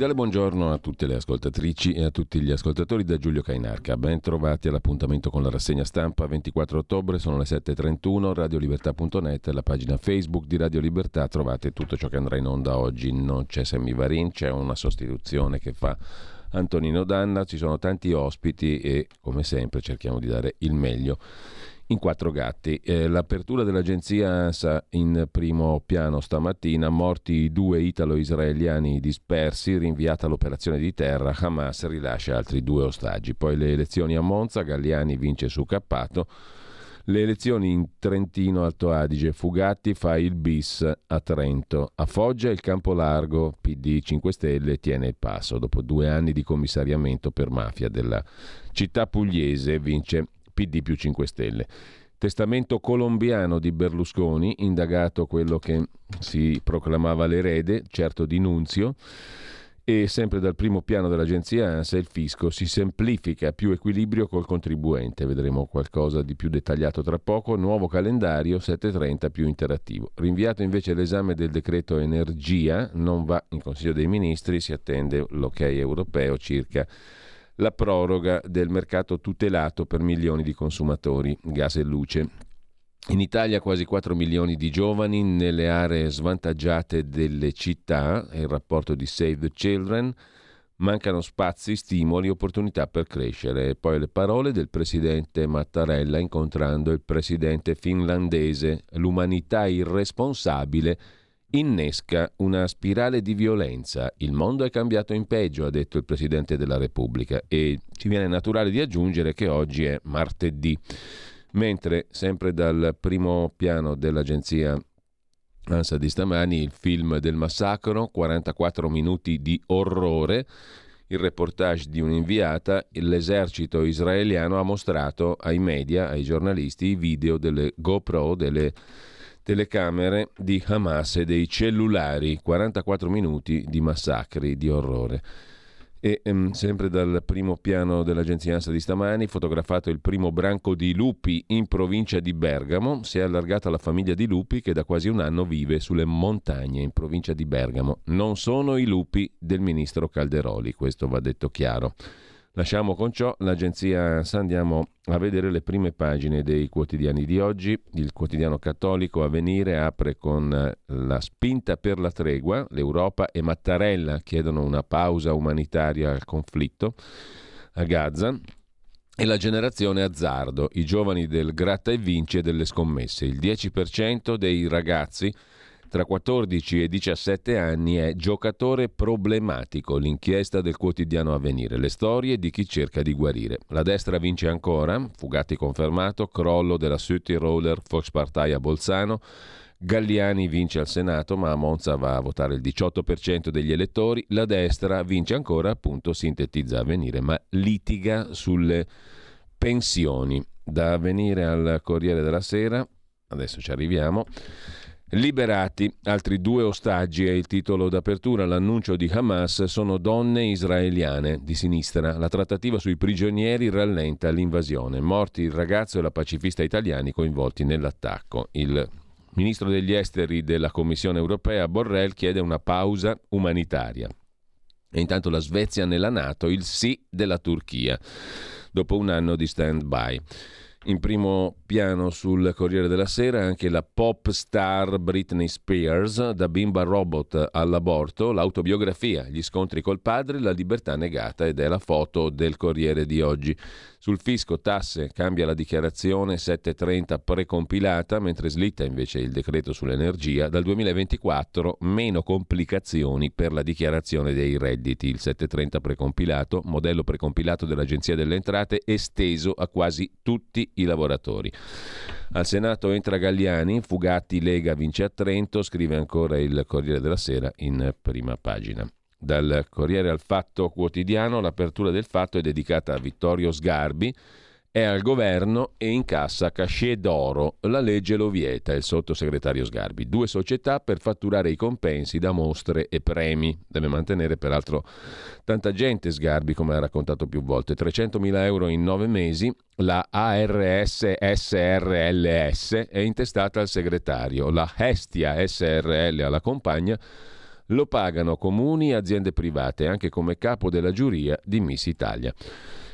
Cordiale buongiorno a tutte le ascoltatrici e a tutti gli ascoltatori da Giulio Cainarca. Ben trovati all'appuntamento con la rassegna stampa 24 ottobre, sono le 7.31, radiolibertà.net, la pagina Facebook di Radio Libertà, trovate tutto ciò che andrà in onda oggi. Non c'è Semivarin, c'è una sostituzione che fa Antonino Danna, ci sono tanti ospiti e come sempre cerchiamo di dare il meglio in quattro gatti. Eh, l'apertura dell'agenzia ANSA in primo piano stamattina, morti due italo-israeliani dispersi, rinviata l'operazione di terra, Hamas rilascia altri due ostaggi. Poi le elezioni a Monza, Galliani vince su Cappato. Le elezioni in Trentino Alto Adige, Fugatti fa il bis a Trento. A Foggia il campo largo, PD 5 Stelle tiene il passo. Dopo due anni di commissariamento per mafia della città pugliese vince PD più 5 Stelle. Testamento colombiano di Berlusconi, indagato quello che si proclamava l'erede, certo di Nunzio, e sempre dal primo piano dell'agenzia ANSA il fisco si semplifica, più equilibrio col contribuente, vedremo qualcosa di più dettagliato tra poco, nuovo calendario 7.30 più interattivo. Rinviato invece l'esame del decreto energia, non va in Consiglio dei Ministri, si attende l'ok europeo circa la proroga del mercato tutelato per milioni di consumatori, gas e luce. In Italia quasi 4 milioni di giovani nelle aree svantaggiate delle città, il rapporto di Save the Children, mancano spazi, stimoli, opportunità per crescere. E poi le parole del presidente Mattarella incontrando il presidente finlandese, l'umanità irresponsabile innesca una spirale di violenza. Il mondo è cambiato in peggio, ha detto il Presidente della Repubblica, e ci viene naturale di aggiungere che oggi è martedì. Mentre, sempre dal primo piano dell'agenzia ANSA di stamani, il film del massacro, 44 minuti di orrore, il reportage di un'inviata, l'esercito israeliano ha mostrato ai media, ai giornalisti, i video delle GoPro, delle telecamere di Hamas e dei cellulari, 44 minuti di massacri, di orrore. E ehm, sempre dal primo piano dell'agenzia ANSA di stamani, fotografato il primo branco di lupi in provincia di Bergamo, si è allargata la famiglia di lupi che da quasi un anno vive sulle montagne in provincia di Bergamo. Non sono i lupi del ministro Calderoli, questo va detto chiaro. Lasciamo con ciò l'agenzia ANSA, andiamo a vedere le prime pagine dei quotidiani di oggi. Il quotidiano cattolico Avvenire apre con eh, la spinta per la tregua, l'Europa e Mattarella chiedono una pausa umanitaria al conflitto a Gaza. E la generazione azzardo, i giovani del gratta e vince delle scommesse. Il 10% dei ragazzi tra 14 e 17 anni è giocatore problematico, l'inchiesta del quotidiano Avvenire, le storie di chi cerca di guarire. La destra vince ancora, Fugatti confermato, crollo della City Roller Volkspartei a Bolzano, Galliani vince al Senato, ma a Monza va a votare il 18% degli elettori, la destra vince ancora, appunto sintetizza Avvenire, ma litiga sulle pensioni. Da Avvenire al Corriere della Sera, adesso ci arriviamo. Liberati, altri due ostaggi è il titolo d'apertura. L'annuncio di Hamas sono donne israeliane di sinistra. La trattativa sui prigionieri rallenta l'invasione. Morti il ragazzo e la pacifista italiani coinvolti nell'attacco. Il ministro degli esteri della Commissione europea Borrell chiede una pausa umanitaria. E intanto la Svezia nella Nato, il sì della Turchia, dopo un anno di stand-by. In primo piano sul Corriere della Sera anche la pop star Britney Spears, da bimba robot all'aborto, l'autobiografia, gli scontri col padre, la libertà negata ed è la foto del Corriere di oggi. Sul fisco tasse cambia la dichiarazione 730 precompilata, mentre slitta invece il decreto sull'energia. Dal 2024 meno complicazioni per la dichiarazione dei redditi. Il 730 precompilato, modello precompilato dell'Agenzia delle Entrate, esteso a quasi tutti i lavoratori. Al Senato entra Galliani, Fugatti Lega vince a Trento, scrive ancora il Corriere della Sera in prima pagina. Dal Corriere al Fatto Quotidiano, l'apertura del fatto è dedicata a Vittorio Sgarbi, è al governo e incassa cachet d'oro. La legge lo vieta, il sottosegretario Sgarbi. Due società per fatturare i compensi da mostre e premi. Deve mantenere peraltro tanta gente Sgarbi, come ha raccontato più volte. 300.000 euro in nove mesi. La ARS SRLS è intestata al segretario. La Hestia SRL alla compagna lo pagano comuni e aziende private, anche come capo della giuria di Miss Italia.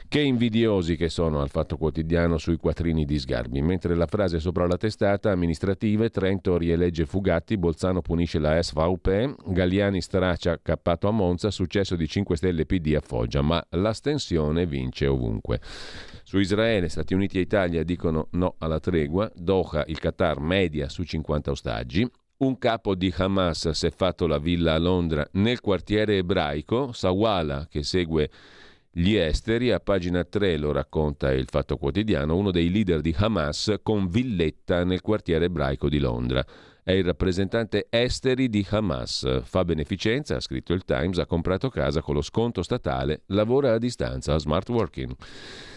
Che invidiosi che sono al Fatto Quotidiano sui quattrini di Sgarbi. Mentre la frase sopra la testata amministrative, Trento rielegge Fugatti, Bolzano punisce la SVP, Galliani straccia cappato a Monza, successo di 5 Stelle PD a Foggia, ma l'astensione vince ovunque. Su Israele, Stati Uniti e Italia dicono no alla tregua, Doha il Qatar media su 50 ostaggi, un capo di Hamas si è fatto la villa a Londra nel quartiere ebraico, Sawala, che segue gli esteri, a pagina 3 lo racconta il Fatto Quotidiano, uno dei leader di Hamas con villetta nel quartiere ebraico di Londra. È il rappresentante esteri di Hamas. Fa beneficenza, ha scritto il Times, ha comprato casa con lo sconto statale, lavora a distanza, a smart working.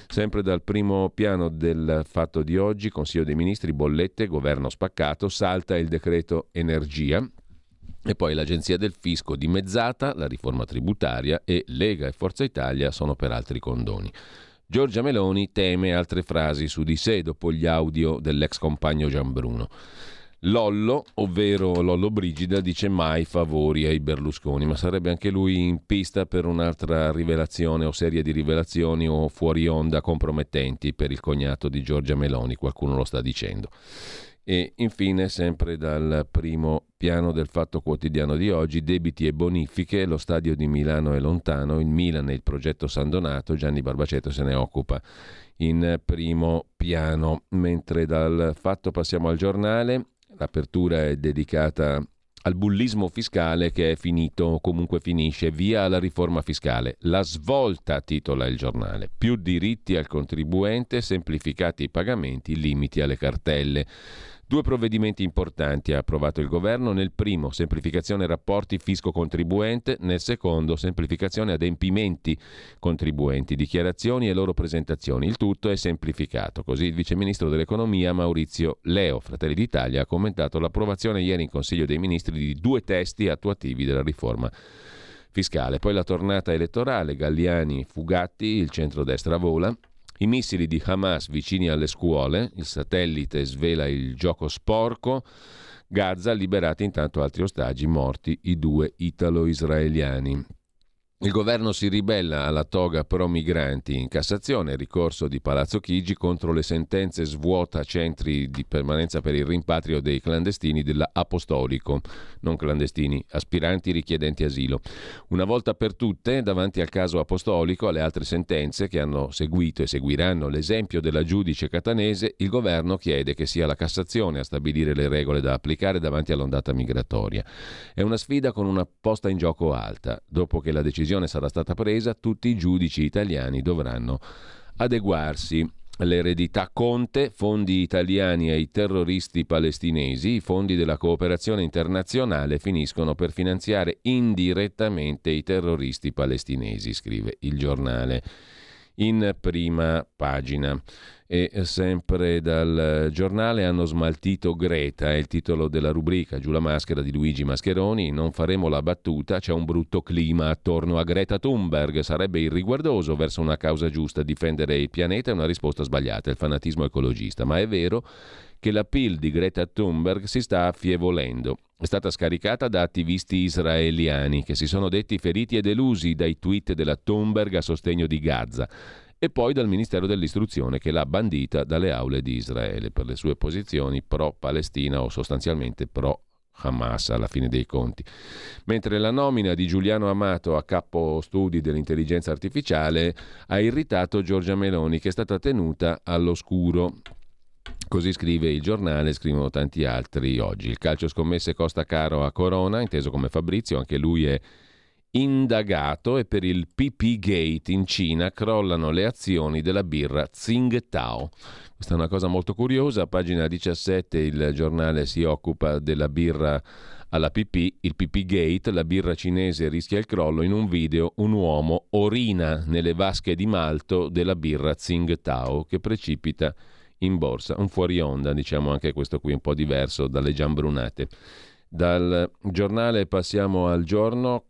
Sempre dal primo piano del fatto di oggi, Consiglio dei Ministri, bollette, governo spaccato, salta il decreto energia, e poi l'Agenzia del Fisco dimezzata, la riforma tributaria e Lega e Forza Italia sono per altri condoni. Giorgia Meloni teme altre frasi su di sé dopo gli audio dell'ex compagno Gianbruno. Lollo, ovvero Lollo Brigida, dice mai favori ai Berlusconi, ma sarebbe anche lui in pista per un'altra rivelazione o serie di rivelazioni o fuori onda compromettenti per il cognato di Giorgia Meloni, qualcuno lo sta dicendo. E infine, sempre dal primo piano del Fatto Quotidiano di oggi, debiti e bonifiche, lo stadio di Milano è lontano, il Milan e il progetto San Donato, Gianni Barbaceto se ne occupa in primo piano. Mentre dal Fatto passiamo al giornale, l'apertura è dedicata al bullismo fiscale che è finito o comunque finisce, via alla riforma fiscale. La svolta, titola il giornale. Più diritti al contribuente, semplificati i pagamenti, limiti alle cartelle. Due provvedimenti importanti ha approvato il governo. Nel primo, semplificazione rapporti fisco-contribuente. Nel secondo, semplificazione adempimenti contribuenti, dichiarazioni e loro presentazioni. Il tutto è semplificato. Così il viceministro dell'economia Maurizio Leo, Fratelli d'Italia, ha commentato l'approvazione ieri in Consiglio dei Ministri di due testi attuativi della riforma fiscale. Poi la tornata elettorale, Galliani, Fugatti, il centrodestra vola. I missili di Hamas vicini alle scuole, il satellite svela il gioco sporco. Gaza liberati intanto altri ostaggi morti, i due italo-israeliani. Il governo si ribella alla toga pro migranti in Cassazione, ricorso di Palazzo Chigi contro le sentenze svuota centri di permanenza per il rimpatrio dei clandestini dell'Apostolico, non clandestini, aspiranti richiedenti asilo. Una volta per tutte, davanti al caso Apostolico, alle altre sentenze che hanno seguito e seguiranno l'esempio della giudice catanese, il governo chiede che sia la Cassazione a stabilire le regole da applicare davanti all'ondata migratoria. È una sfida con una posta in gioco alta. Dopo che la decisione decisione sarà stata presa, tutti i giudici italiani dovranno adeguarsi. L'eredità Conte, fondi italiani ai terroristi palestinesi, i fondi della cooperazione internazionale finiscono per finanziare indirettamente i terroristi palestinesi, scrive il giornale in prima pagina. E sempre dal giornale hanno smaltito Greta, è il titolo della rubrica, giù la maschera di Luigi Mascheroni, non faremo la battuta, c'è un brutto clima attorno a Greta Thunberg, sarebbe irriguardoso verso una causa giusta difendere il pianeta è una risposta sbagliata, il fanatismo ecologista, ma è vero che la PIL di Greta Thunberg si sta affievolendo. È stata scaricata da attivisti israeliani che si sono detti feriti e delusi dai tweet della Thunberg a sostegno di Gaza e poi dal Ministero dell'Istruzione che l'ha bandita dalle aule di Israele per le sue posizioni pro-Palestina o sostanzialmente pro Hamas alla fine dei conti. Mentre la nomina di Giuliano Amato a capo studi dell'intelligenza artificiale ha irritato Giorgia Meloni che è stata tenuta all'oscuro. Così scrive il giornale, scrivono tanti altri oggi. Il calcio scommesse costa caro a Corona, inteso come Fabrizio, anche lui è indagato e per il PP Gate in Cina crollano le azioni della birra Tsingtao. Questa è una cosa molto curiosa, pagina 17 il giornale si occupa della birra alla PP, il PP Gate, la birra cinese rischia il crollo, in un video un uomo orina nelle vasche di malto della birra Tsingtao che precipita in borsa, un fuori onda, diciamo anche questo qui un po' diverso dalle giambrunate. Dal giornale passiamo al giorno,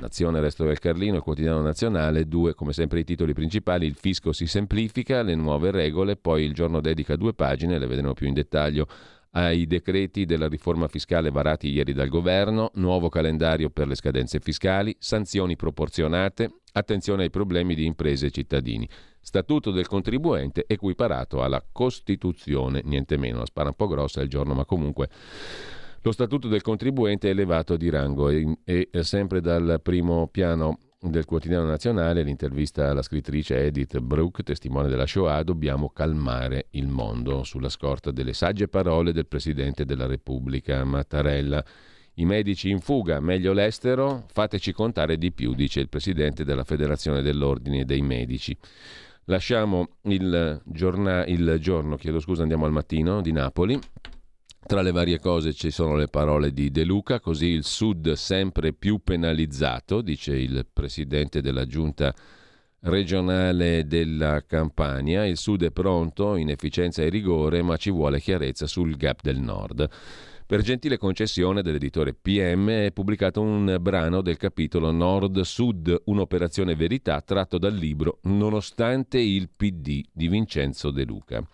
Nazione, Resto del Carlino, il quotidiano nazionale, due come sempre i titoli principali, il fisco si semplifica, le nuove regole, poi il giorno dedica due pagine, le vedremo più in dettaglio, ai decreti della riforma fiscale varati ieri dal governo, nuovo calendario per le scadenze fiscali, sanzioni proporzionate, attenzione ai problemi di imprese e cittadini. Statuto del contribuente equiparato alla Costituzione, niente meno, la spara un po' grossa il giorno, ma comunque lo statuto del contribuente è elevato di rango e, e sempre dal primo piano del quotidiano nazionale, l'intervista alla scrittrice Edith Brooke, testimone della Shoah, dobbiamo calmare il mondo sulla scorta delle sagge parole del Presidente della Repubblica Mattarella. I medici in fuga, meglio l'estero, fateci contare di più, dice il Presidente della Federazione dell'Ordine dei Medici. Lasciamo il, giorna- il giorno, chiedo scusa, andiamo al mattino di Napoli. Tra le varie cose ci sono le parole di De Luca, così il Sud sempre più penalizzato, dice il presidente della giunta regionale della Campania. Il Sud è pronto in efficienza e rigore, ma ci vuole chiarezza sul gap del Nord. Per gentile concessione dell'editore PM è pubblicato un brano del capitolo Nord-Sud, un'operazione verità tratto dal libro Nonostante il PD di Vincenzo De Luca.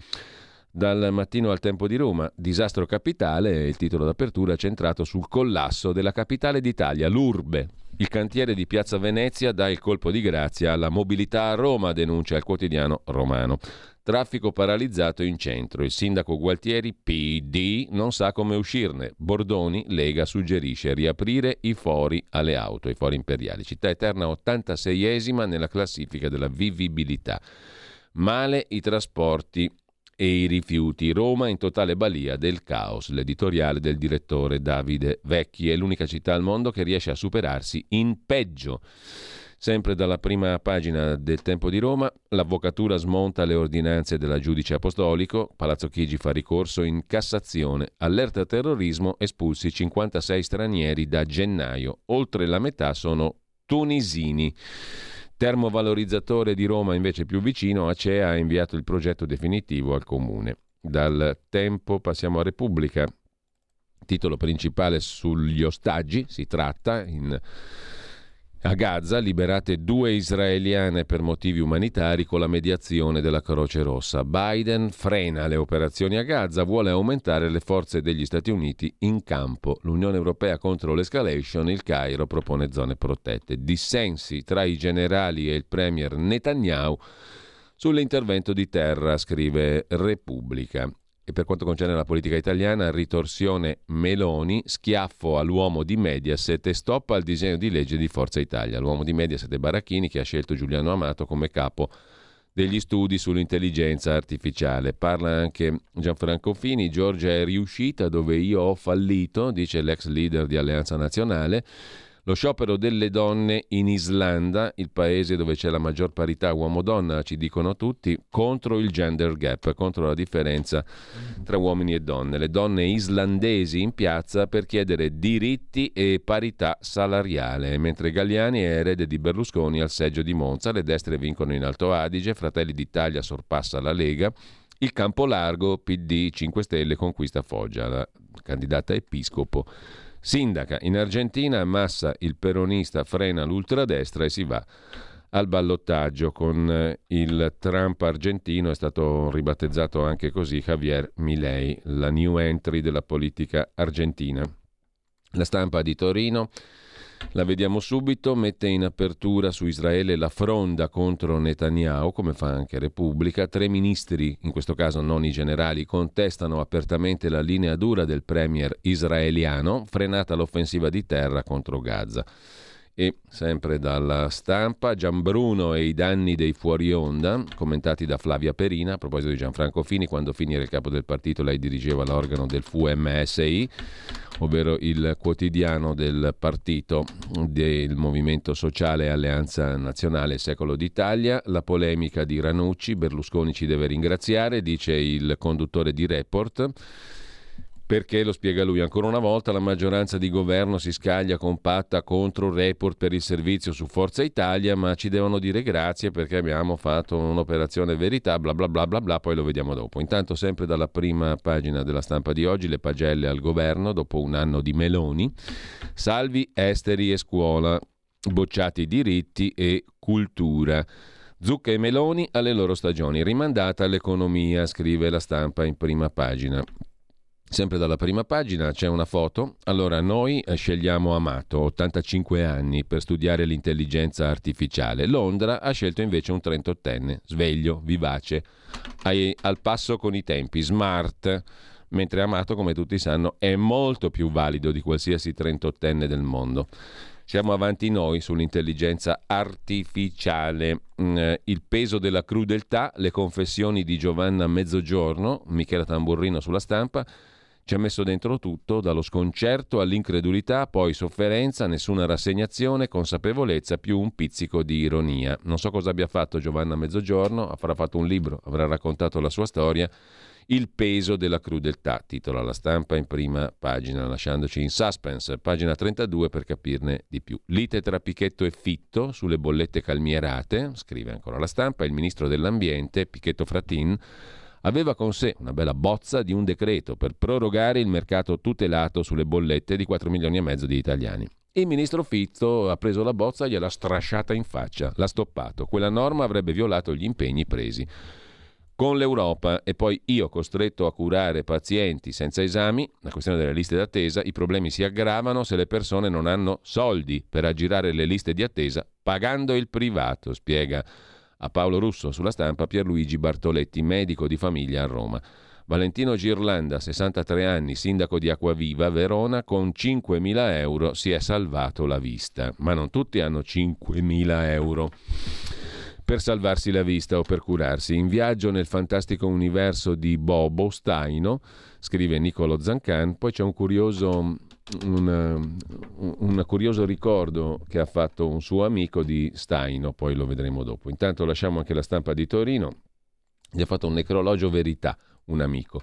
Dal mattino al tempo di Roma, disastro capitale, il titolo d'apertura centrato sul collasso della capitale d'Italia, l'Urbe. Il cantiere di Piazza Venezia dà il colpo di grazia alla mobilità a Roma, denuncia il quotidiano romano. Traffico paralizzato in centro. Il sindaco Gualtieri, PD, non sa come uscirne. Bordoni, Lega, suggerisce riaprire i fori alle auto, i fori imperiali. Città Eterna 86esima nella classifica della vivibilità. Male i trasporti e i rifiuti. Roma in totale balia del caos. L'editoriale del direttore Davide Vecchi è l'unica città al mondo che riesce a superarsi in peggio. Sempre dalla prima pagina del Tempo di Roma, l'avvocatura smonta le ordinanze della giudice apostolico, Palazzo Chigi fa ricorso in Cassazione, allerta terrorismo, espulsi 56 stranieri da gennaio, oltre la metà sono tunisini. Termovalorizzatore di Roma invece più vicino, Acea ha inviato il progetto definitivo al comune. Dal tempo passiamo a Repubblica. Titolo principale sugli ostaggi, si tratta in a Gaza liberate due israeliane per motivi umanitari con la mediazione della Croce Rossa. Biden frena le operazioni a Gaza, vuole aumentare le forze degli Stati Uniti in campo. L'Unione Europea contro l'escalation, il Cairo propone zone protette. Dissensi tra i generali e il premier Netanyahu sull'intervento di terra, scrive Repubblica. E per quanto concerne la politica italiana, ritorsione Meloni, schiaffo all'uomo di Mediaset e stop al disegno di legge di Forza Italia. L'uomo di Mediaset è Baracchini che ha scelto Giuliano Amato come capo degli studi sull'intelligenza artificiale. Parla anche Gianfranco Fini, Giorgia è riuscita dove io ho fallito, dice l'ex leader di Alleanza Nazionale. Lo sciopero delle donne in Islanda, il paese dove c'è la maggior parità uomo-donna, ci dicono tutti, contro il gender gap, contro la differenza tra uomini e donne. Le donne islandesi in piazza per chiedere diritti e parità salariale, mentre Galliani è erede di Berlusconi al seggio di Monza, le destre vincono in Alto Adige, Fratelli d'Italia sorpassa la Lega. Il campo largo, PD 5 Stelle conquista Foggia, la candidata episcopo Sindaca in Argentina, Massa il peronista frena l'ultradestra e si va al ballottaggio con eh, il Trump argentino, è stato ribattezzato anche così Javier Milei, la new entry della politica argentina. La stampa di Torino la vediamo subito, mette in apertura su Israele la fronda contro Netanyahu, come fa anche Repubblica. Tre ministri, in questo caso non i generali, contestano apertamente la linea dura del premier israeliano, frenata l'offensiva di terra contro Gaza. E sempre dalla stampa, Gianbruno e i danni dei fuori onda, commentati da Flavia Perina, a proposito di Gianfranco Fini, quando Fini era il capo del partito lei dirigeva l'organo del FUMSI, ovvero il quotidiano del partito del Movimento Sociale Alleanza Nazionale Secolo d'Italia, la polemica di Ranucci, Berlusconi ci deve ringraziare, dice il conduttore di Report perché, lo spiega lui ancora una volta, la maggioranza di governo si scaglia compatta contro il report per il servizio su Forza Italia, ma ci devono dire grazie perché abbiamo fatto un'operazione verità, bla bla bla bla bla, poi lo vediamo dopo. Intanto sempre dalla prima pagina della stampa di oggi, le pagelle al governo dopo un anno di Meloni, salvi esteri e scuola, bocciati diritti e cultura. Zucca e Meloni alle loro stagioni, rimandata all'economia, scrive la stampa in prima pagina. Sempre dalla prima pagina c'è una foto. Allora, noi eh, scegliamo Amato, 85 anni, per studiare l'intelligenza artificiale. Londra ha scelto invece un 38enne, sveglio, vivace, al passo con i tempi, smart, mentre Amato, come tutti sanno, è molto più valido di qualsiasi 38enne del mondo. Siamo avanti noi sull'intelligenza artificiale. Mm, eh, il peso della crudeltà, le confessioni di Giovanna Mezzogiorno, Michela Tamburrino sulla stampa, ci ha messo dentro tutto, dallo sconcerto all'incredulità, poi sofferenza, nessuna rassegnazione, consapevolezza, più un pizzico di ironia. Non so cosa abbia fatto Giovanna Mezzogiorno, avrà fatto un libro, avrà raccontato la sua storia. Il peso della crudeltà, titola la stampa in prima pagina, lasciandoci in suspense, pagina 32 per capirne di più. Lite tra Pichetto e Fitto sulle bollette calmierate, scrive ancora la stampa, il ministro dell'ambiente, Pichetto Fratin, aveva con sé una bella bozza di un decreto per prorogare il mercato tutelato sulle bollette di 4 milioni e mezzo di italiani. Il ministro Fitto ha preso la bozza e gliel'ha strasciata in faccia, l'ha stoppato. Quella norma avrebbe violato gli impegni presi con l'Europa e poi io costretto a curare pazienti senza esami, la questione delle liste d'attesa, i problemi si aggravano se le persone non hanno soldi per aggirare le liste di attesa pagando il privato, spiega a Paolo Russo sulla stampa Pierluigi Bartoletti, medico di famiglia a Roma. Valentino Girlanda, 63 anni, sindaco di Acquaviva, Verona, con 5.000 euro si è salvato la vista. Ma non tutti hanno 5.000 euro per salvarsi la vista o per curarsi. In viaggio nel fantastico universo di Bobo Staino, scrive Nicolo Zancan, poi c'è un curioso un, un, curioso ricordo che ha fatto un suo amico di Staino, poi lo vedremo dopo. Intanto lasciamo anche la stampa di Torino, gli ha fatto un necrologio verità un amico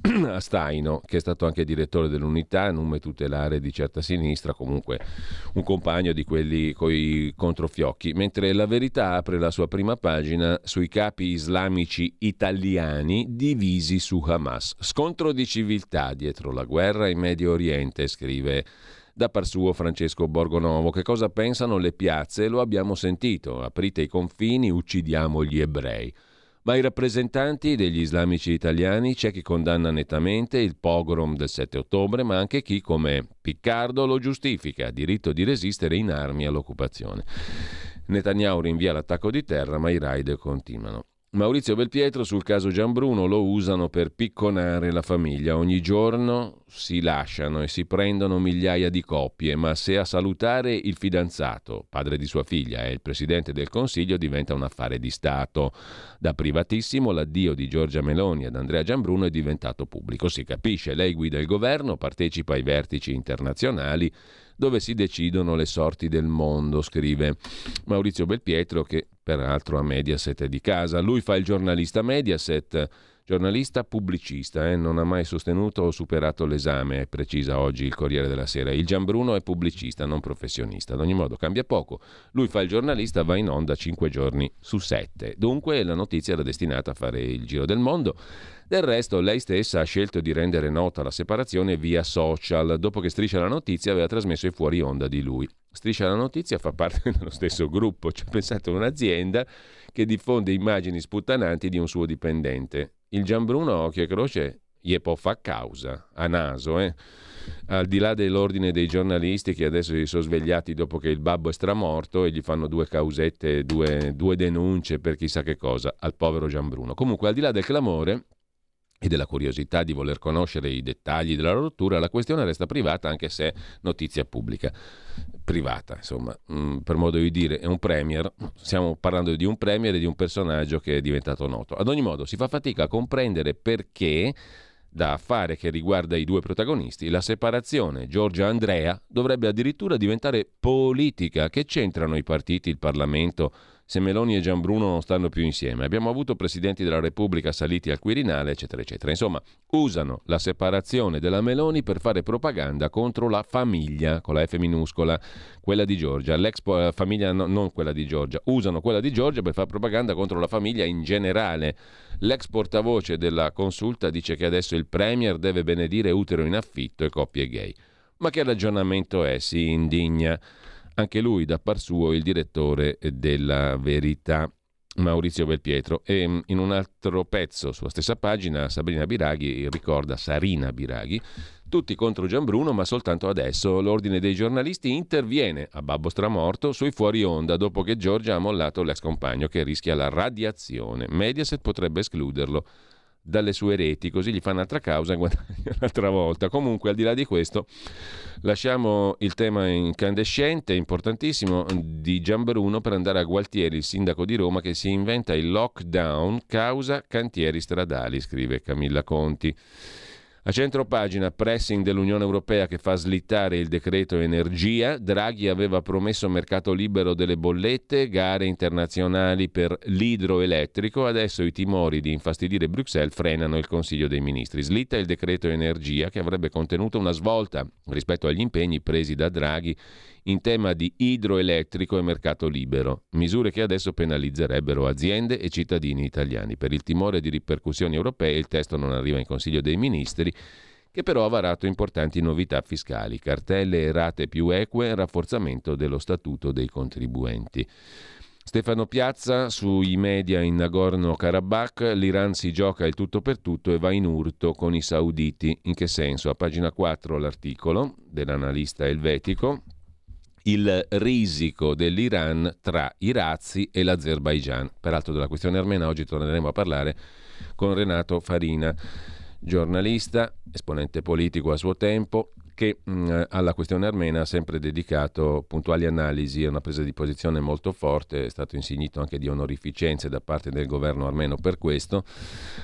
a Staino, che è stato anche direttore dell'unità, nome tutelare di certa sinistra, comunque un compagno di quelli coi controfiocchi, mentre la verità apre la sua prima pagina sui capi islamici italiani divisi su Hamas. Scontro di civiltà dietro la guerra in Medio Oriente, scrive da par suo Francesco Borgonovo. Che cosa pensano le piazze? Lo abbiamo sentito. Aprite i confini, uccidiamo gli ebrei. Ma i rappresentanti degli islamici italiani c'è chi condanna nettamente il pogrom del 7 ottobre, ma anche chi, come Piccardo, lo giustifica, diritto di resistere in armi all'occupazione. Netanyahu rinvia l'attacco di terra, ma i raid continuano. Maurizio Belpietro sul caso Gianbruno lo usano per picconare la famiglia. Ogni giorno si lasciano e si prendono migliaia di coppie, ma se a salutare il fidanzato, padre di sua figlia, è il presidente del Consiglio, diventa un affare di Stato. Da privatissimo l'addio di Giorgia Meloni ad Andrea Gianbruno è diventato pubblico. Si capisce, lei guida il governo, partecipa ai vertici internazionali dove si decidono le sorti del mondo, scrive Maurizio Belpietro che peraltro a Mediaset è di casa. Lui fa il giornalista Mediaset, giornalista pubblicista, eh? non ha mai sostenuto o superato l'esame, precisa oggi il Corriere della Sera. Il Gianbruno è pubblicista, non professionista. Ad ogni modo cambia poco. Lui fa il giornalista, va in onda 5 giorni su 7. Dunque la notizia era destinata a fare il giro del mondo. Del resto, lei stessa ha scelto di rendere nota la separazione via social, dopo che Striscia la Notizia aveva trasmesso i fuori onda di lui. Striscia la Notizia fa parte dello stesso gruppo, cioè pensate un'azienda che diffonde immagini sputtananti di un suo dipendente. Il Gianbruno, occhio e croce, gli può fa causa, a naso, eh? al di là dell'ordine dei giornalisti che adesso si sono svegliati dopo che il babbo è stramorto e gli fanno due causette, due, due denunce per chissà che cosa al povero Gianbruno. Comunque, al di là del clamore, e della curiosità di voler conoscere i dettagli della rottura, la questione resta privata anche se notizia pubblica. Privata, insomma, mm, per modo di dire, è un premier, stiamo parlando di un premier e di un personaggio che è diventato noto. Ad ogni modo, si fa fatica a comprendere perché da affare che riguarda i due protagonisti, la separazione Giorgia-Andrea dovrebbe addirittura diventare politica. Che c'entrano i partiti, il Parlamento? Se Meloni e Gianbruno non stanno più insieme. Abbiamo avuto presidenti della Repubblica saliti al Quirinale, eccetera, eccetera. Insomma, usano la separazione della Meloni per fare propaganda contro la famiglia, con la F minuscola, quella di Giorgia. L'ex eh, famiglia, no, non quella di Giorgia, usano quella di Giorgia per fare propaganda contro la famiglia in generale. L'ex portavoce della consulta dice che adesso il Premier deve benedire utero in affitto e coppie gay. Ma che ragionamento è? Si indigna anche lui da par suo il direttore della Verità. Maurizio Belpietro. E mm, in un altro pezzo sulla stessa pagina Sabrina Biraghi ricorda Sarina Biraghi. Tutti contro Gianbruno ma soltanto adesso l'ordine dei giornalisti interviene a babbo stramorto sui fuori onda dopo che Giorgia ha mollato l'ex compagno che rischia la radiazione. Mediaset potrebbe escluderlo dalle sue reti, così gli fa un'altra causa e guadagna un'altra volta. Comunque, al di là di questo, lasciamo il tema incandescente, importantissimo, di Gianbruno per andare a Gualtieri, il sindaco di Roma, che si inventa il lockdown causa cantieri stradali, scrive Camilla Conti. A centro pagina, pressing dell'Unione Europea che fa slittare il decreto energia. Draghi aveva promesso mercato libero delle bollette, gare internazionali per l'idroelettrico. Adesso i timori di infastidire Bruxelles frenano il Consiglio dei Ministri. Slitta il decreto energia che avrebbe contenuto una svolta rispetto agli impegni presi da Draghi in tema di idroelettrico e mercato libero, misure che adesso penalizzerebbero aziende e cittadini italiani. Per il timore di ripercussioni europee il testo non arriva in Consiglio dei Ministri che però ha varato importanti novità fiscali, cartelle e rate più eque rafforzamento dello statuto dei contribuenti. Stefano Piazza sui media in Nagorno-Karabakh, l'Iran si gioca il tutto per tutto e va in urto con i sauditi. In che senso? A pagina 4 l'articolo dell'analista elvetico il risico dell'Iran tra i razzi e l'Azerbaigian. Peraltro della questione armena oggi torneremo a parlare con Renato Farina, giornalista, esponente politico a suo tempo, che mh, alla questione armena ha sempre dedicato puntuali analisi e una presa di posizione molto forte, è stato insignito anche di onorificenze da parte del governo armeno per questo,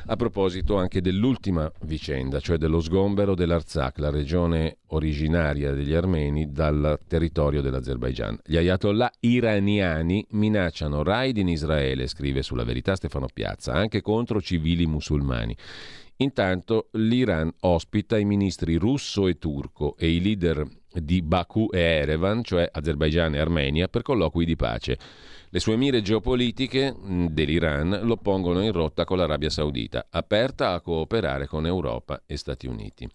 a proposito anche dell'ultima vicenda, cioè dello sgombero dell'Arzak, la regione originaria degli armeni dal territorio dell'Azerbaigian. Gli ayatollah iraniani minacciano raid in Israele, scrive sulla verità Stefano Piazza, anche contro civili musulmani. Intanto l'Iran ospita i ministri russo e turco e i leader di Baku e Erevan, cioè Azerbaigian e Armenia, per colloqui di pace. Le sue mire geopolitiche dell'Iran lo pongono in rotta con l'Arabia Saudita, aperta a cooperare con Europa e Stati Uniti.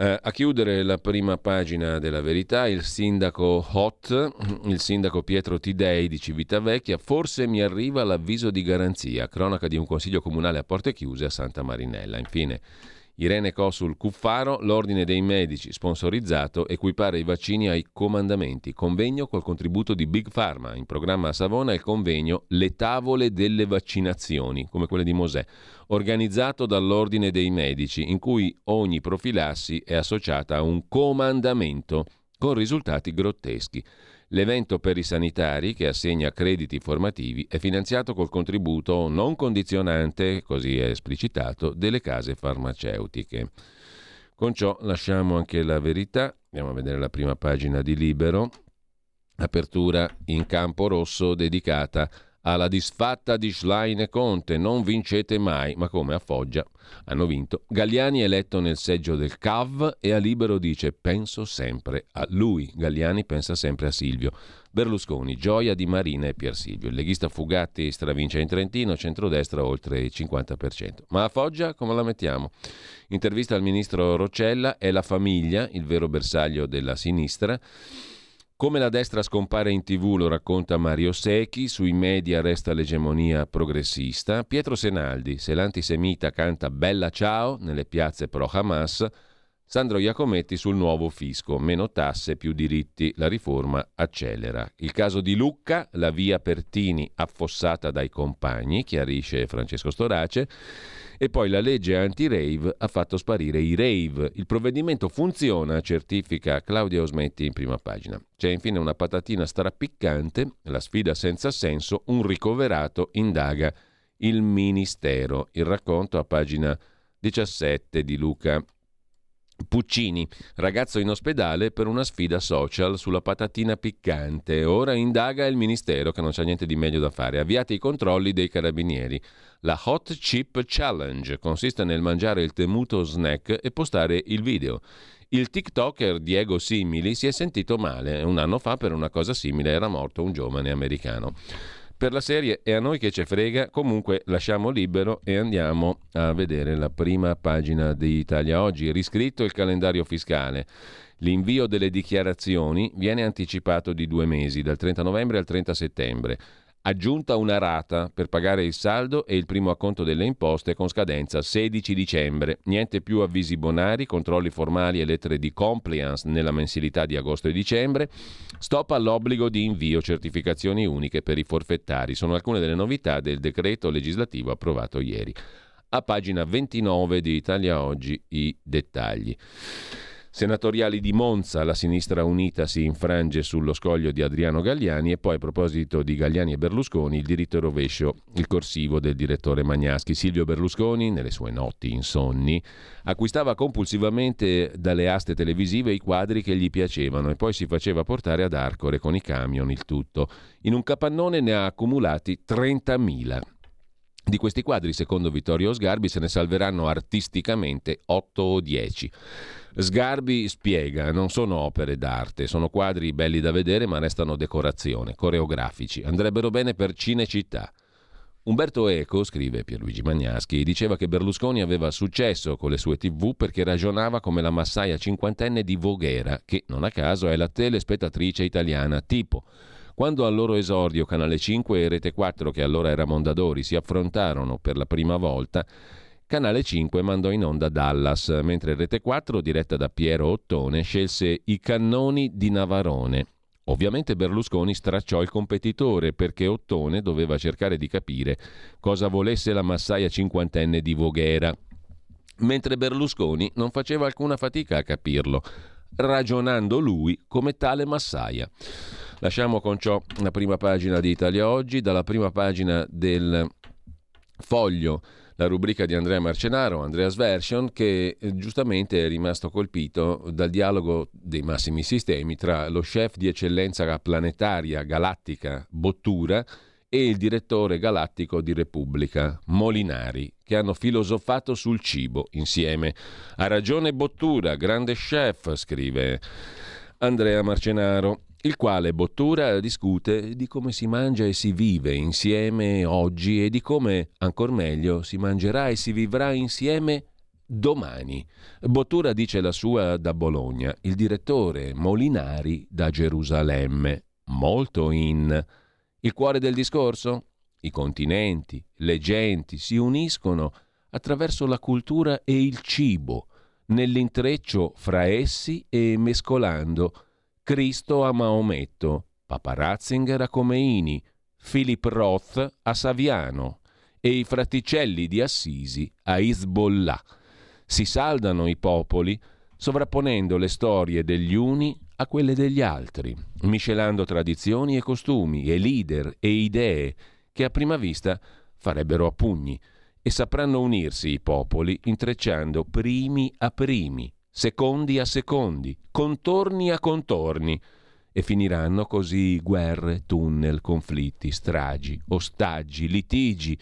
Eh, a chiudere la prima pagina della verità, il sindaco Hot, il sindaco Pietro Tidei di Civitavecchia, forse mi arriva l'avviso di garanzia, cronaca di un consiglio comunale a porte chiuse a Santa Marinella. Infine, Irene Cosul Cuffaro, l'ordine dei medici sponsorizzato equipare i vaccini ai comandamenti. Convegno col contributo di Big Pharma. In programma a Savona il convegno Le tavole delle vaccinazioni, come quelle di Mosè, organizzato dall'ordine dei medici, in cui ogni profilassi è associata a un comandamento con risultati grotteschi. L'evento per i sanitari, che assegna crediti formativi, è finanziato col contributo non condizionante, così è esplicitato, delle case farmaceutiche. Con ciò lasciamo anche la verità. Andiamo a vedere la prima pagina di Libero. Apertura in campo rosso dedicata a alla disfatta di Schlein e Conte, non vincete mai, ma come a Foggia hanno vinto. Galliani è eletto nel seggio del CAV e a Libero dice penso sempre a lui. Galliani pensa sempre a Silvio. Berlusconi, gioia di Marina e Pier Silvio. Il leghista Fugatti stravince in Trentino, centrodestra oltre il 50%. Ma a Foggia come la mettiamo? Intervista al ministro Roccella, è la famiglia, il vero bersaglio della sinistra. Come la destra scompare in tv lo racconta Mario Secchi, sui media resta l'egemonia progressista, Pietro Senaldi, se l'antisemita canta Bella ciao nelle piazze pro Hamas, Sandro Iacometti sul nuovo fisco, meno tasse, più diritti, la riforma accelera. Il caso di Lucca, la via Pertini affossata dai compagni, chiarisce Francesco Storace, E poi la legge anti-rave ha fatto sparire i rave. Il provvedimento funziona, certifica Claudia Osmetti in prima pagina. C'è infine una patatina strapiccante, la sfida senza senso, un ricoverato indaga il Ministero. Il racconto a pagina 17 di Luca Puccini, ragazzo in ospedale per una sfida social sulla patatina piccante. Ora indaga il ministero che non c'è niente di meglio da fare. Avviati i controlli dei carabinieri. La Hot Chip Challenge consiste nel mangiare il temuto snack e postare il video. Il TikToker Diego Simili si è sentito male. Un anno fa per una cosa simile era morto un giovane americano per la serie e a noi che ce frega, comunque lasciamo libero e andiamo a vedere la prima pagina di Italia Oggi, riscritto il calendario fiscale. L'invio delle dichiarazioni viene anticipato di due mesi, dal 30 novembre al 30 settembre aggiunta una rata per pagare il saldo e il primo acconto delle imposte con scadenza 16 dicembre. Niente più avvisi bonari, controlli formali e lettere di compliance nella mensilità di agosto e dicembre. Stop all'obbligo di invio certificazioni uniche per i forfettari. Sono alcune delle novità del decreto legislativo approvato ieri. A pagina 29 di Italia Oggi i dettagli senatoriali di Monza, la sinistra unita si infrange sullo scoglio di Adriano Galliani e poi a proposito di Galliani e Berlusconi il diritto e rovescio, il corsivo del direttore Magnaschi. Silvio Berlusconi, nelle sue notti insonni, acquistava compulsivamente dalle aste televisive i quadri che gli piacevano e poi si faceva portare ad Arcore con i camion il tutto. In un capannone ne ha accumulati 30.000. Di questi quadri, secondo Vittorio Sgarbi, se ne salveranno artisticamente 8 o 10. Sgarbi spiega, non sono opere d'arte, sono quadri belli da vedere ma restano decorazione, coreografici, andrebbero bene per Cinecittà. Umberto Eco, scrive Pierluigi Magnaschi, diceva che Berlusconi aveva successo con le sue tv perché ragionava come la massaia cinquantenne di Voghera, che non a caso è la telespettatrice italiana tipo. Quando al loro esordio Canale 5 e Rete 4, che allora era Mondadori, si affrontarono per la prima volta, Canale 5 mandò in onda Dallas, mentre Rete 4, diretta da Piero Ottone, scelse I cannoni di Navarone. Ovviamente Berlusconi stracciò il competitore perché Ottone doveva cercare di capire cosa volesse la massaia cinquantenne di Voghera, mentre Berlusconi non faceva alcuna fatica a capirlo, ragionando lui come tale massaia. Lasciamo con ciò la prima pagina di Italia Oggi, dalla prima pagina del Foglio la rubrica di Andrea Marcenaro, Andrea's Version, che eh, giustamente è rimasto colpito dal dialogo dei massimi sistemi tra lo chef di eccellenza planetaria galattica Bottura e il direttore galattico di Repubblica, Molinari, che hanno filosofato sul cibo insieme. Ha ragione Bottura, grande chef, scrive Andrea Marcenaro il quale Bottura discute di come si mangia e si vive insieme oggi e di come, ancor meglio, si mangerà e si vivrà insieme domani. Bottura dice la sua da Bologna, il direttore Molinari da Gerusalemme, molto in. Il cuore del discorso? I continenti, le genti si uniscono attraverso la cultura e il cibo, nell'intreccio fra essi e mescolando Cristo a Maometto, Papa Ratzinger a Comeini, Philip Roth a Saviano e i fraticelli di Assisi a Hezbollah. Si saldano i popoli sovrapponendo le storie degli uni a quelle degli altri, miscelando tradizioni e costumi e leader e idee che a prima vista farebbero a pugni e sapranno unirsi i popoli intrecciando primi a primi, secondi a secondi, contorni a contorni, e finiranno così guerre, tunnel, conflitti, stragi, ostaggi, litigi,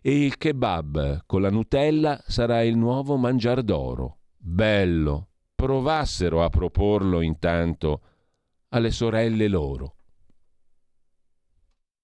e il kebab con la Nutella sarà il nuovo mangiar d'oro. Bello, provassero a proporlo intanto alle sorelle loro.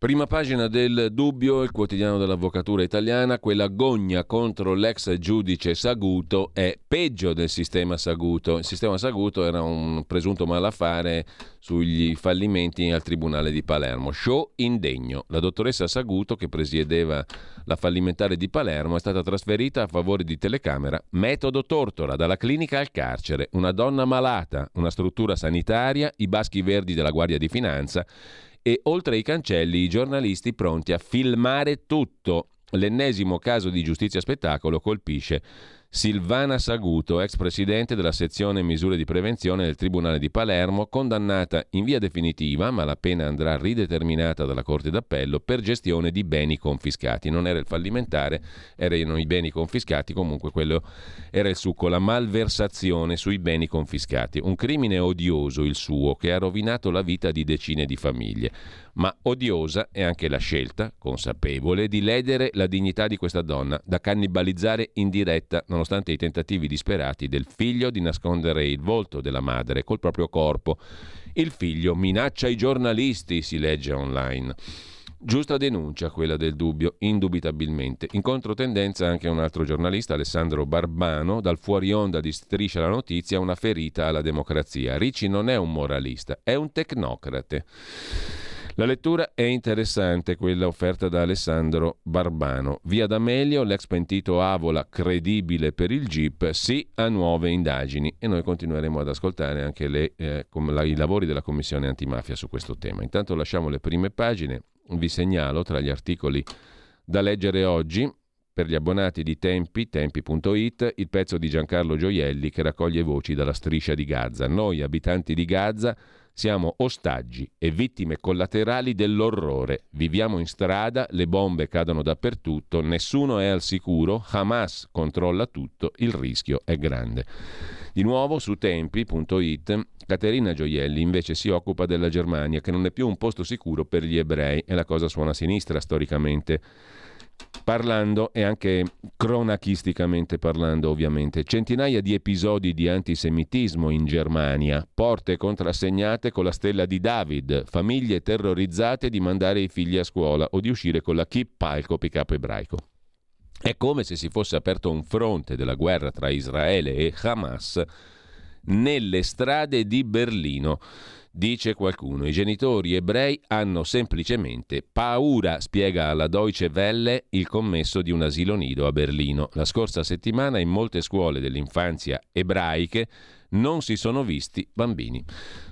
Prima pagina del Dubbio, il quotidiano dell'avvocatura italiana, quella gogna contro l'ex giudice Saguto è peggio del sistema Saguto. Il sistema Saguto era un presunto malaffare sugli fallimenti al Tribunale di Palermo. Show indegno. La dottoressa Saguto, che presiedeva la fallimentare di Palermo, è stata trasferita a favore di telecamera metodo tortora dalla clinica al carcere. Una donna malata, una struttura sanitaria, i baschi verdi della Guardia di Finanza e oltre ai cancelli i giornalisti pronti a filmare tutto. L'ennesimo caso di giustizia spettacolo colpisce Silvana Saguto, ex presidente della sezione misure di prevenzione del Tribunale di Palermo, condannata in via definitiva, ma la pena andrà rideterminata dalla Corte d'Appello per gestione di beni confiscati. Non era il fallimentare, erano i beni confiscati, comunque quello era il succo, la malversazione sui beni confiscati. Un crimine odioso il suo che ha rovinato la vita di decine di famiglie ma odiosa è anche la scelta, consapevole, di ledere la dignità di questa donna, da cannibalizzare in diretta, nonostante i tentativi disperati del figlio di nascondere il volto della madre col proprio corpo. Il figlio minaccia i giornalisti, si legge online. Giusta denuncia quella del dubbio, indubitabilmente. In controtendenza anche un altro giornalista, Alessandro Barbano, dal fuori onda di Striscia la Notizia, una ferita alla democrazia. Ricci non è un moralista, è un tecnocrate. La lettura è interessante, quella offerta da Alessandro Barbano. Via D'Amelio, l'ex pentito Avola, credibile per il GIP, sì a nuove indagini. E noi continueremo ad ascoltare anche le, eh, i lavori della Commissione antimafia su questo tema. Intanto lasciamo le prime pagine. Vi segnalo tra gli articoli da leggere oggi per gli abbonati di Tempi, tempi.it, il pezzo di Giancarlo Gioielli che raccoglie voci dalla striscia di Gaza. Noi, abitanti di Gaza, siamo ostaggi e vittime collaterali dell'orrore. Viviamo in strada, le bombe cadono dappertutto, nessuno è al sicuro, Hamas controlla tutto, il rischio è grande. Di nuovo su tempi.it Caterina Gioielli invece si occupa della Germania, che non è più un posto sicuro per gli ebrei, e la cosa suona sinistra storicamente parlando e anche cronachisticamente parlando ovviamente. Centinaia di episodi di antisemitismo in Germania, porte contrassegnate con la stella di David, famiglie terrorizzate di mandare i figli a scuola o di uscire con la kippa, il copicapo ebraico. È come se si fosse aperto un fronte della guerra tra Israele e Hamas nelle strade di Berlino. Dice qualcuno, i genitori ebrei hanno semplicemente paura, spiega alla Deutsche Welle il commesso di un asilo nido a Berlino. La scorsa settimana in molte scuole dell'infanzia ebraiche non si sono visti bambini.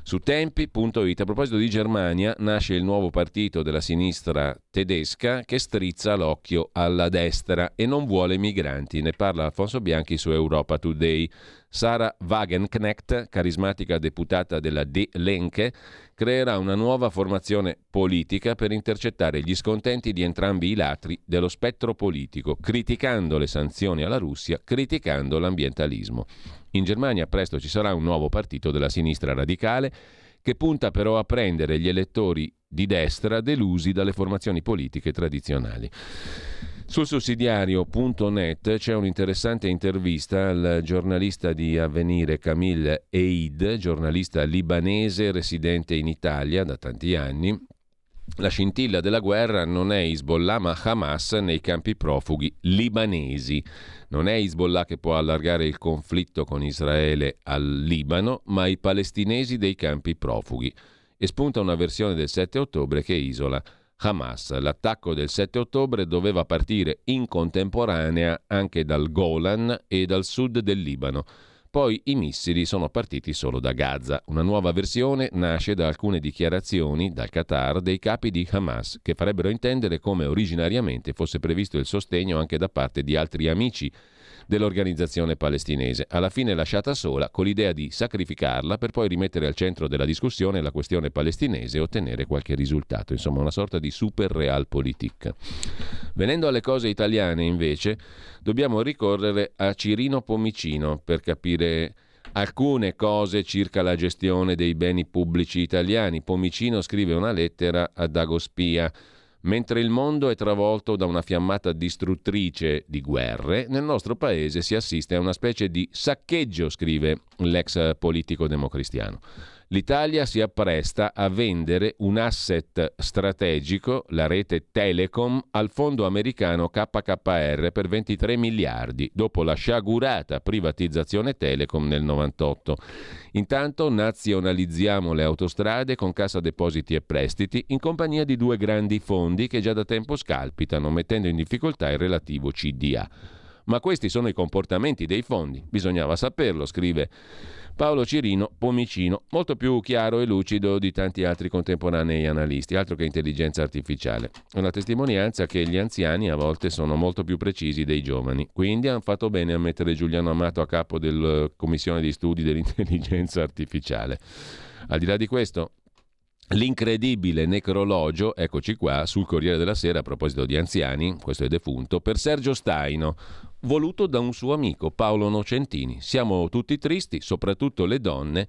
Su tempi.it, a proposito di Germania, nasce il nuovo partito della sinistra tedesca che strizza l'occhio alla destra e non vuole migranti. Ne parla Alfonso Bianchi su Europa Today. Sara Wagenknecht, carismatica deputata della De Lenke, creerà una nuova formazione politica per intercettare gli scontenti di entrambi i latri dello spettro politico, criticando le sanzioni alla Russia, criticando l'ambientalismo. In Germania presto ci sarà un nuovo partito della sinistra radicale che punta però a prendere gli elettori di destra delusi dalle formazioni politiche tradizionali. Sul sussidiario.net c'è un'interessante intervista al giornalista di Avvenire Camille Eid, giornalista libanese residente in Italia da tanti anni. La scintilla della guerra non è Hezbollah ma Hamas nei campi profughi libanesi. Non è Hezbollah che può allargare il conflitto con Israele al Libano, ma i palestinesi dei campi profughi. E spunta una versione del 7 ottobre che isola Hamas. L'attacco del 7 ottobre doveva partire in contemporanea anche dal Golan e dal sud del Libano. Poi i missili sono partiti solo da Gaza. Una nuova versione nasce da alcune dichiarazioni dal Qatar dei capi di Hamas, che farebbero intendere come originariamente fosse previsto il sostegno anche da parte di altri amici dell'organizzazione palestinese, alla fine lasciata sola con l'idea di sacrificarla per poi rimettere al centro della discussione la questione palestinese e ottenere qualche risultato, insomma una sorta di super realpolitik. Venendo alle cose italiane invece, dobbiamo ricorrere a Cirino Pomicino per capire alcune cose circa la gestione dei beni pubblici italiani. Pomicino scrive una lettera a Dagospia Mentre il mondo è travolto da una fiammata distruttrice di guerre, nel nostro paese si assiste a una specie di saccheggio, scrive l'ex politico democristiano. L'Italia si appresta a vendere un asset strategico, la rete Telecom, al fondo americano KKR per 23 miliardi, dopo la sciagurata privatizzazione Telecom nel 98. Intanto nazionalizziamo le autostrade con cassa depositi e prestiti in compagnia di due grandi fondi che già da tempo scalpitano, mettendo in difficoltà il relativo CDA. Ma questi sono i comportamenti dei fondi, bisognava saperlo, scrive Paolo Cirino Pomicino, molto più chiaro e lucido di tanti altri contemporanei analisti, altro che intelligenza artificiale. Una testimonianza che gli anziani a volte sono molto più precisi dei giovani. Quindi hanno fatto bene a mettere Giuliano Amato a capo della commissione di studi dell'intelligenza artificiale. Al di là di questo, L'incredibile necrologio, eccoci qua, sul Corriere della Sera a proposito di anziani, questo è defunto, per Sergio Staino, voluto da un suo amico, Paolo Nocentini. Siamo tutti tristi, soprattutto le donne.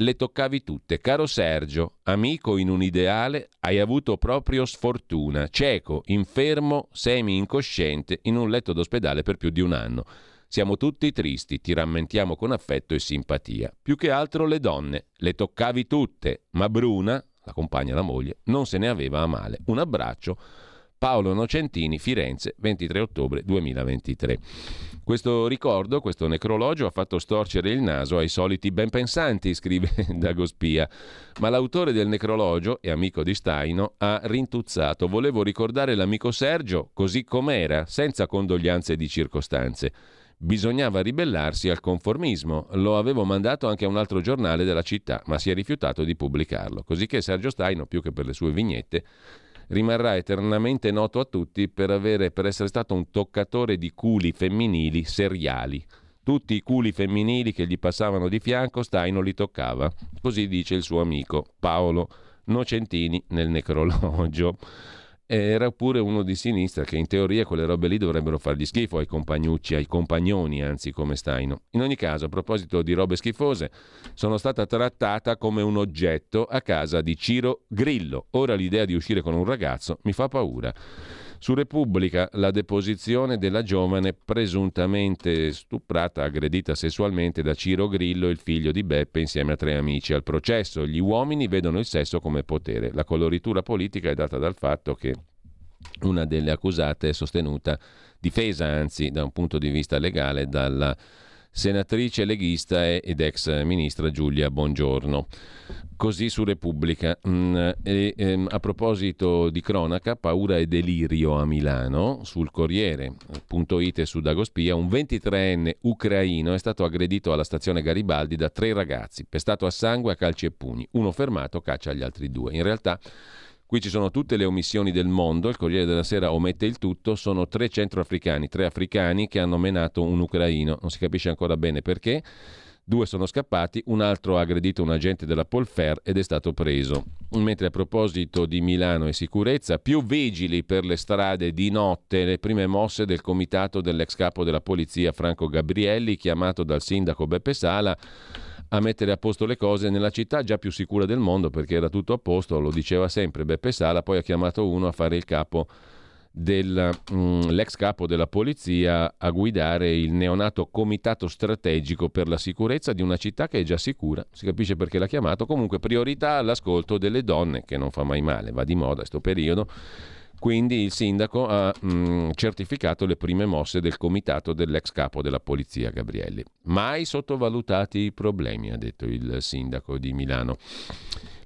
Le toccavi tutte. Caro Sergio, amico in un ideale, hai avuto proprio sfortuna. Cieco, infermo, semi-incosciente, in un letto d'ospedale per più di un anno. Siamo tutti tristi, ti rammentiamo con affetto e simpatia. Più che altro le donne. Le toccavi tutte, ma Bruna, la compagna, la moglie, non se ne aveva a male. Un abbraccio Paolo Nocentini, Firenze, 23 ottobre 2023. Questo ricordo, questo necrologio ha fatto storcere il naso ai soliti ben pensanti, scrive Dagospia, ma l'autore del necrologio e amico di Staino ha rintuzzato. Volevo ricordare l'amico Sergio così com'era, senza condoglianze di circostanze. Bisognava ribellarsi al conformismo. Lo avevo mandato anche a un altro giornale della città, ma si è rifiutato di pubblicarlo. Così che Sergio Staino, più che per le sue vignette, rimarrà eternamente noto a tutti per, avere, per essere stato un toccatore di culi femminili seriali. Tutti i culi femminili che gli passavano di fianco, Staino li toccava. Così dice il suo amico Paolo Nocentini nel necrologio era pure uno di sinistra che in teoria quelle robe lì dovrebbero fargli schifo ai compagnucci, ai compagnoni, anzi come Staino. In ogni caso, a proposito di robe schifose, sono stata trattata come un oggetto a casa di Ciro Grillo. Ora l'idea di uscire con un ragazzo mi fa paura. Su Repubblica la deposizione della giovane presuntamente stuprata, aggredita sessualmente da Ciro Grillo, il figlio di Beppe, insieme a tre amici. Al processo gli uomini vedono il sesso come potere. La coloritura politica è data dal fatto che una delle accusate è sostenuta, difesa anzi da un punto di vista legale, dalla senatrice leghista ed ex ministra Giulia Bongiorno. Così su Repubblica. Mm, e, ehm, a proposito di cronaca, paura e delirio a Milano, sul Corriere.it e su Dagospia, un 23enne ucraino è stato aggredito alla stazione Garibaldi da tre ragazzi, pestato a sangue a calci e pugni. Uno fermato caccia gli altri due. In realtà Qui ci sono tutte le omissioni del mondo, il Corriere della Sera omette il tutto, sono tre centroafricani, tre africani che hanno menato un ucraino, non si capisce ancora bene perché. Due sono scappati, un altro ha aggredito un agente della Polfer ed è stato preso. Mentre a proposito di Milano e sicurezza, più vigili per le strade di notte, le prime mosse del comitato dell'ex capo della polizia Franco Gabrielli, chiamato dal sindaco Beppe Sala a mettere a posto le cose nella città già più sicura del mondo perché era tutto a posto, lo diceva sempre Beppe Sala, poi ha chiamato uno a fare il capo dell'ex mm, capo della polizia a guidare il neonato comitato strategico per la sicurezza di una città che è già sicura, si capisce perché l'ha chiamato, comunque priorità all'ascolto delle donne, che non fa mai male, va di moda questo periodo quindi il sindaco ha mh, mm, certificato le prime mosse del comitato dell'ex capo della polizia Gabrielli. Mai sottovalutati i problemi, ha detto il sindaco di Milano.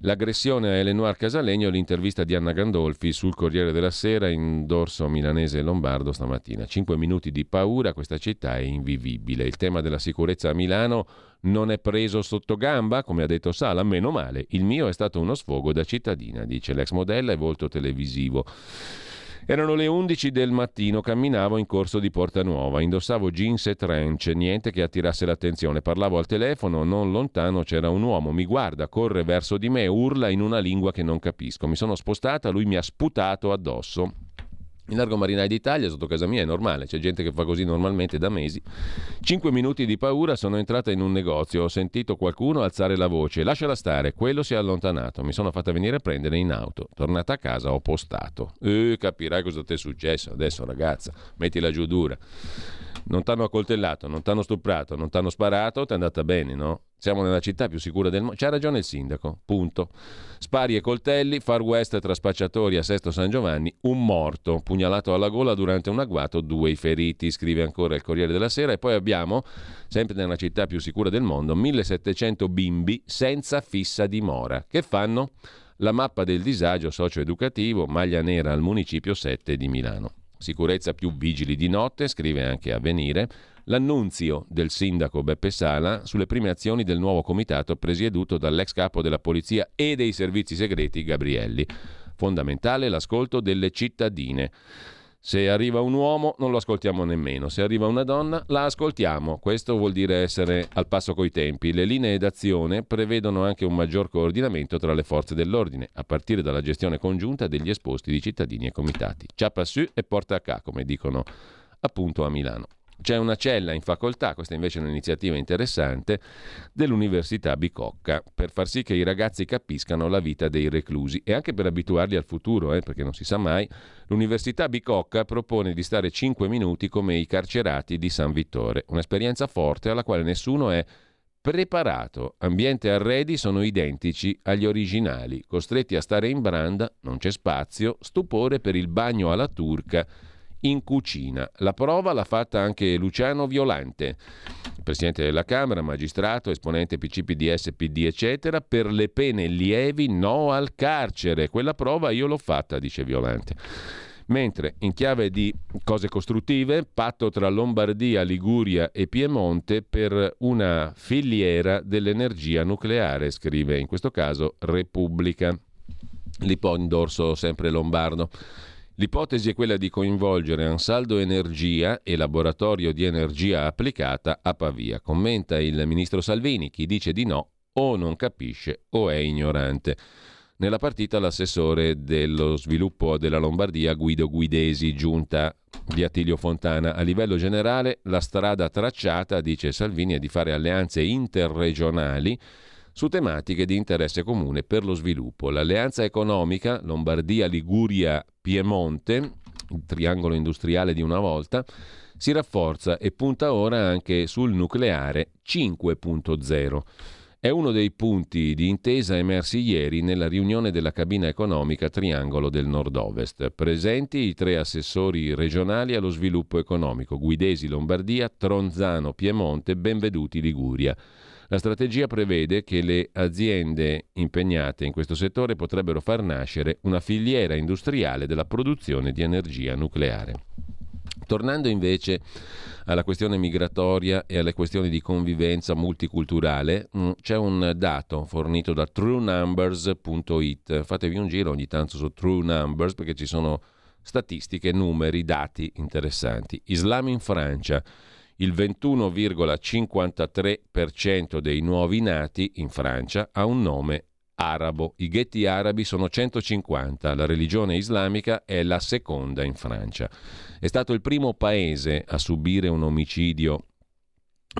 L'aggressione a Elenoir Casalegno, l'intervista di Anna Gandolfi sul Corriere della Sera in dorso milanese e lombardo stamattina. Cinque minuti di paura, questa città è invivibile. Il tema della sicurezza a Milano non è preso sotto gamba, come ha detto Sala, meno male. Il mio è stato uno sfogo da cittadina, dice l'ex modella e volto televisivo. Erano le 11 del mattino, camminavo in corso di Porta Nuova, indossavo jeans e trench, niente che attirasse l'attenzione. Parlavo al telefono, non lontano c'era un uomo, mi guarda, corre verso di me, urla in una lingua che non capisco. Mi sono spostata, lui mi ha sputato addosso. In largo marinai d'Italia, sotto casa mia, è normale, c'è gente che fa così normalmente da mesi. Cinque minuti di paura, sono entrata in un negozio, ho sentito qualcuno alzare la voce, lasciala stare, quello si è allontanato, mi sono fatta venire a prendere in auto. Tornata a casa ho postato. Eh, capirai cosa ti è successo adesso ragazza, mettila giù dura non ti hanno accoltellato, non ti hanno stuprato, non ti hanno sparato, ti è andata bene, no? Siamo nella città più sicura del mondo. C'ha ragione il sindaco, punto. Spari e coltelli, far west tra spacciatori a Sesto San Giovanni, un morto, pugnalato alla gola durante un agguato, due i feriti, scrive ancora il Corriere della Sera. E poi abbiamo, sempre nella città più sicura del mondo, 1700 bimbi senza fissa dimora. Che fanno? La mappa del disagio socio-educativo, maglia nera al municipio 7 di Milano. Sicurezza più vigili di notte, scrive anche Avvenire, l'annunzio del sindaco Beppe Sala sulle prime azioni del nuovo comitato presieduto dall'ex capo della polizia e dei servizi segreti Gabrielli. Fondamentale l'ascolto delle cittadine. Se arriva un uomo non lo ascoltiamo nemmeno, se arriva una donna la ascoltiamo. Questo vuol dire essere al passo coi tempi. Le linee d'azione prevedono anche un maggior coordinamento tra le forze dell'ordine, a partire dalla gestione congiunta degli esposti di cittadini e comitati. Ciapa su e porta a ca, come dicono appunto a Milano. C'è una cella in facoltà, questa invece è un'iniziativa interessante, dell'Università Bicocca, per far sì che i ragazzi capiscano la vita dei reclusi e anche per abituarli al futuro, eh, perché non si sa mai. L'Università Bicocca propone di stare 5 minuti come i carcerati di San Vittore, un'esperienza forte alla quale nessuno è preparato. Ambiente e arredi sono identici agli originali, costretti a stare in branda, non c'è spazio, stupore per il bagno alla turca in cucina. La prova l'ha fatta anche Luciano Violante, presidente della Camera, magistrato, esponente PCPDS, PD, eccetera. Per le pene lievi no al carcere. Quella prova io l'ho fatta, dice Violante. Mentre in chiave di cose costruttive, patto tra Lombardia, Liguria e Piemonte per una filiera dell'energia nucleare, scrive in questo caso Repubblica. Lipò indorso sempre lombardo. L'ipotesi è quella di coinvolgere Ansaldo Energia e Laboratorio di Energia Applicata a Pavia. Commenta il ministro Salvini, chi dice di no o non capisce o è ignorante. Nella partita l'assessore dello sviluppo della Lombardia Guido Guidesi, giunta di Attilio Fontana. A livello generale la strada tracciata, dice Salvini, è di fare alleanze interregionali su tematiche di interesse comune per lo sviluppo. L'alleanza economica Lombardia-Liguria-Piemonte, il triangolo industriale di una volta, si rafforza e punta ora anche sul nucleare 5.0. È uno dei punti di intesa emersi ieri nella riunione della cabina economica Triangolo del Nord-Ovest. Presenti i tre assessori regionali allo sviluppo economico, Guidesi Lombardia, Tronzano Piemonte, Benveduti Liguria. La strategia prevede che le aziende impegnate in questo settore potrebbero far nascere una filiera industriale della produzione di energia nucleare. Tornando invece alla questione migratoria e alle questioni di convivenza multiculturale, mm, c'è un dato fornito da truenumbers.it. Fatevi un giro ogni tanto su True Numbers perché ci sono statistiche, numeri, dati interessanti. Islam in Francia il 21,53% dei nuovi nati in Francia ha un nome arabo. I ghetti arabi sono 150, la religione islamica è la seconda in Francia. È stato il primo paese a subire un omicidio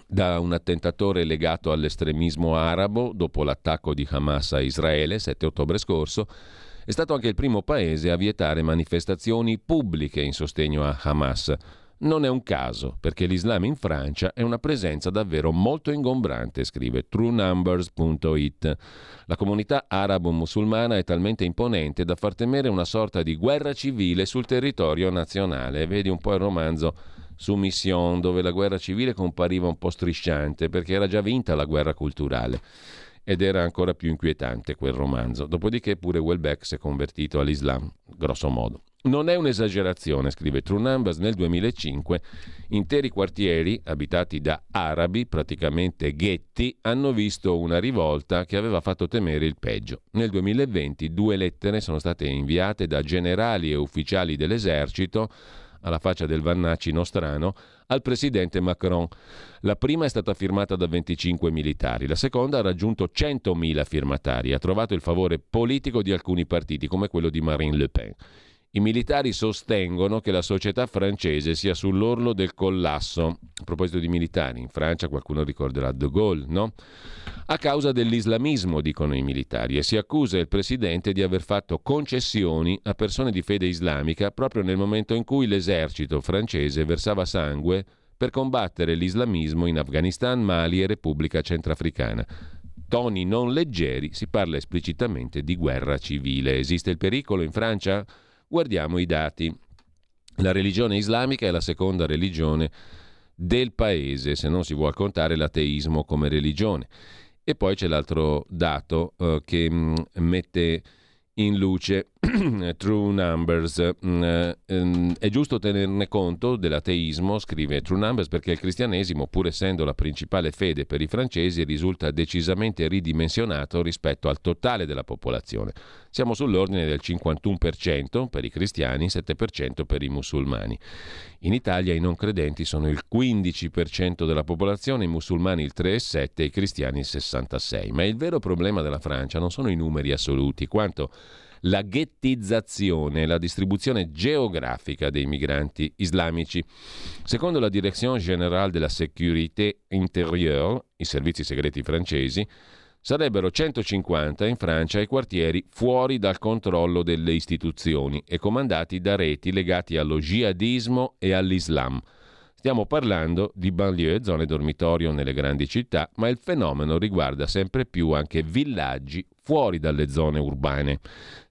da un attentatore legato all'estremismo arabo dopo l'attacco di Hamas a Israele 7 ottobre scorso. È stato anche il primo paese a vietare manifestazioni pubbliche in sostegno a Hamas. Non è un caso, perché l'Islam in Francia è una presenza davvero molto ingombrante, scrive truenumbers.it. La comunità arabo-musulmana è talmente imponente da far temere una sorta di guerra civile sul territorio nazionale. Vedi un po' il romanzo su Mission, dove la guerra civile compariva un po' strisciante, perché era già vinta la guerra culturale. Ed era ancora più inquietante quel romanzo. Dopodiché pure Welbeck si è convertito all'Islam, grosso modo. Non è un'esagerazione, scrive True Numbers, nel 2005 interi quartieri abitati da arabi, praticamente ghetti, hanno visto una rivolta che aveva fatto temere il peggio. Nel 2020 due lettere sono state inviate da generali e ufficiali dell'esercito alla faccia del Vannacci nostrano, al presidente Macron. La prima è stata firmata da 25 militari, la seconda ha raggiunto 100.000 firmatari e ha trovato il favore politico di alcuni partiti, come quello di Marine Le Pen. I militari sostengono che la società francese sia sull'orlo del collasso. A proposito di militari, in Francia qualcuno ricorderà De Gaulle, no? A causa dell'islamismo, dicono i militari, e si accusa il presidente di aver fatto concessioni a persone di fede islamica proprio nel momento in cui l'esercito francese versava sangue per combattere l'islamismo in Afghanistan, Mali e Repubblica Centrafricana toni non leggeri si parla esplicitamente di guerra civile. Esiste il pericolo in Francia? Guardiamo i dati. La religione islamica è la seconda religione del paese, se non si vuole contare l'ateismo come religione. E poi c'è l'altro dato eh, che mh, mm, mette in luce True Numbers. Mm, eh, ehm, è giusto tenerne conto dell'ateismo, scrive True Numbers, perché il cristianesimo, pur essendo la principale fede per i francesi, risulta decisamente ridimensionato rispetto al totale della popolazione. Siamo sull'ordine del 51% per i cristiani, 7% per i musulmani. In Italia i non credenti sono il 15% della popolazione, i musulmani il 3,7% e i cristiani il 66%. Ma il vero problema della Francia non sono i numeri assoluti, quanto la ghettizzazione, la distribuzione geografica dei migranti islamici. Secondo la Direction Générale de la Sécurité Intérieure, i servizi segreti francesi, Sarebbero 150 in Francia i quartieri fuori dal controllo delle istituzioni e comandati da reti legati allo jihadismo e all'Islam. Stiamo parlando di banlieue, zone dormitorio nelle grandi città, ma il fenomeno riguarda sempre più anche villaggi fuori dalle zone urbane.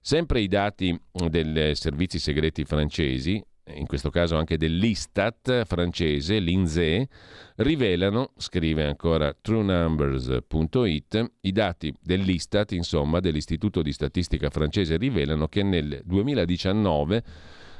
Sempre i dati dei servizi segreti francesi in questo caso anche dell'Istat francese, l'INSEE, rivelano, scrive ancora truenumbers.it, i dati dell'Istat, insomma, dell'Istituto di Statistica francese, rivelano che nel 2019,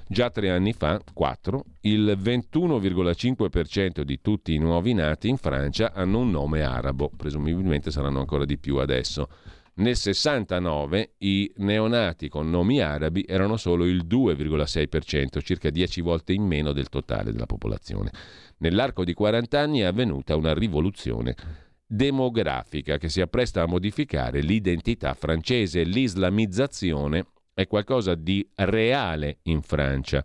già tre anni fa, 4, il 21,5% di tutti i nuovi nati in Francia hanno un nome arabo, presumibilmente saranno ancora di più adesso. Nel 69 i neonati con nomi arabi erano solo il 2,6%, circa 10 volte in meno del totale della popolazione. Nell'arco di 40 anni è avvenuta una rivoluzione demografica che si appresta a modificare l'identità francese. L'islamizzazione è qualcosa di reale in Francia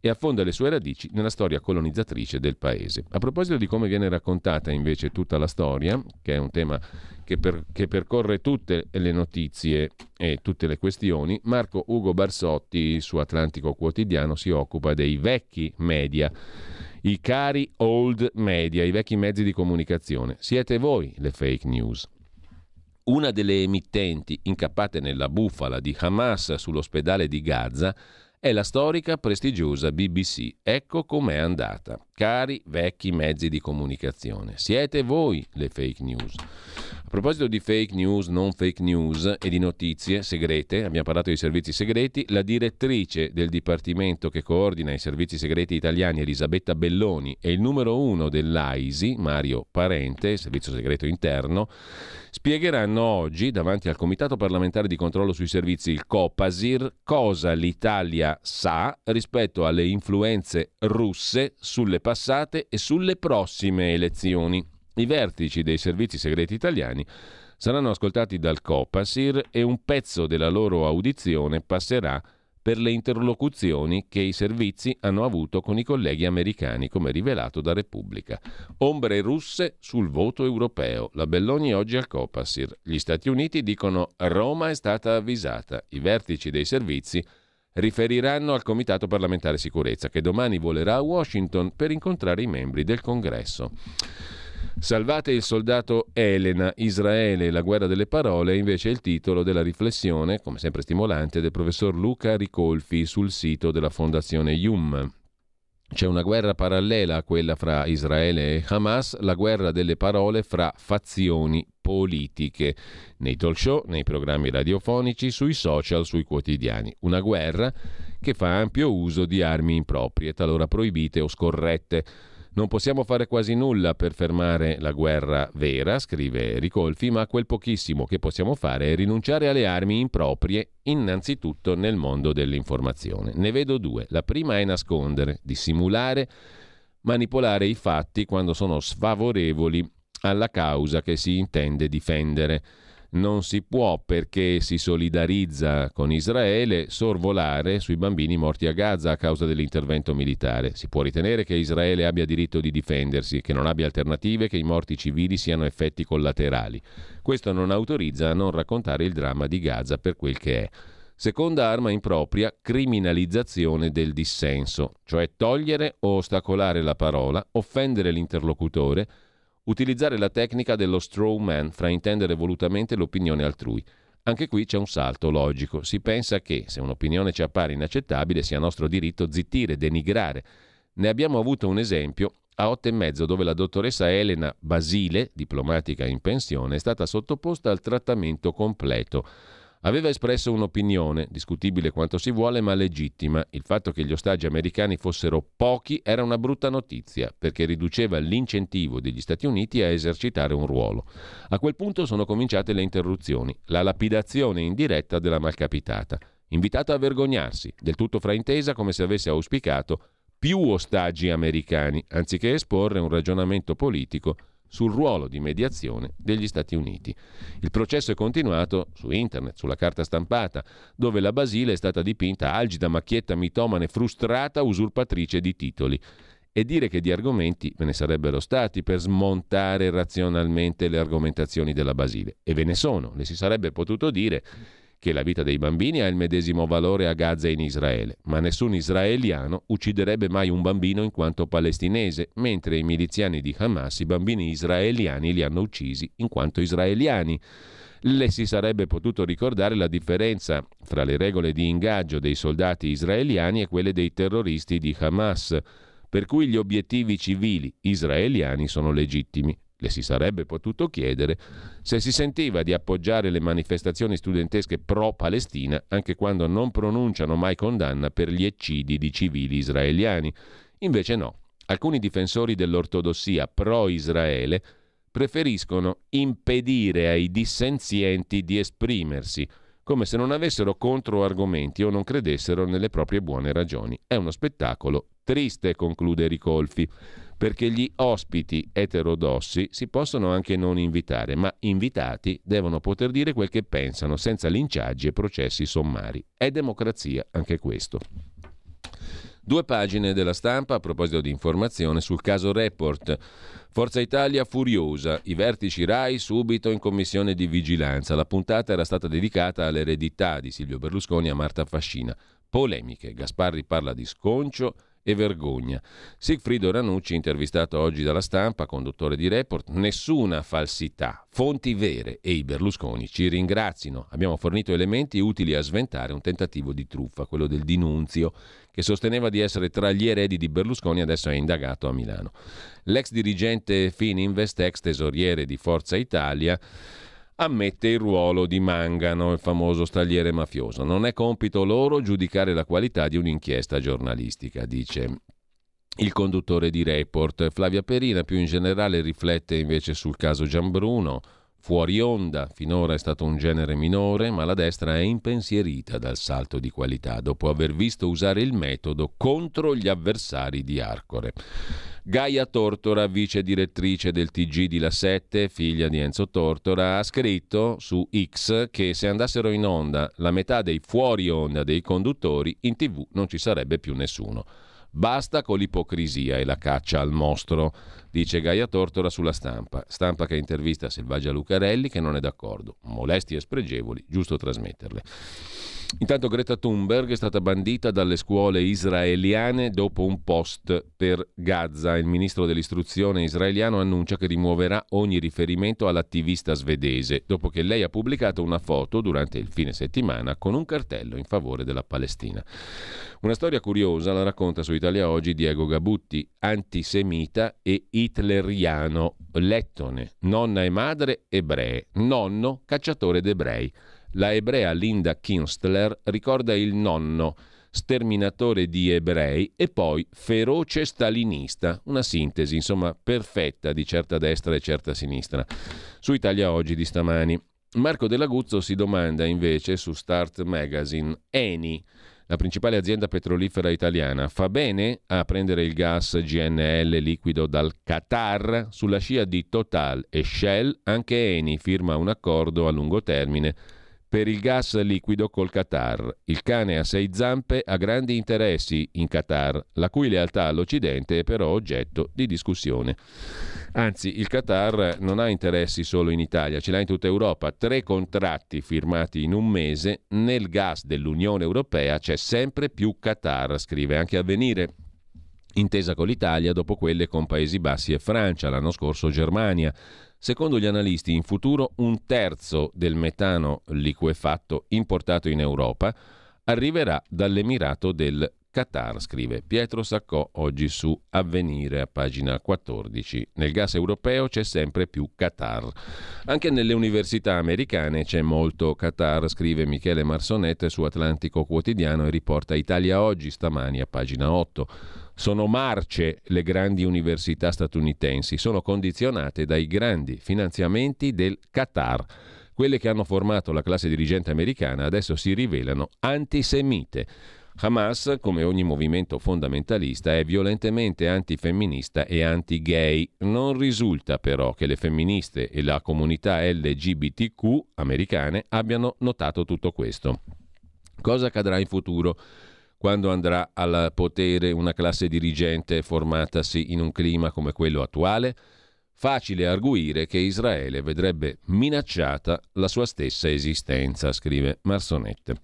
e affonda le sue radici nella storia colonizzatrice del paese. A proposito di come viene raccontata invece tutta la storia, che è un tema che, per, che percorre tutte le notizie e tutte le questioni, Marco Ugo Barsotti su Atlantico Quotidiano si occupa dei vecchi media i cari old media, i vecchi mezzi di comunicazione. Siete voi le fake news. Una delle emittenti incappate nella bufala di Hamas sull'ospedale di Gaza è la storica prestigiosa BBC. Ecco com'è andata. Cari vecchi mezzi di comunicazione, siete voi le fake news. A proposito di fake news, non fake news e di notizie segrete, abbiamo parlato di servizi segreti, la direttrice del dipartimento che coordina i servizi segreti italiani, Elisabetta Belloni, e il numero uno dell'AISI, Mario Parente, servizio segreto interno, spiegheranno oggi davanti al Comitato parlamentare di controllo sui servizi, il COPASIR, cosa l'Italia sa rispetto alle influenze russe sulle passate e sulle prossime elezioni. I vertici dei servizi segreti italiani saranno ascoltati dal Copasir e un pezzo della loro audizione passerà per le interlocuzioni che i servizi hanno avuto con i colleghi americani, come rivelato da Repubblica. Ombre russe sul voto europeo. La Belloni oggi al Copasir. Gli Stati Uniti dicono Roma è stata avvisata. I vertici dei servizi riferiranno al Comitato parlamentare sicurezza che domani volerà a Washington per incontrare i membri del Congresso. Salvate il soldato Elena, Israele e la guerra delle parole è invece il titolo della riflessione, come sempre stimolante, del professor Luca Ricolfi sul sito della Fondazione Yum. C'è una guerra parallela a quella fra Israele e Hamas, la guerra delle parole fra fazioni politiche, nei talk show, nei programmi radiofonici, sui social, sui quotidiani. Una guerra che fa ampio uso di armi improprie, talora proibite o scorrette. Non possiamo fare quasi nulla per fermare la guerra vera, scrive Ricolfi, ma quel pochissimo che possiamo fare è rinunciare alle armi improprie, innanzitutto nel mondo dell'informazione. Ne vedo due. La prima è nascondere, dissimulare, manipolare i fatti quando sono sfavorevoli alla causa che si intende difendere. Non si può, perché si solidarizza con Israele, sorvolare sui bambini morti a Gaza a causa dell'intervento militare. Si può ritenere che Israele abbia diritto di difendersi, che non abbia alternative, che i morti civili siano effetti collaterali. Questo non autorizza a non raccontare il dramma di Gaza per quel che è. Seconda arma impropria, criminalizzazione del dissenso, cioè togliere o ostacolare la parola, offendere l'interlocutore, utilizzare la tecnica dello straw man, fraintendere volutamente l'opinione altrui. Anche qui c'è un salto logico. Si pensa che, se un'opinione ci appare inaccettabile, sia nostro diritto zittire, denigrare. Ne abbiamo avuto un esempio a otto e mezzo, dove la dottoressa Elena Basile, diplomatica in pensione, è stata sottoposta al trattamento completo. Aveva espresso un'opinione, discutibile quanto si vuole, ma legittima. Il fatto che gli ostaggi americani fossero pochi era una brutta notizia, perché riduceva l'incentivo degli Stati Uniti a esercitare un ruolo. A quel punto sono cominciate le interruzioni, la lapidazione indiretta della malcapitata. Invitata a vergognarsi, del tutto fraintesa come se avesse auspicato più ostaggi americani, anziché esporre un ragionamento politico sul ruolo di mediazione degli Stati Uniti. Il processo è continuato su internet, sulla carta stampata, dove la Basile è stata dipinta algida, macchietta, mitomane, frustrata, usurpatrice di titoli. E dire che di argomenti ve ne sarebbero stati per smontare razionalmente le argomentazioni della Basile. E ve ne sono, le si sarebbe potuto dire che la vita dei bambini ha il medesimo valore a Gaza e in Israele, ma nessun israeliano ucciderebbe mai un bambino in quanto palestinese, mentre i miliziani di Hamas i bambini israeliani li hanno uccisi in quanto israeliani. Le si sarebbe potuto ricordare la differenza fra le regole di ingaggio dei soldati israeliani e quelle dei terroristi di Hamas, per cui gli obiettivi civili israeliani sono legittimi, le si sarebbe potuto chiedere se si sentiva di appoggiare le manifestazioni studentesche pro-Palestina anche quando non pronunciano mai condanna per gli eccidi di civili israeliani. Invece no. Alcuni difensori dell'ortodossia pro-Israele preferiscono impedire ai dissenzienti di esprimersi, come se non avessero controargomenti o non credessero nelle proprie buone ragioni. È uno spettacolo triste, conclude Ricolfi perché gli ospiti eterodossi si possono anche non invitare, ma invitati devono poter dire quel che pensano senza linciaggi e processi sommari. È democrazia anche questo. Due pagine della stampa a proposito di informazione sul caso Report. Forza Italia furiosa, i vertici RAI subito in commissione di vigilanza. La puntata era stata dedicata all'eredità di Silvio Berlusconi a Marta Fascina. Polemiche, Gasparri parla di sconcio e vergogna. Sigfrido Ranucci, intervistato oggi dalla stampa, conduttore di report, nessuna falsità, fonti vere e i Berlusconi ci ringrazino. Abbiamo fornito elementi utili a sventare un tentativo di truffa, quello del Dinunzio, che sosteneva di essere tra gli eredi di Berlusconi, adesso è indagato a Milano. L'ex dirigente Fininvest, ex tesoriere di Forza Italia, ammette il ruolo di Mangano, il famoso stagliere mafioso. Non è compito loro giudicare la qualità di un'inchiesta giornalistica, dice il conduttore di Report. Flavia Perina più in generale riflette invece sul caso Gianbruno. Fuori onda, finora è stato un genere minore, ma la destra è impensierita dal salto di qualità dopo aver visto usare il metodo contro gli avversari di Arcore. Gaia Tortora, vice direttrice del TG di La 7, figlia di Enzo Tortora, ha scritto su X che se andassero in onda la metà dei fuori onda dei conduttori, in tv non ci sarebbe più nessuno. Basta con l'ipocrisia e la caccia al mostro, dice Gaia Tortora sulla stampa. Stampa che intervista Selvaggia Lucarelli che non è d'accordo. Molestie spregevoli, giusto trasmetterle. Intanto Greta Thunberg è stata bandita dalle scuole israeliane dopo un post per Gaza. Il ministro dell'istruzione israeliano annuncia che rimuoverà ogni riferimento all'attivista svedese, dopo che lei ha pubblicato una foto durante il fine settimana con un cartello in favore della Palestina. Una storia curiosa la racconta su Italia Oggi Diego Gabutti, antisemita e hitleriano, lettone, nonna e madre ebree, nonno cacciatore d'ebrei. La ebrea Linda Kinstler ricorda il nonno, sterminatore di ebrei e poi feroce stalinista, una sintesi insomma perfetta di certa destra e certa sinistra. Su Italia Oggi di stamani. Marco Dell'Aguzzo si domanda invece su Start Magazine, Eni, la principale azienda petrolifera italiana, fa bene a prendere il gas GNL liquido dal Qatar? Sulla scia di Total e Shell, anche Eni firma un accordo a lungo termine per il gas liquido col Qatar. Il cane a sei zampe ha grandi interessi in Qatar, la cui lealtà all'Occidente è però oggetto di discussione. Anzi, il Qatar non ha interessi solo in Italia, ce l'ha in tutta Europa. Tre contratti firmati in un mese. Nel gas dell'Unione Europea c'è sempre più Qatar, scrive anche Avvenire. Intesa con l'Italia dopo quelle con Paesi Bassi e Francia, l'anno scorso Germania. Secondo gli analisti, in futuro un terzo del metano liquefatto importato in Europa arriverà dall'Emirato del Qatar, scrive Pietro Saccò oggi su Avvenire a pagina 14. Nel gas europeo c'è sempre più Qatar. Anche nelle università americane c'è molto Qatar, scrive Michele Marsonette su Atlantico Quotidiano e riporta Italia oggi stamani a pagina 8. Sono marce le grandi università statunitensi, sono condizionate dai grandi finanziamenti del Qatar. Quelle che hanno formato la classe dirigente americana adesso si rivelano antisemite. Hamas, come ogni movimento fondamentalista, è violentemente antifemminista e anti-gay. Non risulta però che le femministe e la comunità LGBTQ americane abbiano notato tutto questo. Cosa accadrà in futuro? Quando andrà al potere una classe dirigente formatasi in un clima come quello attuale? Facile arguire che Israele vedrebbe minacciata la sua stessa esistenza, scrive Marsonette.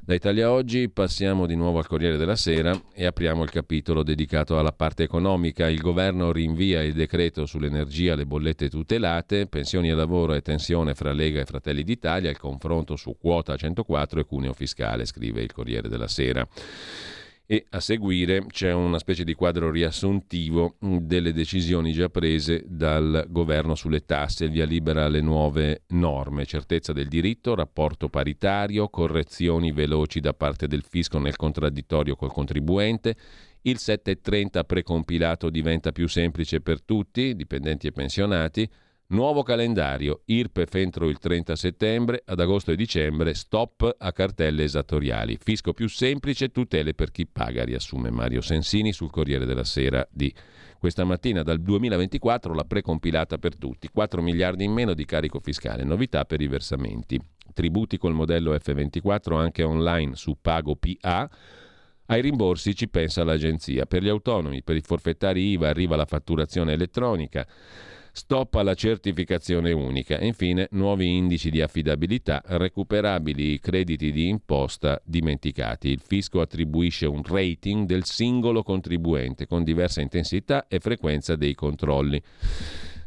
Da Italia Oggi passiamo di nuovo al Corriere della Sera e apriamo il capitolo dedicato alla parte economica. Il governo rinvia il decreto sull'energia alle bollette tutelate, pensioni e lavoro e tensione fra Lega e Fratelli d'Italia, il confronto su quota 104 e cuneo fiscale, scrive il Corriere della Sera e a seguire c'è una specie di quadro riassuntivo delle decisioni già prese dal governo sulle tasse, via libera alle nuove norme, certezza del diritto, rapporto paritario, correzioni veloci da parte del fisco nel contraddittorio col contribuente, il 730 precompilato diventa più semplice per tutti, dipendenti e pensionati, Nuovo calendario, IRPEF entro il 30 settembre, ad agosto e dicembre, stop a cartelle esattoriali. Fisco più semplice, tutele per chi paga, riassume Mario Sensini sul Corriere della Sera di questa mattina. Dal 2024 la precompilata per tutti, 4 miliardi in meno di carico fiscale, novità per i versamenti. Tributi col modello F24 anche online su Pago PA. Ai rimborsi ci pensa l'agenzia. Per gli autonomi, per i forfettari IVA arriva la fatturazione elettronica. Stop alla certificazione unica e infine nuovi indici di affidabilità, recuperabili crediti di imposta dimenticati. Il fisco attribuisce un rating del singolo contribuente con diversa intensità e frequenza dei controlli.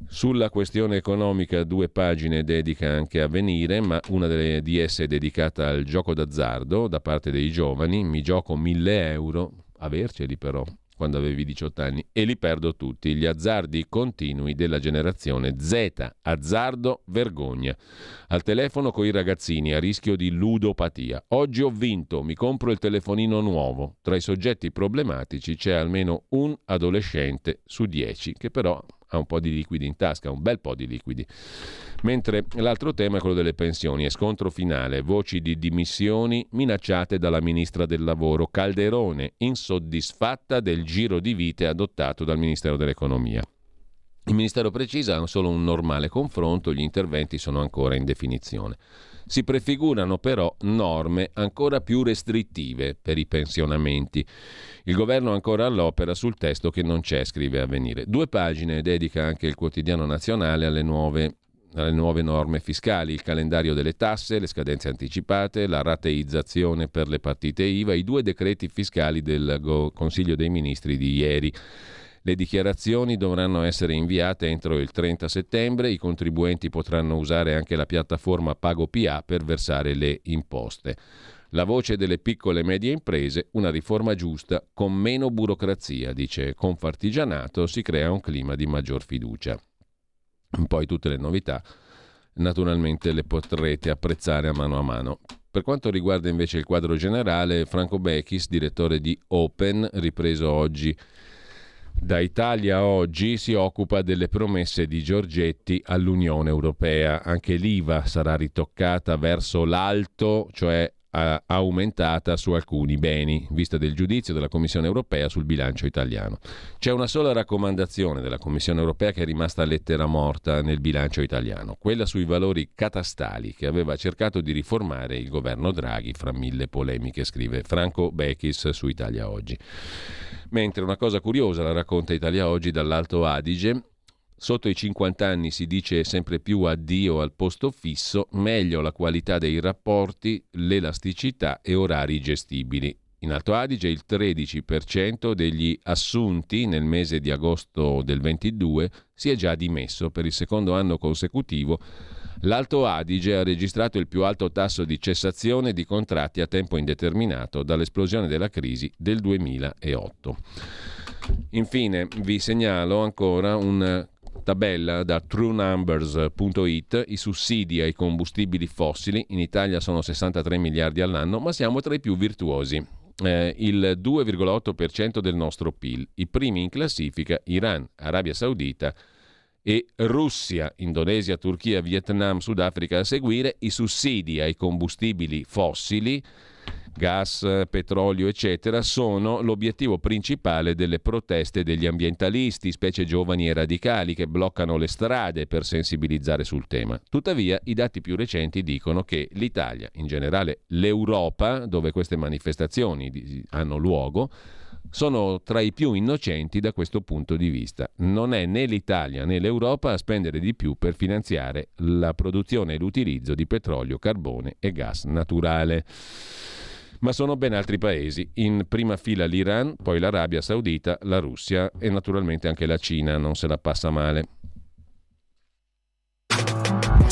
Sulla questione economica due pagine dedica anche a venire, ma una delle, di esse è dedicata al gioco d'azzardo da parte dei giovani. Mi gioco 1000 euro, averceli però, quando avevi 18 anni e li perdo tutti. Gli azzardi continui della generazione Z. Azzardo, vergogna. Al telefono con i ragazzini a rischio di ludopatia. Oggi ho vinto, mi compro il telefonino nuovo. Tra i soggetti problematici c'è almeno un adolescente su 10 che però ha un po' di liquidi in tasca, un bel po' di liquidi. Mentre l'altro tema è quello delle pensioni e scontro finale, voci di dimissioni minacciate dalla ministra del lavoro Calderone, insoddisfatta del giro di vite adottato dal Ministero dell'Economia. Il Ministero precisa solo un normale confronto, gli interventi sono ancora in definizione. Si prefigurano però norme ancora più restrittive per i pensionamenti. Il governo ancora all'opera sul testo che non c'è, scrive Avvenire. Due pagine dedica anche il quotidiano nazionale alle nuove alle nuove norme fiscali, il calendario delle tasse, le scadenze anticipate, la rateizzazione per le partite IVA, i due decreti fiscali del Consiglio dei Ministri di ieri. Le dichiarazioni dovranno essere inviate entro il 30 settembre, i contribuenti potranno usare anche la piattaforma PagoPA per versare le imposte. La voce delle piccole e medie imprese, una riforma giusta con meno burocrazia, dice Confartigianato, si crea un clima di maggior fiducia. Poi tutte le novità naturalmente le potrete apprezzare a mano a mano. Per quanto riguarda invece il quadro generale, Franco Bechis, direttore di Open, ripreso oggi da Italia oggi si occupa delle promesse di Giorgetti all'Unione Europea. Anche l'IVA sarà ritoccata verso l'alto, cioè aumentata su alcuni beni, vista del giudizio della Commissione europea sul bilancio italiano. C'è una sola raccomandazione della Commissione europea che è rimasta lettera morta nel bilancio italiano, quella sui valori catastali che aveva cercato di riformare il governo Draghi fra mille polemiche, scrive Franco Bechis su Italia Oggi. Mentre una cosa curiosa la racconta Italia Oggi dall'Alto Adige, Sotto i 50 anni si dice sempre più addio al posto fisso, meglio la qualità dei rapporti, l'elasticità e orari gestibili. In Alto Adige il 13% degli assunti nel mese di agosto del 22 si è già dimesso per il secondo anno consecutivo. L'Alto Adige ha registrato il più alto tasso di cessazione di contratti a tempo indeterminato dall'esplosione della crisi del 2008. Infine vi segnalo ancora un tabella da truenumbers.it, i sussidi ai combustibili fossili in Italia sono 63 miliardi all'anno, ma siamo tra i più virtuosi. Eh, il 2,8% del nostro PIL. I primi in classifica Iran, Arabia Saudita e Russia, Indonesia, Turchia, Vietnam, Sudafrica a seguire. I sussidi ai combustibili fossili gas, petrolio, eccetera, sono l'obiettivo principale delle proteste degli ambientalisti, specie giovani e radicali, che bloccano le strade per sensibilizzare sul tema. Tuttavia, i dati più recenti dicono che l'Italia, in generale l'Europa, dove queste manifestazioni hanno luogo, sono tra i più innocenti da questo punto di vista. Non è né l'Italia né l'Europa a spendere di più per finanziare la produzione e l'utilizzo di petrolio, carbone e gas naturale ma sono ben altri paesi. In prima fila l'Iran, poi l'Arabia Saudita, la Russia e naturalmente anche la Cina non se la passa male.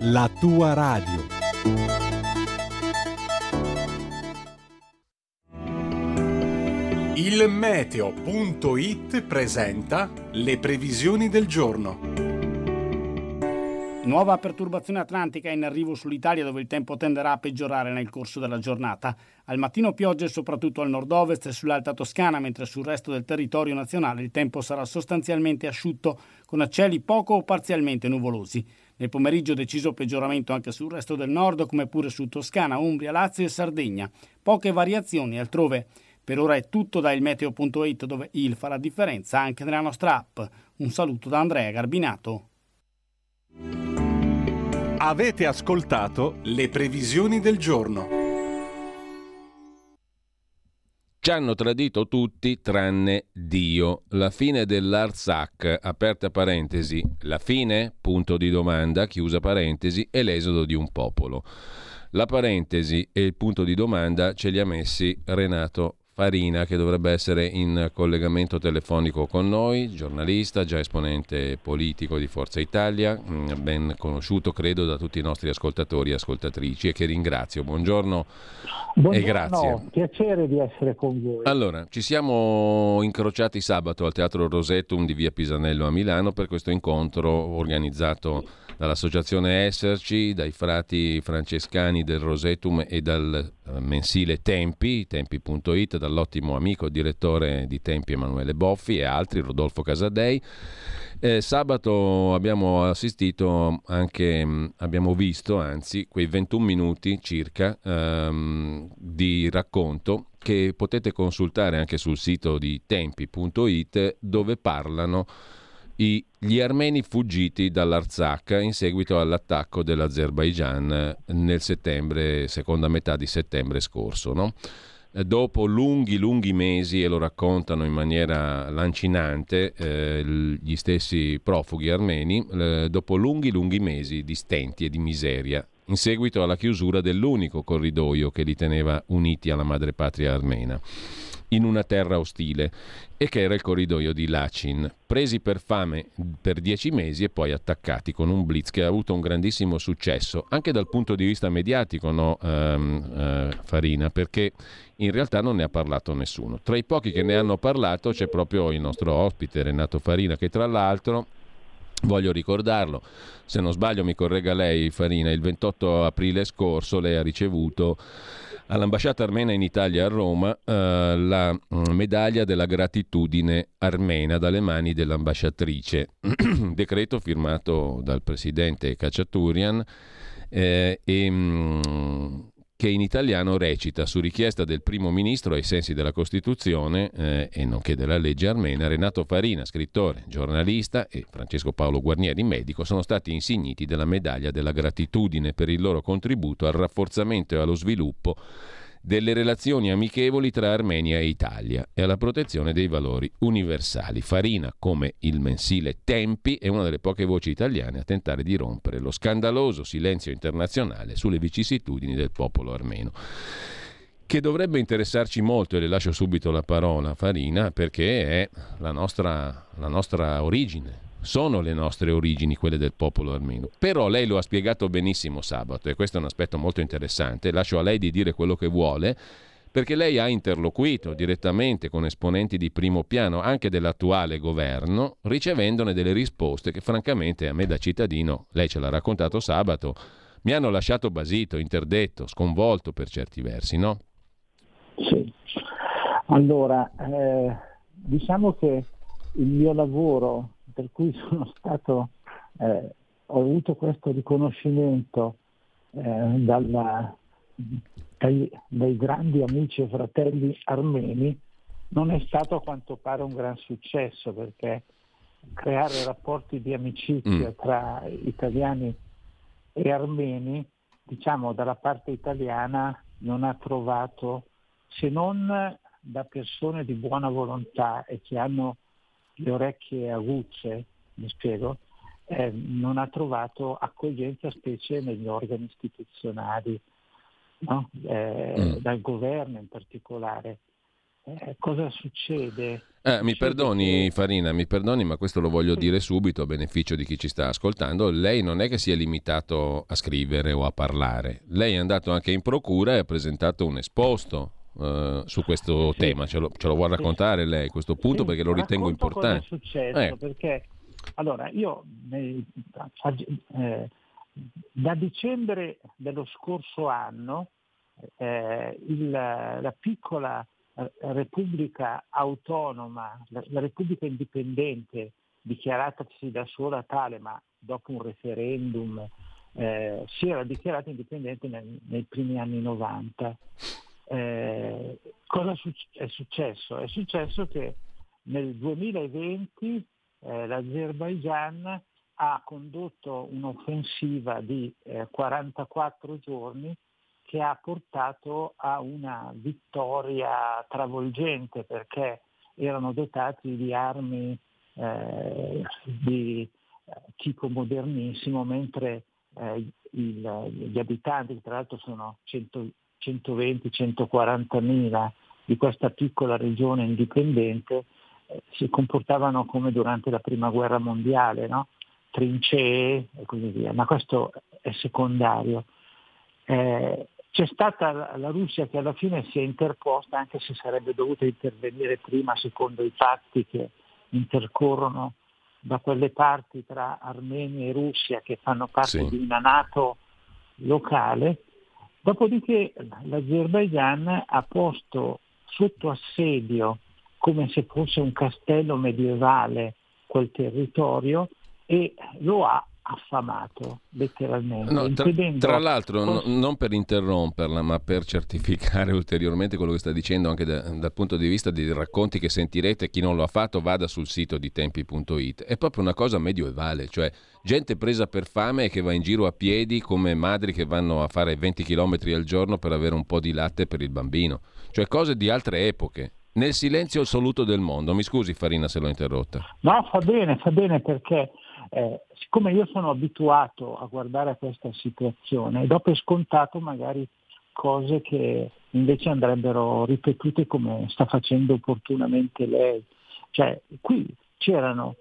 la tua radio. Il meteo.it presenta le previsioni del giorno. Nuova perturbazione atlantica in arrivo sull'Italia dove il tempo tenderà a peggiorare nel corso della giornata. Al mattino piogge soprattutto al nord-ovest e sull'Alta Toscana, mentre sul resto del territorio nazionale il tempo sarà sostanzialmente asciutto con cieli poco o parzialmente nuvolosi. Nel pomeriggio deciso peggioramento anche sul resto del nord, come pure su Toscana, Umbria, Lazio e Sardegna. Poche variazioni altrove. Per ora è tutto da ilmeteo.it dove il fa la differenza anche nella nostra app. Un saluto da Andrea Garbinato. Avete ascoltato le previsioni del giorno. Ci hanno tradito tutti tranne Dio. La fine dell'Arzac, aperta parentesi, la fine, punto di domanda, chiusa parentesi, e l'esodo di un popolo. La parentesi e il punto di domanda ce li ha messi Renato Farina che dovrebbe essere in collegamento telefonico con noi, giornalista, già esponente politico di Forza Italia, mm, ben conosciuto credo da tutti i nostri ascoltatori e ascoltatrici e che ringrazio. Buongiorno, Buongiorno e grazie. Piacere di essere con voi. Allora, ci siamo incrociati sabato al Teatro Rosettum di Via Pisanello a Milano per questo incontro organizzato dall'associazione Esserci, dai frati francescani del Rosetum e dal mensile Tempi, tempi.it, dall'ottimo amico direttore di Tempi Emanuele Boffi e altri, Rodolfo Casadei. Eh, sabato abbiamo assistito anche, mm, abbiamo visto anzi, quei 21 minuti circa ehm, di racconto che potete consultare anche sul sito di tempi.it dove parlano i, gli armeni fuggiti dall'Arzakh in seguito all'attacco dell'Azerbaigian nel settembre, seconda metà di settembre scorso. No? eh, dopo lunghi, lunghi mesi, e lo raccontano in maniera lancinante eh, gli stessi profughi armeni, eh, dopo lunghi, lunghi mesi di stenti e di miseria, in seguito alla chiusura dell'unico corridoio che li teneva uniti alla madrepatria armena in una terra ostile e che era il corridoio di Lachin, presi per fame per dieci mesi e poi attaccati con un blitz che ha avuto un grandissimo successo, anche dal punto di vista mediatico, no, um, uh, Farina, perché in realtà non ne ha parlato nessuno. Tra i pochi che ne hanno parlato c'è proprio il nostro ospite Renato Farina, che tra l'altro Voglio ricordarlo, se non sbaglio mi corregga lei Farina, il 28 aprile scorso lei ha ricevuto all'ambasciata armena in Italia a Roma eh, la mm, medaglia della gratitudine armena dalle mani dell'ambasciatrice, decreto firmato dal presidente Cacciaturian eh, e mh, mm, che in italiano recita su richiesta del primo ministro ai sensi della Costituzione eh, e nonché della legge armena, Renato Farina, scrittore, giornalista e Francesco Paolo Guarnieri, medico, sono stati insigniti della medaglia della gratitudine per il loro contributo al rafforzamento e allo sviluppo delle relazioni amichevoli tra Armenia e Italia e alla protezione dei valori universali. Farina, come il mensile Tempi, è una delle poche voci italiane a tentare di rompere lo scandaloso silenzio internazionale sulle vicissitudini del popolo armeno che dovrebbe interessarci molto, e le lascio subito la parola Farina, perché è la nostra, la nostra origine, sono le nostre origini, quelle del popolo armeno. Però lei lo ha spiegato benissimo sabato e questo è un aspetto molto interessante. Lascio a lei di dire quello che vuole perché lei ha interloquito direttamente con esponenti di primo piano anche dell'attuale governo, ricevendone delle risposte che francamente a me da cittadino, lei ce l'ha raccontato sabato, mi hanno lasciato basito, interdetto, sconvolto per certi versi, no? Sì. Allora, eh, diciamo che il mio lavoro per cui sono stato, eh, ho avuto questo riconoscimento eh, dalla, dai, dai, grandi amici e fratelli armeni, non è stato a quanto pare un gran successo perché creare rapporti di amicizia mm. tra italiani e armeni, diciamo dalla parte italiana, non ha trovato, se non da persone di buona volontà e che hanno le orecchie aguzze, mi spiego, eh, non ha trovato accoglienza specie negli organi istituzionali, no? eh, mm. dal governo in particolare. Eh, cosa succede? Eh, mi perdoni che... Farina, mi perdoni, ma questo lo voglio sì. dire subito a beneficio di chi ci sta ascoltando. Lei non è che si è limitato a scrivere o a parlare, lei è andato anche in procura e ha presentato un esposto uh, su questo sì. tema. Ce lo, ce lo, vuole raccontare sì. lei a questo punto sì, perché lo ritengo importante. Cosa è successo? Eh. Perché allora io eh, da dicembre dello scorso anno eh, il, la piccola eh, Repubblica autonoma, la, la Repubblica indipendente dichiaratasi da sola tale, ma dopo un referendum eh, si era dichiarata indipendente nel, nei primi anni 90. Eh, cosa è successo? È successo che nel 2020 eh, l'Azerbaigian ha condotto un'offensiva di eh, 44 giorni che ha portato a una vittoria travolgente perché erano dotati di armi eh, di eh, tipo modernissimo, mentre eh, il, gli abitanti, che tra l'altro sono 100, 120-140 mila di questa piccola regione indipendente eh, si comportavano come durante la prima guerra mondiale, no? trincee e così via, ma questo è secondario. Eh, c'è stata la, Russia che alla fine si è interposta, anche se sarebbe dovuta intervenire prima secondo i fatti che intercorrono da quelle parti tra Armenia e Russia che fanno parte sì. di una Nato locale, Dopodiché l'Azerbaigian ha posto sotto assedio, come se fosse un castello medievale, quel territorio e lo ha affamato, letteralmente. No, tra, tra, l'altro, no, non per interromperla, ma per certificare ulteriormente quello che sta dicendo anche da, dal punto di vista dei racconti che sentirete, chi non lo ha fatto vada sul sito di tempi.it. È proprio una cosa medioevale, cioè gente presa per fame e che va in giro a piedi come madri che vanno a fare 20 km al giorno per avere un po' di latte per il bambino. Cioè cose di altre epoche nel silenzio assoluto del mondo. Mi scusi Farina se l'ho interrotta. No, fa bene, fa bene perché eh, siccome io sono abituato a guardare a questa situazione, do per scontato magari cose che invece andrebbero ripetute come sta facendo opportunamente lei. Cioè, qui c'erano,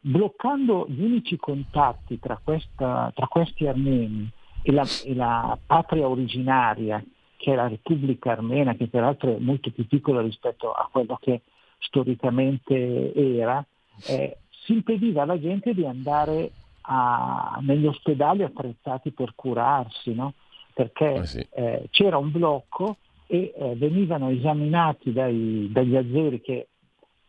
bloccando gli unici contatti tra, questa, tra questi armeni e la, e la patria originaria, che è la Repubblica Armena, che peraltro è molto più piccola rispetto a quello che storicamente era, eh, si impediva alla gente di andare a, negli ospedali attrezzati per curarsi, no? perché eh sì. eh, c'era un blocco e eh, venivano esaminati dai, dagli azeri, che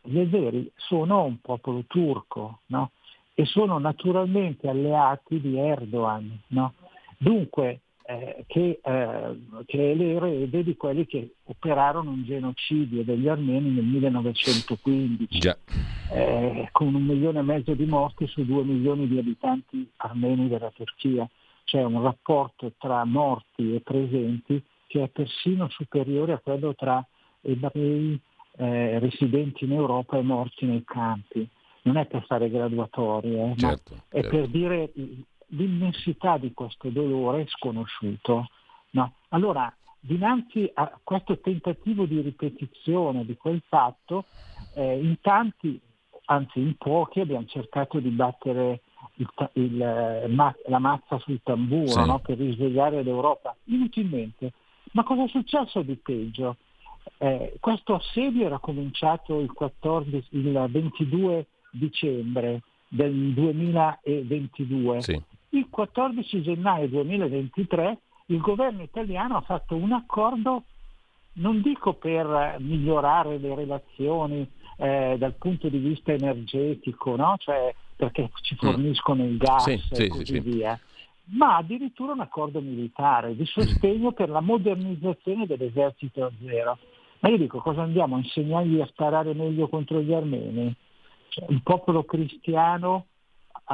gli azeri sono un popolo turco no? e sono naturalmente alleati di Erdogan. No? Dunque eh, che, eh, che, è l'erede di quelli che operarono un genocidio degli armeni nel 1915, eh, con un milione e mezzo di morti su due milioni di abitanti armeni della Turchia. C'è un rapporto tra morti e presenti che è persino superiore a quello tra ebrei eh, residenti in Europa e morti nei campi. Non è per fare graduatorie, certo, ma certo. è per dire l'immensità di questo dolore sconosciuto. No? Allora, dinanzi a questo tentativo di ripetizione di quel fatto, eh, in tanti, anzi in pochi, abbiamo cercato di battere il, il, eh, ma, la mazza sul tamburo sì. no? per risvegliare l'Europa, inutilmente. Ma cosa è successo di peggio? Eh, questo assedio era cominciato il, 14, il 22 dicembre del 2022 sì. Il 14 gennaio 2023 il governo italiano ha fatto un accordo, non dico per migliorare le relazioni eh, dal punto di vista energetico, no? cioè perché ci mm. forniscono il gas sì, e sì, così sì, via, ma addirittura un accordo militare di sostegno per la modernizzazione dell'esercito zero. Ma io dico, cosa andiamo a insegnargli a sparare meglio contro gli armeni? Cioè, il popolo cristiano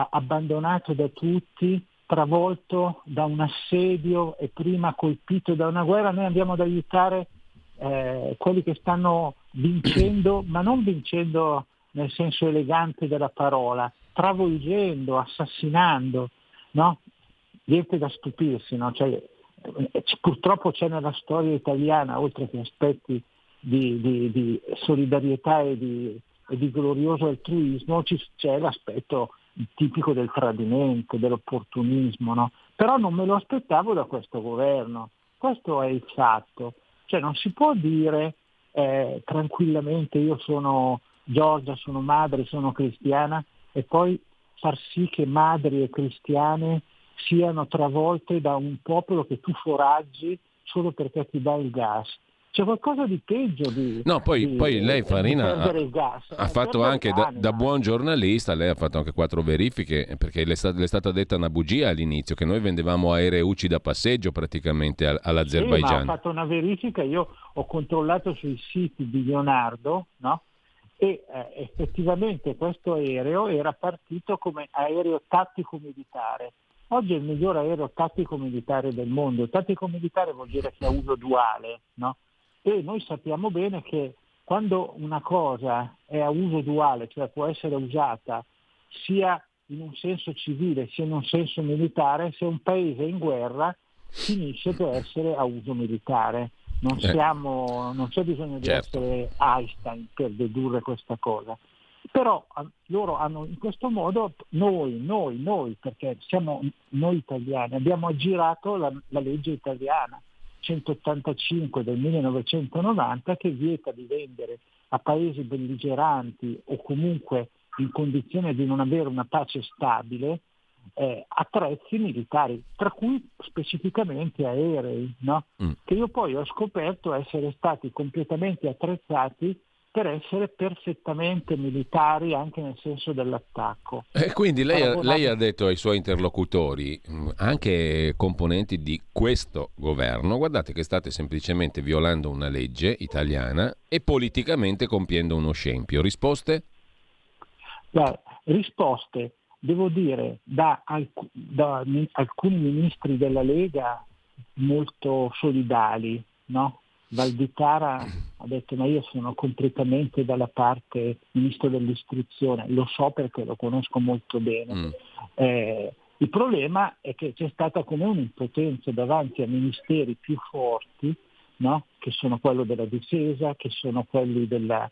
abbandonato da tutti, travolto da un assedio e prima colpito da una guerra, noi andiamo ad aiutare eh, quelli che stanno vincendo, ma non vincendo nel senso elegante della parola, travolgendo, assassinando, no? Niente da stupirsi, no? cioè, eh, purtroppo c'è nella storia italiana, oltre che aspetti di, di, di solidarietà e di, e di glorioso altruismo, c'è l'aspetto tipico del tradimento, dell'opportunismo, no? però non me lo aspettavo da questo governo, questo è il fatto, cioè non si può dire eh, tranquillamente io sono Giorgia, sono madre, sono cristiana e poi far sì che madri e cristiane siano travolte da un popolo che tu foraggi solo perché ti dà il gas. C'è qualcosa di peggio di... No, poi, di, poi lei Farina ha, ha fatto anche da, da, buon giornalista, lei ha fatto anche quattro verifiche, perché le è, stata, le è stata detta una bugia all'inizio, che noi vendevamo aereucci da passeggio praticamente all'Azerbaigian. Sì, ma ho fatto una verifica, io ho controllato sui siti di Leonardo, no? e eh, effettivamente questo aereo era partito come aereo tattico militare. Oggi è il miglior aereo tattico militare del mondo. Tattico militare vuol dire che ha uso duale, no? E noi sappiamo bene che quando una cosa è a uso duale, cioè può essere usata sia in un senso civile sia in un senso militare, se un paese è in guerra finisce per essere a uso militare. Non, eh. siamo, non c'è bisogno di certo. essere Einstein per dedurre questa cosa. Però loro hanno in questo modo, noi, noi, noi, perché siamo noi italiani, abbiamo aggirato la, la legge italiana 185 del 1990 che vieta di vendere a paesi belligeranti o comunque in condizione di non avere una pace stabile eh, attrezzi militari, tra cui specificamente aerei, no? mm. che io poi ho scoperto essere stati completamente attrezzati per essere perfettamente militari anche nel senso dell'attacco. E quindi lei, ha, lei ha detto ai suoi interlocutori, mm, anche componenti di questo governo, guardate che state semplicemente violando una legge italiana e politicamente compiendo uno scempio. Risposte? Beh, risposte, devo dire, da, alc- da alcuni ministri della Lega molto solidali, no? Valditara ha detto ma io sono completamente dalla parte ministro dell'istruzione, lo so perché lo conosco molto bene. Mm. Eh, il problema è che c'è stata come un'impotenza davanti a ministeri più forti, no? che sono quello della difesa, che sono quelli della,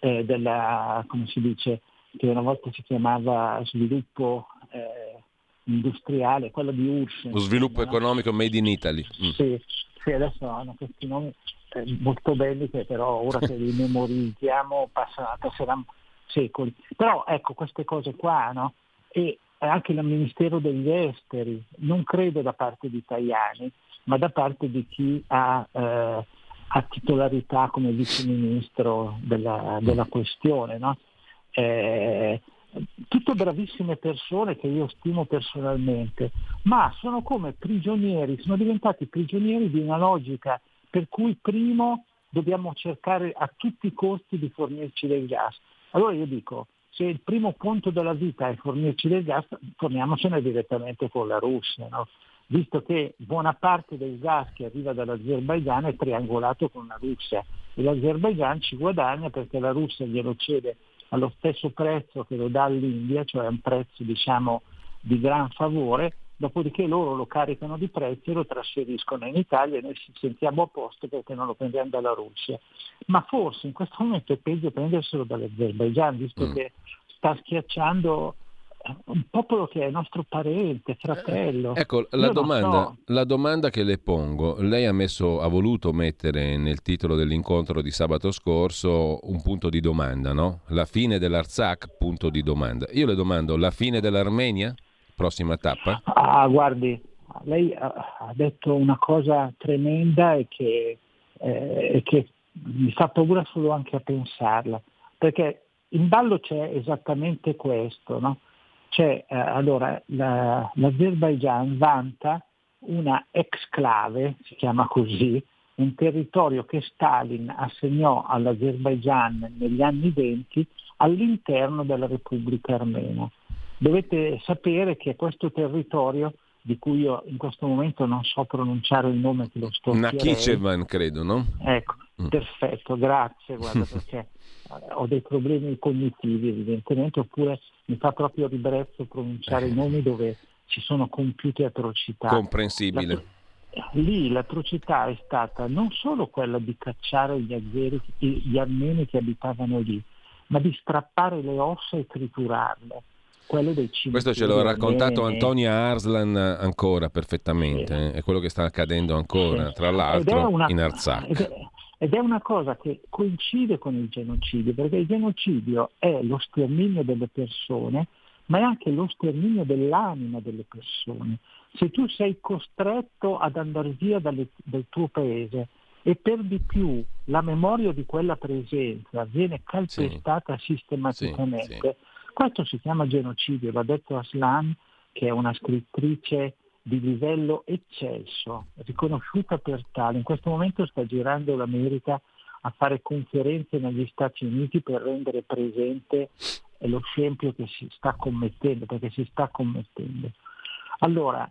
eh, della come si dice, che una volta si chiamava sviluppo eh, industriale, quello di URSS. Lo sviluppo no? economico made in Italy. Mm. Sì, sì, adesso hanno questi nomi eh, molto belli che però ora che li memorizziamo passeranno secoli. Però ecco queste cose qua, no? E anche il Ministero degli Esteri, non credo da parte di Tajani, ma da parte di chi ha, eh, ha titolarità come vice ministro della, della questione. No? Eh, tutte bravissime persone che io stimo personalmente, ma sono come prigionieri, sono diventati prigionieri di una logica per cui primo dobbiamo cercare a tutti i costi di fornirci del gas. Allora io dico, se il primo punto della vita è fornirci del gas, torniamocene direttamente con la Russia, no? visto che buona parte del gas che arriva dall'Azerbaigian è triangolato con la Russia e l'Azerbaigian ci guadagna perché la Russia glielo cede allo stesso prezzo che lo dà all'India, cioè a un prezzo diciamo, di gran favore, dopodiché loro lo caricano di prezzo e lo trasferiscono in Italia e noi ci sentiamo a posto perché non lo prendiamo dalla Russia. Ma forse in questo momento è peggio prenderselo dall'Azerbaigian, visto mm. che sta schiacciando un popolo che è nostro parente, fratello. Eh, ecco, la domanda, so. la domanda, che le pongo, lei ha, messo, ha, voluto mettere nel titolo dell'incontro di sabato scorso un punto di domanda, no? La fine dell'Arzak, punto di domanda. Io le domando, la fine dell'Armenia? Prossima tappa? Ah, guardi, lei ha detto una cosa tremenda e che, eh, che mi fa paura solo anche a pensarla, perché in ballo c'è esattamente questo, no? C'è, eh, allora, la, l'Azerbaigian vanta una exclave, si chiama così, un territorio che Stalin assegnò all'Azerbaigian negli anni 20 all'interno della Repubblica Armena. Dovete sapere che questo territorio, di cui io in questo momento non so pronunciare il nome che lo sto Nakhichevan, credo, no? Ecco, mm. perfetto, grazie, guarda, perché ho dei problemi cognitivi evidentemente, oppure mi fa proprio ribrezzo pronunciare i nomi dove ci sono compiute atrocità. Comprensibile. La, lì l'atrocità è stata non solo quella di cacciare gli, azeri, gli armeni che abitavano lì, ma di strappare le ossa e triturarle. Questo ce l'ha raccontato Antonia Arslan ancora perfettamente, eh? è quello che sta accadendo ancora, tra l'altro una, in Artsakh. Ed è una cosa che coincide con il genocidio, perché il genocidio è lo sterminio delle persone, ma è anche lo sterminio dell'anima delle persone. Se tu sei costretto ad andare via dalle, dal tuo paese e per di più la memoria di quella presenza viene calpestata sì. sistematicamente, sì, sì. questo si chiama genocidio, l'ha detto Aslan, che è una scrittrice di livello eccelso, riconosciuta per tale. In questo momento sta girando l'America a fare conferenze negli Stati Uniti per rendere presente lo scempio che si sta commettendo, perché si sta commettendo. Allora,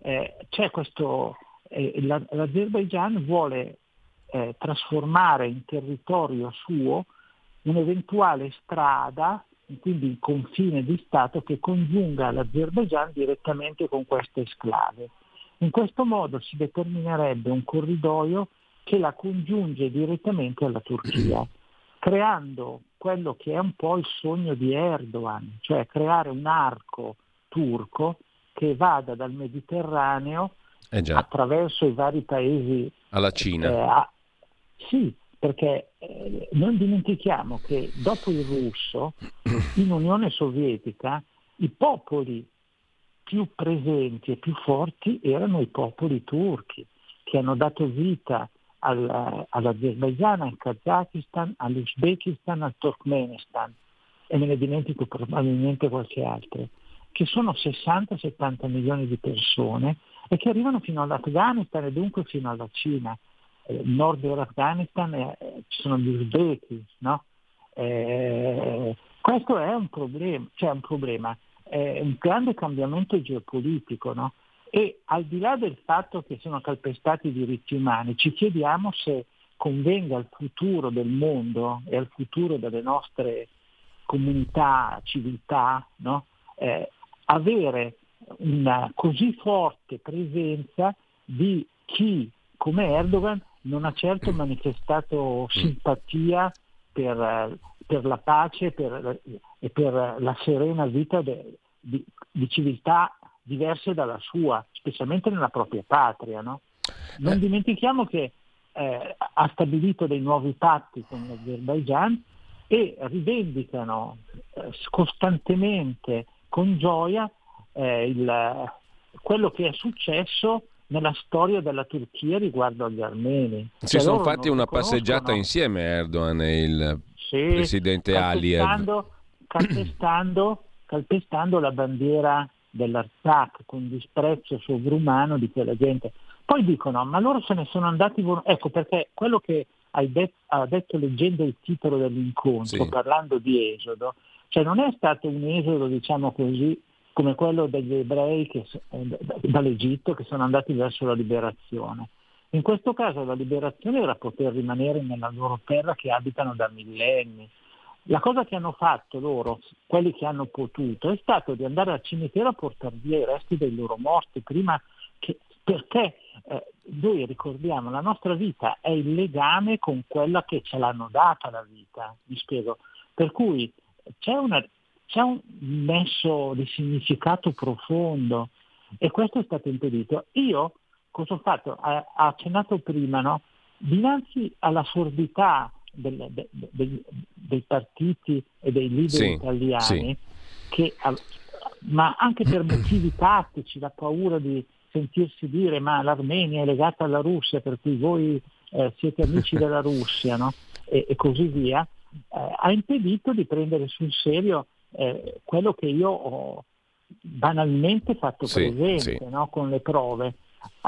eh, c'è questo, eh, l'Azerbaigian vuole eh, trasformare in territorio suo un'eventuale strada quindi il confine di Stato che congiunga l'Azerbaigian direttamente con queste sclave. In questo modo si determinerebbe un corridoio che la congiunge direttamente alla Turchia, creando quello che è un po' il sogno di Erdogan, cioè creare un arco turco che vada dal Mediterraneo eh attraverso i vari paesi alla Cina. Eh, a, sì, perché eh, non dimentichiamo che dopo il russo, in Unione Sovietica, i popoli più presenti e più forti erano i popoli turchi, che hanno dato vita al, all'Azerbaijan, al Kazakistan, all'Uzbekistan, al Turkmenistan e me ne dimentico probabilmente qualche altro, che sono 60-70 milioni di persone e che arrivano fino all'Afghanistan e dunque fino alla Cina. Nord dell'Afghanistan eh, ci sono gli uzbeki, no? eh, questo è un problema, cioè un problema, è un grande cambiamento geopolitico, no? E al di là del fatto che sono calpestati i diritti umani, ci chiediamo se convenga al futuro del mondo e al futuro delle nostre comunità, civiltà, no? eh, avere una così forte presenza di chi come Erdogan non ha certo manifestato simpatia per, per la pace per, e per la serena vita de, di, di, civiltà diverse dalla sua, specialmente nella propria patria. No? Non eh. dimentichiamo che eh, ha stabilito dei nuovi patti con l'Azerbaijan e rivendicano eh, costantemente con gioia eh, il, quello che è successo nella storia della Turchia riguardo agli armeni. Si sono fatti una passeggiata insieme Erdogan e il sì, presidente Aliyev. Calpestando, calpestando la bandiera dell'Artsakh con disprezzo sovrumano di quella gente. Poi dicono, ma loro se ne sono andati, ecco perché quello che hai detto, ha detto leggendo il titolo dell'incontro, sì. parlando di esodo, cioè non è stato un esodo, diciamo così, come quello degli ebrei che, eh, dall'Egitto che sono andati verso la liberazione. In questo caso la liberazione era poter rimanere nella loro terra che abitano da millenni. La cosa che hanno fatto loro, quelli che hanno potuto, è stato di andare al cimitero a portare via i resti dei loro morti, prima che, perché eh, noi ricordiamo, la nostra vita è il legame con quella che ce l'hanno data la vita, mi spiego. Per cui c'è una, c'è un nesso di significato profondo e questo è stato impedito. Io cosa ho fatto? Ha accennato prima, no? dinanzi alla sordità del, de, de, dei partiti e dei leader sì, italiani, sì. Che, ma anche per motivi tattici, la paura di sentirsi dire ma l'Armenia è legata alla Russia, per cui voi eh, siete amici della Russia, no? e, e, così via, eh, ha impedito di prendere sul serio eh, quello che io ho banalmente fatto sì, presente sì. No? con le prove.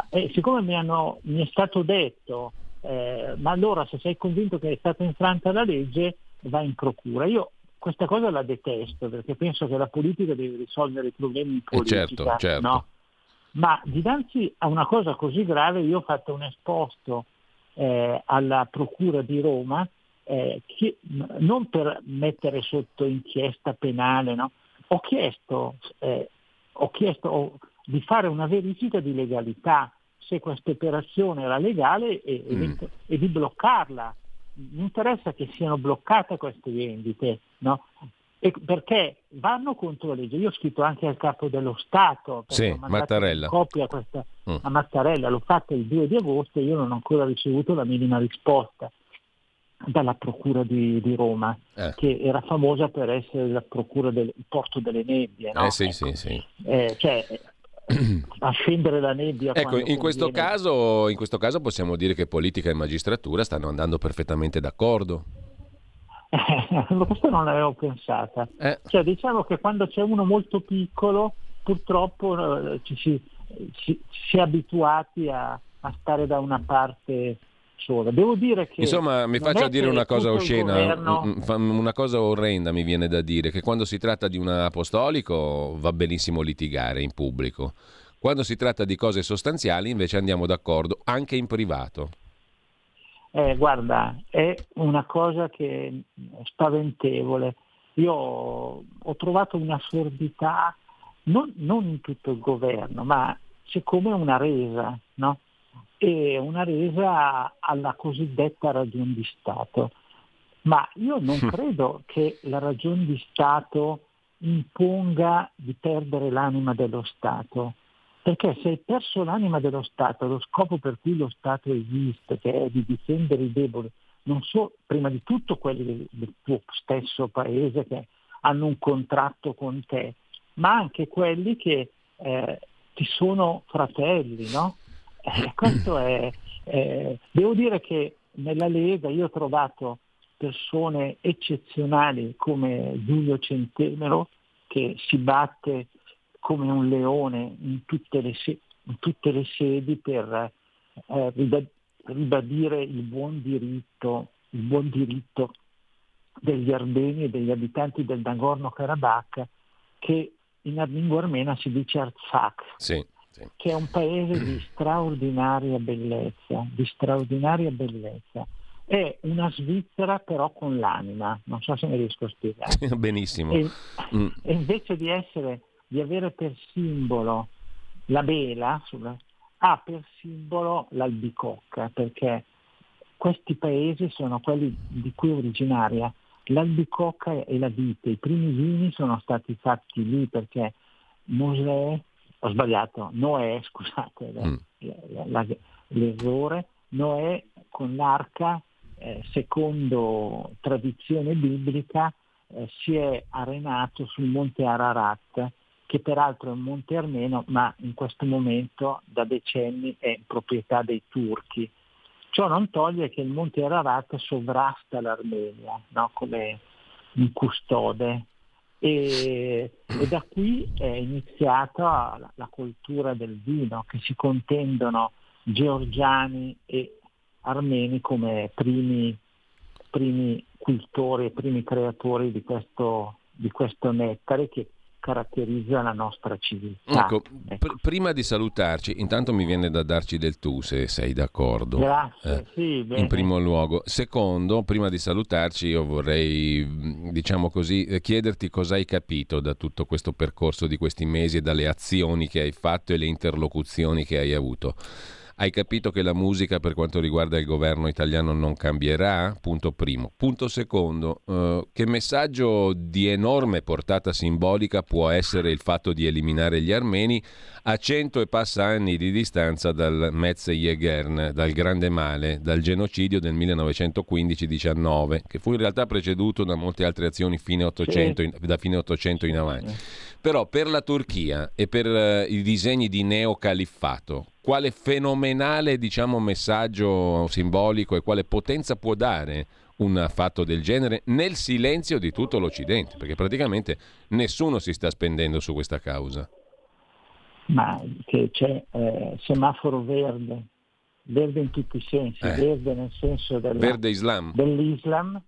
E siccome mi, hanno, mi è stato detto, eh, ma allora se sei convinto che è stata infranta la legge, vai in procura. Io questa cosa la detesto perché penso che la politica deve risolvere i problemi in eh, politica. certo, certo. No? Ma dinanzi a una cosa così grave io ho fatto un esposto eh, alla Procura di Roma eh, che, non per mettere sotto inchiesta penale, no? ho chiesto, eh, ho chiesto di fare una verifica di legalità, se questa operazione era legale e, mm. e, di bloccarla. Mi interessa che siano bloccate queste vendite, no? perché vanno contro la legge. Io ho scritto anche al capo dello Stato, sì, Mattarella. copia questa, mm. a Mattarella, l'ho fatta il 2 di agosto e io non ho ancora ricevuto la minima risposta dalla Procura di, di Roma, eh. che era famosa per essere la Procura del Porto delle Nebbie. No? Eh sì, ecco. sì, sì. Eh, cioè, a scendere la nebbia. Ecco, in questo, caso, in questo, caso, possiamo dire che politica e magistratura stanno andando perfettamente d'accordo. Eh, questo non l'avevo pensata. Eh. Cioè, diciamo che quando c'è uno molto piccolo, purtroppo eh, ci si, si, si, è abituati a, a stare da una parte sola. Devo dire che. Insomma, mi faccia dire una cosa oscena, una cosa orrenda mi viene da dire: che quando si tratta di un apostolico va benissimo litigare in pubblico. Quando si tratta di cose sostanziali invece andiamo d'accordo anche in privato. Eh, guarda, è una cosa che è spaventevole. Io ho trovato una sordità, non, non in tutto il governo, ma c'è come una resa, no? E una resa alla cosiddetta ragione di Stato. Ma io non credo che la ragione di Stato imponga di perdere l'anima dello Stato, perché se hai perso l'anima dello Stato, lo scopo per cui lo Stato esiste, che è di difendere i deboli, non so, prima di tutto quelli del, del tuo stesso paese che hanno un contratto con te, ma anche quelli che eh, ti sono fratelli, no? Eh, questo è, Eh, devo dire che nella Lega io ho trovato persone eccezionali come Giulio Centemero che si batte come un leone in tutte le, se- in tutte le sedi per eh, ribadire il buon diritto, il buon diritto degli armeni e degli abitanti del Nagorno-Karabakh che in lingua armena si dice Artsakh, sì, sì. che è un paese di straordinaria bellezza, di straordinaria bellezza. È una Svizzera però con l'anima, non so se mi riesco a spiegare. Benissimo. E, mm. e invece di, essere, di avere per simbolo la vela, sulla, ha per simbolo l'albicocca, perché questi paesi sono quelli di cui è originaria l'albicocca e la vite. I primi vini sono stati fatti lì perché Mosè, ho sbagliato, Noè, scusate mm. la, la, l'errore, Noè con l'arca, eh, secondo tradizione biblica, eh, si è arenato sul monte Ararat che peraltro è un monte armeno, ma in questo momento da decenni è in proprietà dei turchi. Ciò non toglie che il monte Ararat sovrasta l'Armenia no? come un custode e, e, da qui è iniziata la, la cultura del vino, che si contendono georgiani e armeni come primi, primi cultori e primi creatori di questo, di questo nettare che caratterizza la nostra civiltà. Ecco, ecco. Pr- prima di salutarci, intanto mi viene da darci del tu se sei d'accordo. Grazie, eh, sì, In primo luogo. Secondo, prima di salutarci io vorrei, diciamo così, eh, chiederti cosa hai capito da tutto questo percorso di questi mesi e dalle azioni che hai fatto e le interlocuzioni che hai avuto. Hai capito che la musica per quanto riguarda il governo italiano non cambierà? Punto primo. Punto secondo, eh, che messaggio di enorme portata simbolica può essere il fatto di eliminare gli armeni a cento e passa anni di distanza dal Metz-Yegern, dal grande male, dal genocidio del 1915-19, che fu in realtà preceduto da molte altre azioni fine 800, in, da fine 800 in avanti. Però per la Turchia e per uh, i disegni di neocaliffato, quale fenomenale diciamo, messaggio simbolico e quale potenza può dare un fatto del genere nel silenzio di tutto l'Occidente, perché praticamente nessuno si sta spendendo su questa causa. Ma che c'è eh, semaforo verde, verde in tutti i sensi, eh. verde nel senso della, verde Islam. dell'Islam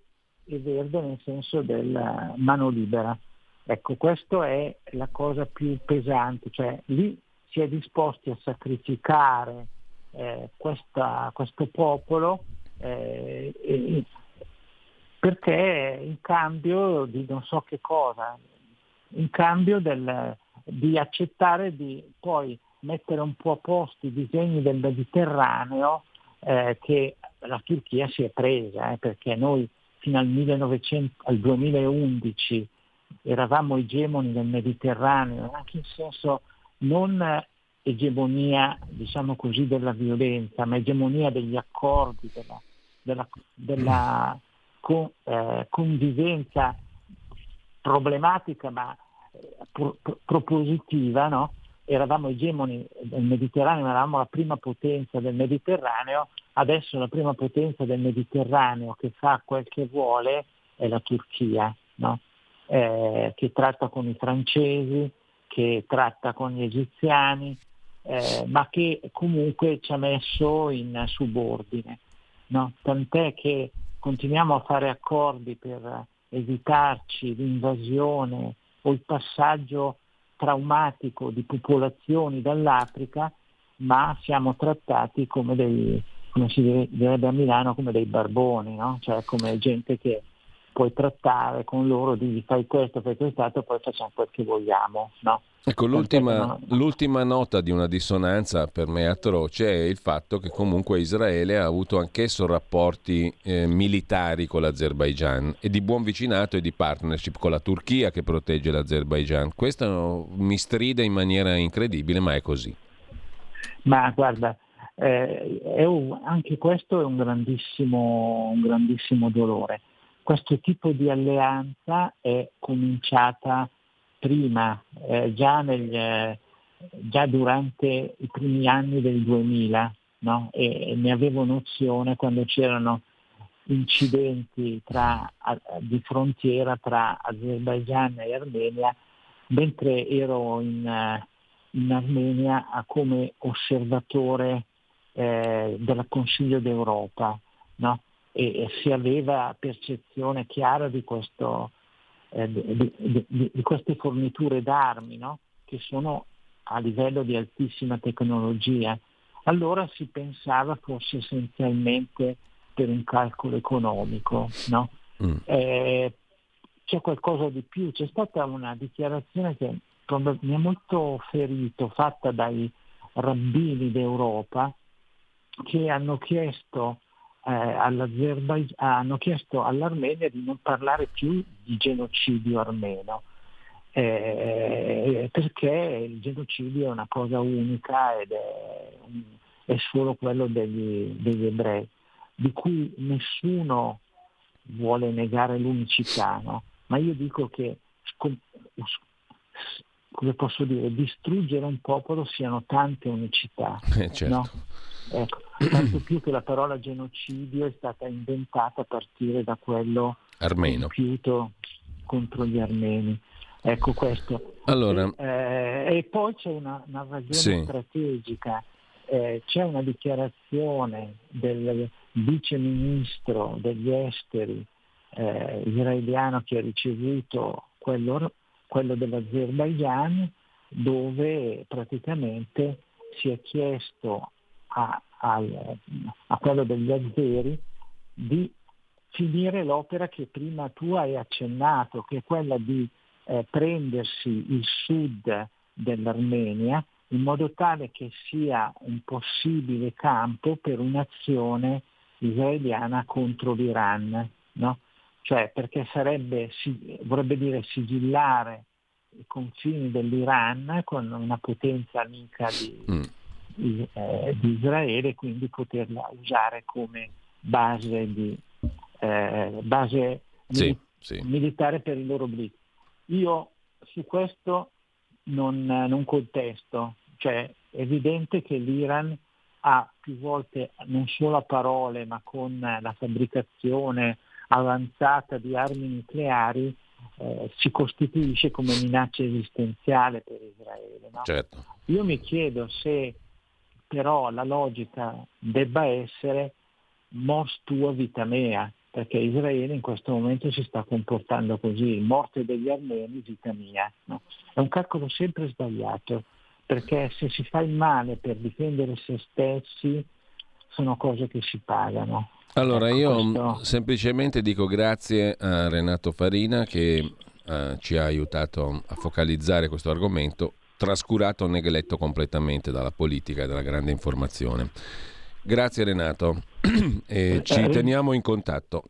e verde nel senso della mano libera. Ecco, questa è la cosa più pesante, cioè lì si è disposti a sacrificare eh, questa, questo popolo eh, e, perché in cambio di non so che cosa, in cambio del, di accettare di poi mettere un po' a posto i disegni del Mediterraneo eh, che la Turchia si è presa, eh, perché noi fino al, 1900, al 2011 eravamo egemoni del Mediterraneo, anche in senso non egemonia, diciamo così, della violenza, ma egemonia degli accordi, della, della, della con, eh, convivenza problematica ma eh, pro, pro, propositiva, no? eravamo egemoni del Mediterraneo, eravamo la prima potenza del Mediterraneo, adesso la prima potenza del Mediterraneo che fa quel che vuole è la Turchia, no? eh, che tratta con i francesi, che tratta con gli egiziani, eh, ma che comunque ci ha messo in subordine. No? Tant'è che continuiamo a fare accordi per evitarci l'invasione o il passaggio traumatico di popolazioni dall'Africa, ma siamo trattati come dei, come si direbbe a Milano, come dei barboni, no? cioè come gente che puoi trattare con loro, digli fai questo, fai quest'altro, poi facciamo quel che vogliamo. No? Ecco, l'ultima, l'ultima, nota di una dissonanza per me atroce è il fatto che comunque Israele ha avuto anch'esso rapporti eh, militari con l'Azerbaigian e di buon vicinato e di partnership con la Turchia che protegge l'Azerbaigian. Questo mi stride in maniera incredibile, ma è così. Ma guarda, eh, un, anche questo è un grandissimo, un grandissimo dolore questo tipo di alleanza è cominciata prima, eh, già, nel, già, durante i primi anni del 2000, no? e, e ne avevo nozione quando c'erano incidenti tra, di frontiera tra Azerbaijan e Armenia, mentre ero in, in Armenia come osservatore eh, del Consiglio d'Europa no? E, e, si aveva percezione chiara di, questo, eh, di, di, di queste forniture d'armi no? che sono a livello di altissima tecnologia. Allora si pensava fosse essenzialmente per un calcolo economico. No? Mm. Eh, c'è qualcosa di più, c'è stata una dichiarazione che mi ha molto ferito, fatta dai rabbini d'Europa, che hanno chiesto, eh, hanno chiesto all'Armenia di non parlare più di genocidio armeno, eh, perché il genocidio è una cosa unica ed è, è solo quello degli, degli, ebrei, di cui nessuno vuole negare l'unicità, no? ma io dico che come posso dire, distruggere un popolo siano tante unicità. Eh, certo. no? Ecco, tanto più che la parola genocidio è stata inventata a partire da quello armeno compiuto contro gli armeni. Ecco questo. Allora... E, eh, e poi c'è una, una ragione sì. strategica, eh, c'è una dichiarazione del vice ministro degli esteri eh, israeliano che ha ricevuto quello, quello dell'Azerbaijan dove praticamente si è chiesto a, a, a quello degli azeri di finire l'opera che prima tu hai accennato, che è quella di eh, prendersi il sud dell'Armenia in modo tale che sia un possibile campo per un'azione israeliana contro l'Iran. No? cioè perché sarebbe, vorrebbe dire sigillare i confini dell'Iran con una potenza amica di, mm. Di, eh, di Israele e quindi poterla usare come base, di, eh, base sì, mili- sì. militare per il loro blitz. Io su questo non, non contesto, cioè è evidente che l'Iran ha più volte non solo a parole ma con la fabbricazione avanzata di armi nucleari eh, si costituisce come minaccia esistenziale per Israele. No? Certo. Io mi chiedo se però la logica debba essere mors tua vita mea, perché Israele in questo momento si sta comportando così, morte degli armeni, vita mia. No? È un calcolo sempre sbagliato, perché se si fa il male per difendere se stessi sono cose che si pagano. Allora ecco, io questo... semplicemente dico grazie a Renato Farina che eh, ci ha aiutato a focalizzare questo argomento, trascurato o negletto completamente dalla politica e dalla grande informazione. Grazie Renato e eh, ci teniamo in contatto.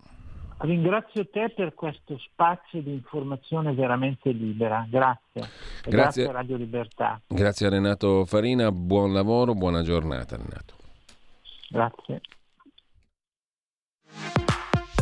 Ringrazio te per questo spazio di informazione veramente libera. Grazie. Grazie. Grazie a Radio Libertà. Grazie a Renato Farina, buon lavoro, buona giornata Renato. Grazie.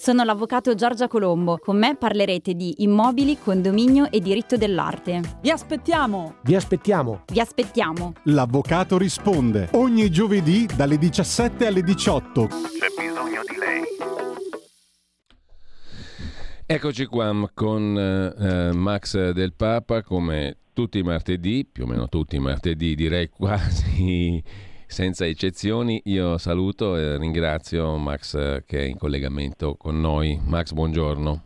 Sono l'avvocato Giorgia Colombo. Con me parlerete di immobili, condominio e diritto dell'arte. Vi aspettiamo! Vi aspettiamo! Vi aspettiamo! L'avvocato risponde ogni giovedì dalle 17 alle 18. C'è bisogno di lei. Eccoci qua con eh, Max del Papa come tutti i martedì, più o meno tutti i martedì, direi quasi senza eccezioni. Io saluto e ringrazio Max che è in collegamento con noi. Max, buongiorno.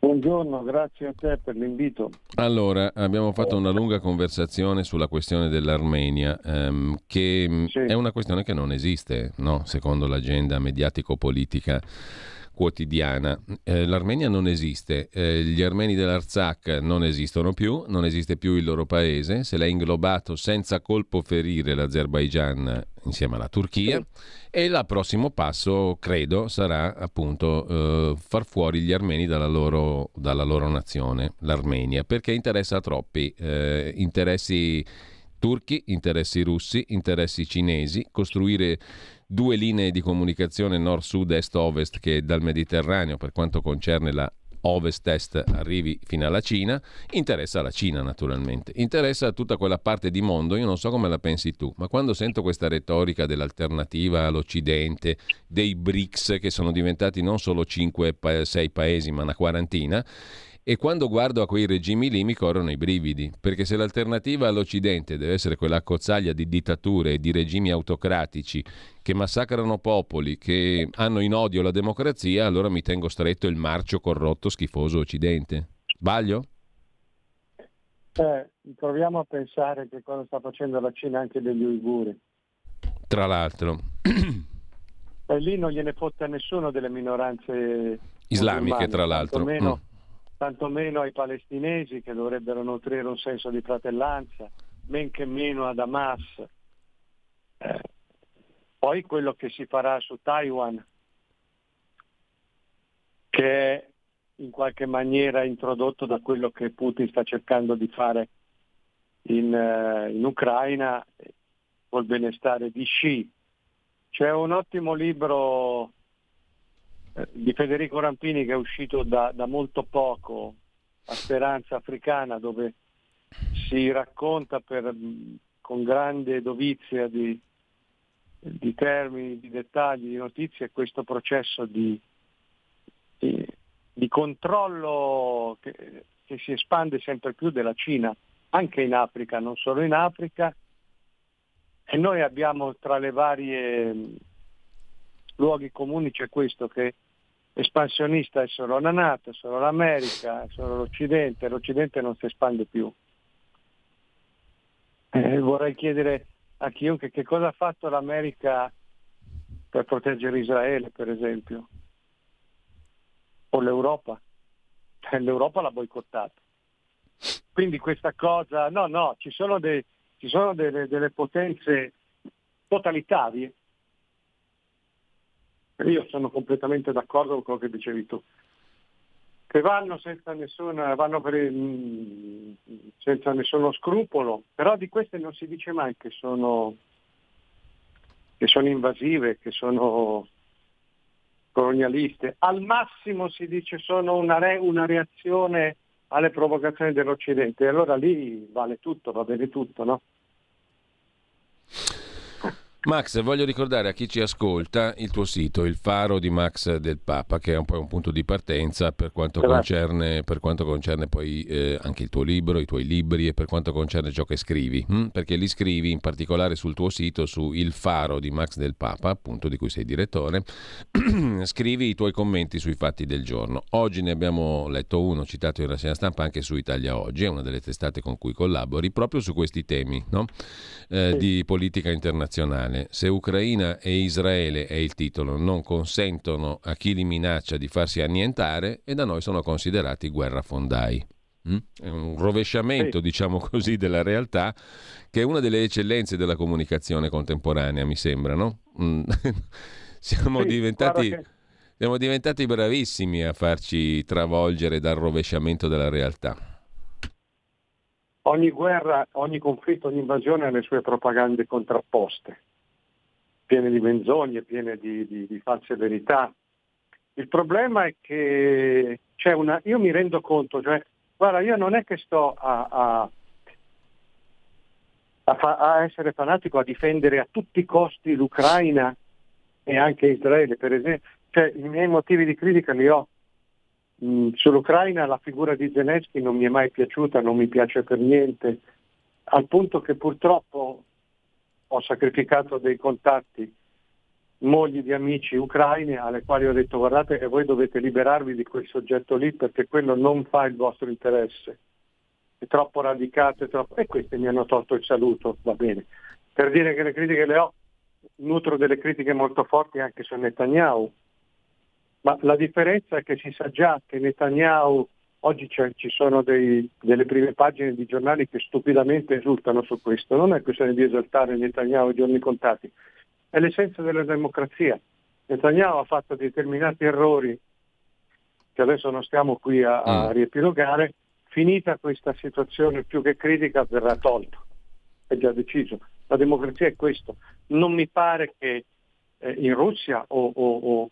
Buongiorno, grazie a te per l'invito. Allora, abbiamo fatto una lunga conversazione sulla questione dell'Armenia, ehm, che mm, sì. è una questione che non esiste, no? secondo l'agenda mediatico-politica quotidiana. Eh, L'Armenia non esiste, eh, gli armeni dell'Arzak non esistono più, non esiste più il loro paese, se l'è inglobato senza colpo ferire l'Azerbaigian insieme alla Turchia e il prossimo passo, credo, sarà appunto eh, far fuori gli armeni dalla loro, dalla loro nazione, l'Armenia, perché interessa a troppi eh, interessi turchi, interessi russi, interessi cinesi, costruire due linee di comunicazione nord-sud, est-ovest che dal Mediterraneo per quanto concerne la ovest-est arrivi fino alla Cina, interessa la Cina naturalmente, interessa tutta quella parte di mondo, io non so come la pensi tu, ma quando sento questa retorica dell'alternativa all'Occidente, dei BRICS che sono diventati non solo 5-6 paesi ma una quarantina, e quando guardo a quei regimi lì mi corrono i brividi, perché se l'alternativa all'Occidente deve essere quella cozzaglia di dittature e di regimi autocratici che massacrano popoli, che hanno in odio la democrazia, allora mi tengo stretto il marcio corrotto, schifoso Occidente. Sbaglio? Eh, proviamo a pensare che cosa sta facendo la Cina anche degli uiguri. Tra l'altro. E lì non gliene fotte a nessuno delle minoranze islamiche, tra l'altro. Meno, mm tantomeno ai palestinesi che dovrebbero nutrire un senso di fratellanza, men che meno ad Hamas. Eh, poi quello che si farà su Taiwan, che è in qualche maniera introdotto da quello che Putin sta cercando di fare in, uh, in Ucraina col benestare di Xi. C'è un ottimo libro eh, di Federico Rampini che è uscito da, da molto poco a Speranza Africana dove si racconta per, con grande dovizia di, di, termini, di dettagli, di notizie questo processo di, di, di controllo che, che si espande sempre più della Cina, anche in Africa, non solo in Africa. E noi abbiamo tra le varie luoghi comuni c'è questo che espansionista è solo la Nato, è solo l'America, è solo l'Occidente, l'Occidente non si espande più. Eh, vorrei chiedere a chiunque che cosa ha fatto l'America per proteggere Israele, per esempio, o l'Europa. Eh, L'Europa l'ha boicottato. Quindi questa cosa, no, no, ci sono, dei, ci sono delle, delle potenze totalitarie io sono completamente d'accordo con quello che dicevi tu. Che vanno senza, nessuna, vanno per, senza nessuno scrupolo, però di queste non si dice mai che sono, che sono invasive, che sono colonialiste. Al massimo si dice sono una, re, una reazione alle provocazioni dell'Occidente. E allora lì vale tutto, va bene tutto, no? Max, voglio ricordare a chi ci ascolta il tuo sito, il faro di Max del Papa, che è un po' un punto di partenza per quanto concerne, per quanto concerne poi eh, anche il tuo libro, i tuoi libri e per quanto concerne ciò che scrivi, hm? perché li scrivi in particolare sul tuo sito, su Il faro di Max del Papa, appunto di cui sei direttore, scrivi i tuoi commenti sui fatti del giorno. Oggi ne abbiamo letto uno citato in rassegna stampa anche su Italia Oggi, è una delle testate con cui collabori, proprio su questi temi no? eh, di politica internazionale italiane. Se Ucraina e Israele è il titolo, non consentono a chi li minaccia di farsi annientare e da noi sono considerati guerrafondai. Mm? È un rovesciamento, sì. diciamo così, della realtà che è una delle eccellenze della comunicazione contemporanea, mi sembra, no? Mm. siamo, sì, diventati, che... siamo diventati bravissimi a farci travolgere dal rovesciamento della realtà. Ogni guerra, ogni conflitto, ogni invasione ha le sue propagande contrapposte piene di menzogne, piene di, di, di false verità. Il problema è che c'è una, io mi rendo conto, cioè, guarda, io non è che sto a, a, a, fa, a, essere fanatico, a difendere a tutti i costi l'Ucraina e anche Israele, per esempio. Cioè, I miei motivi di critica li ho. Mm, sull'Ucraina la figura di Zelensky non mi è mai piaciuta, non mi piace per niente, al punto che purtroppo ho sacrificato dei contatti mogli di amici ucraini alle quali ho detto guardate che voi dovete liberarvi di quel soggetto lì perché quello non fa il vostro interesse, è troppo radicato, è troppo... e questi mi hanno tolto il saluto, va bene. Per dire che le critiche le ho, nutro delle critiche molto forti anche su Netanyahu, ma la differenza è che si sa già che Netanyahu, oggi ci sono dei, delle prime pagine di giornali che stupidamente esultano su questo, non è questione di esaltare Netanyahu ai giorni contati, è l'essenza della democrazia. Netanyahu ha fatto determinati errori che adesso non stiamo qui a, a mm. riepilogare, finita questa situazione più che critica verrà tolto, è già deciso. La democrazia è questo. Non mi pare che eh, in Russia o, o, o,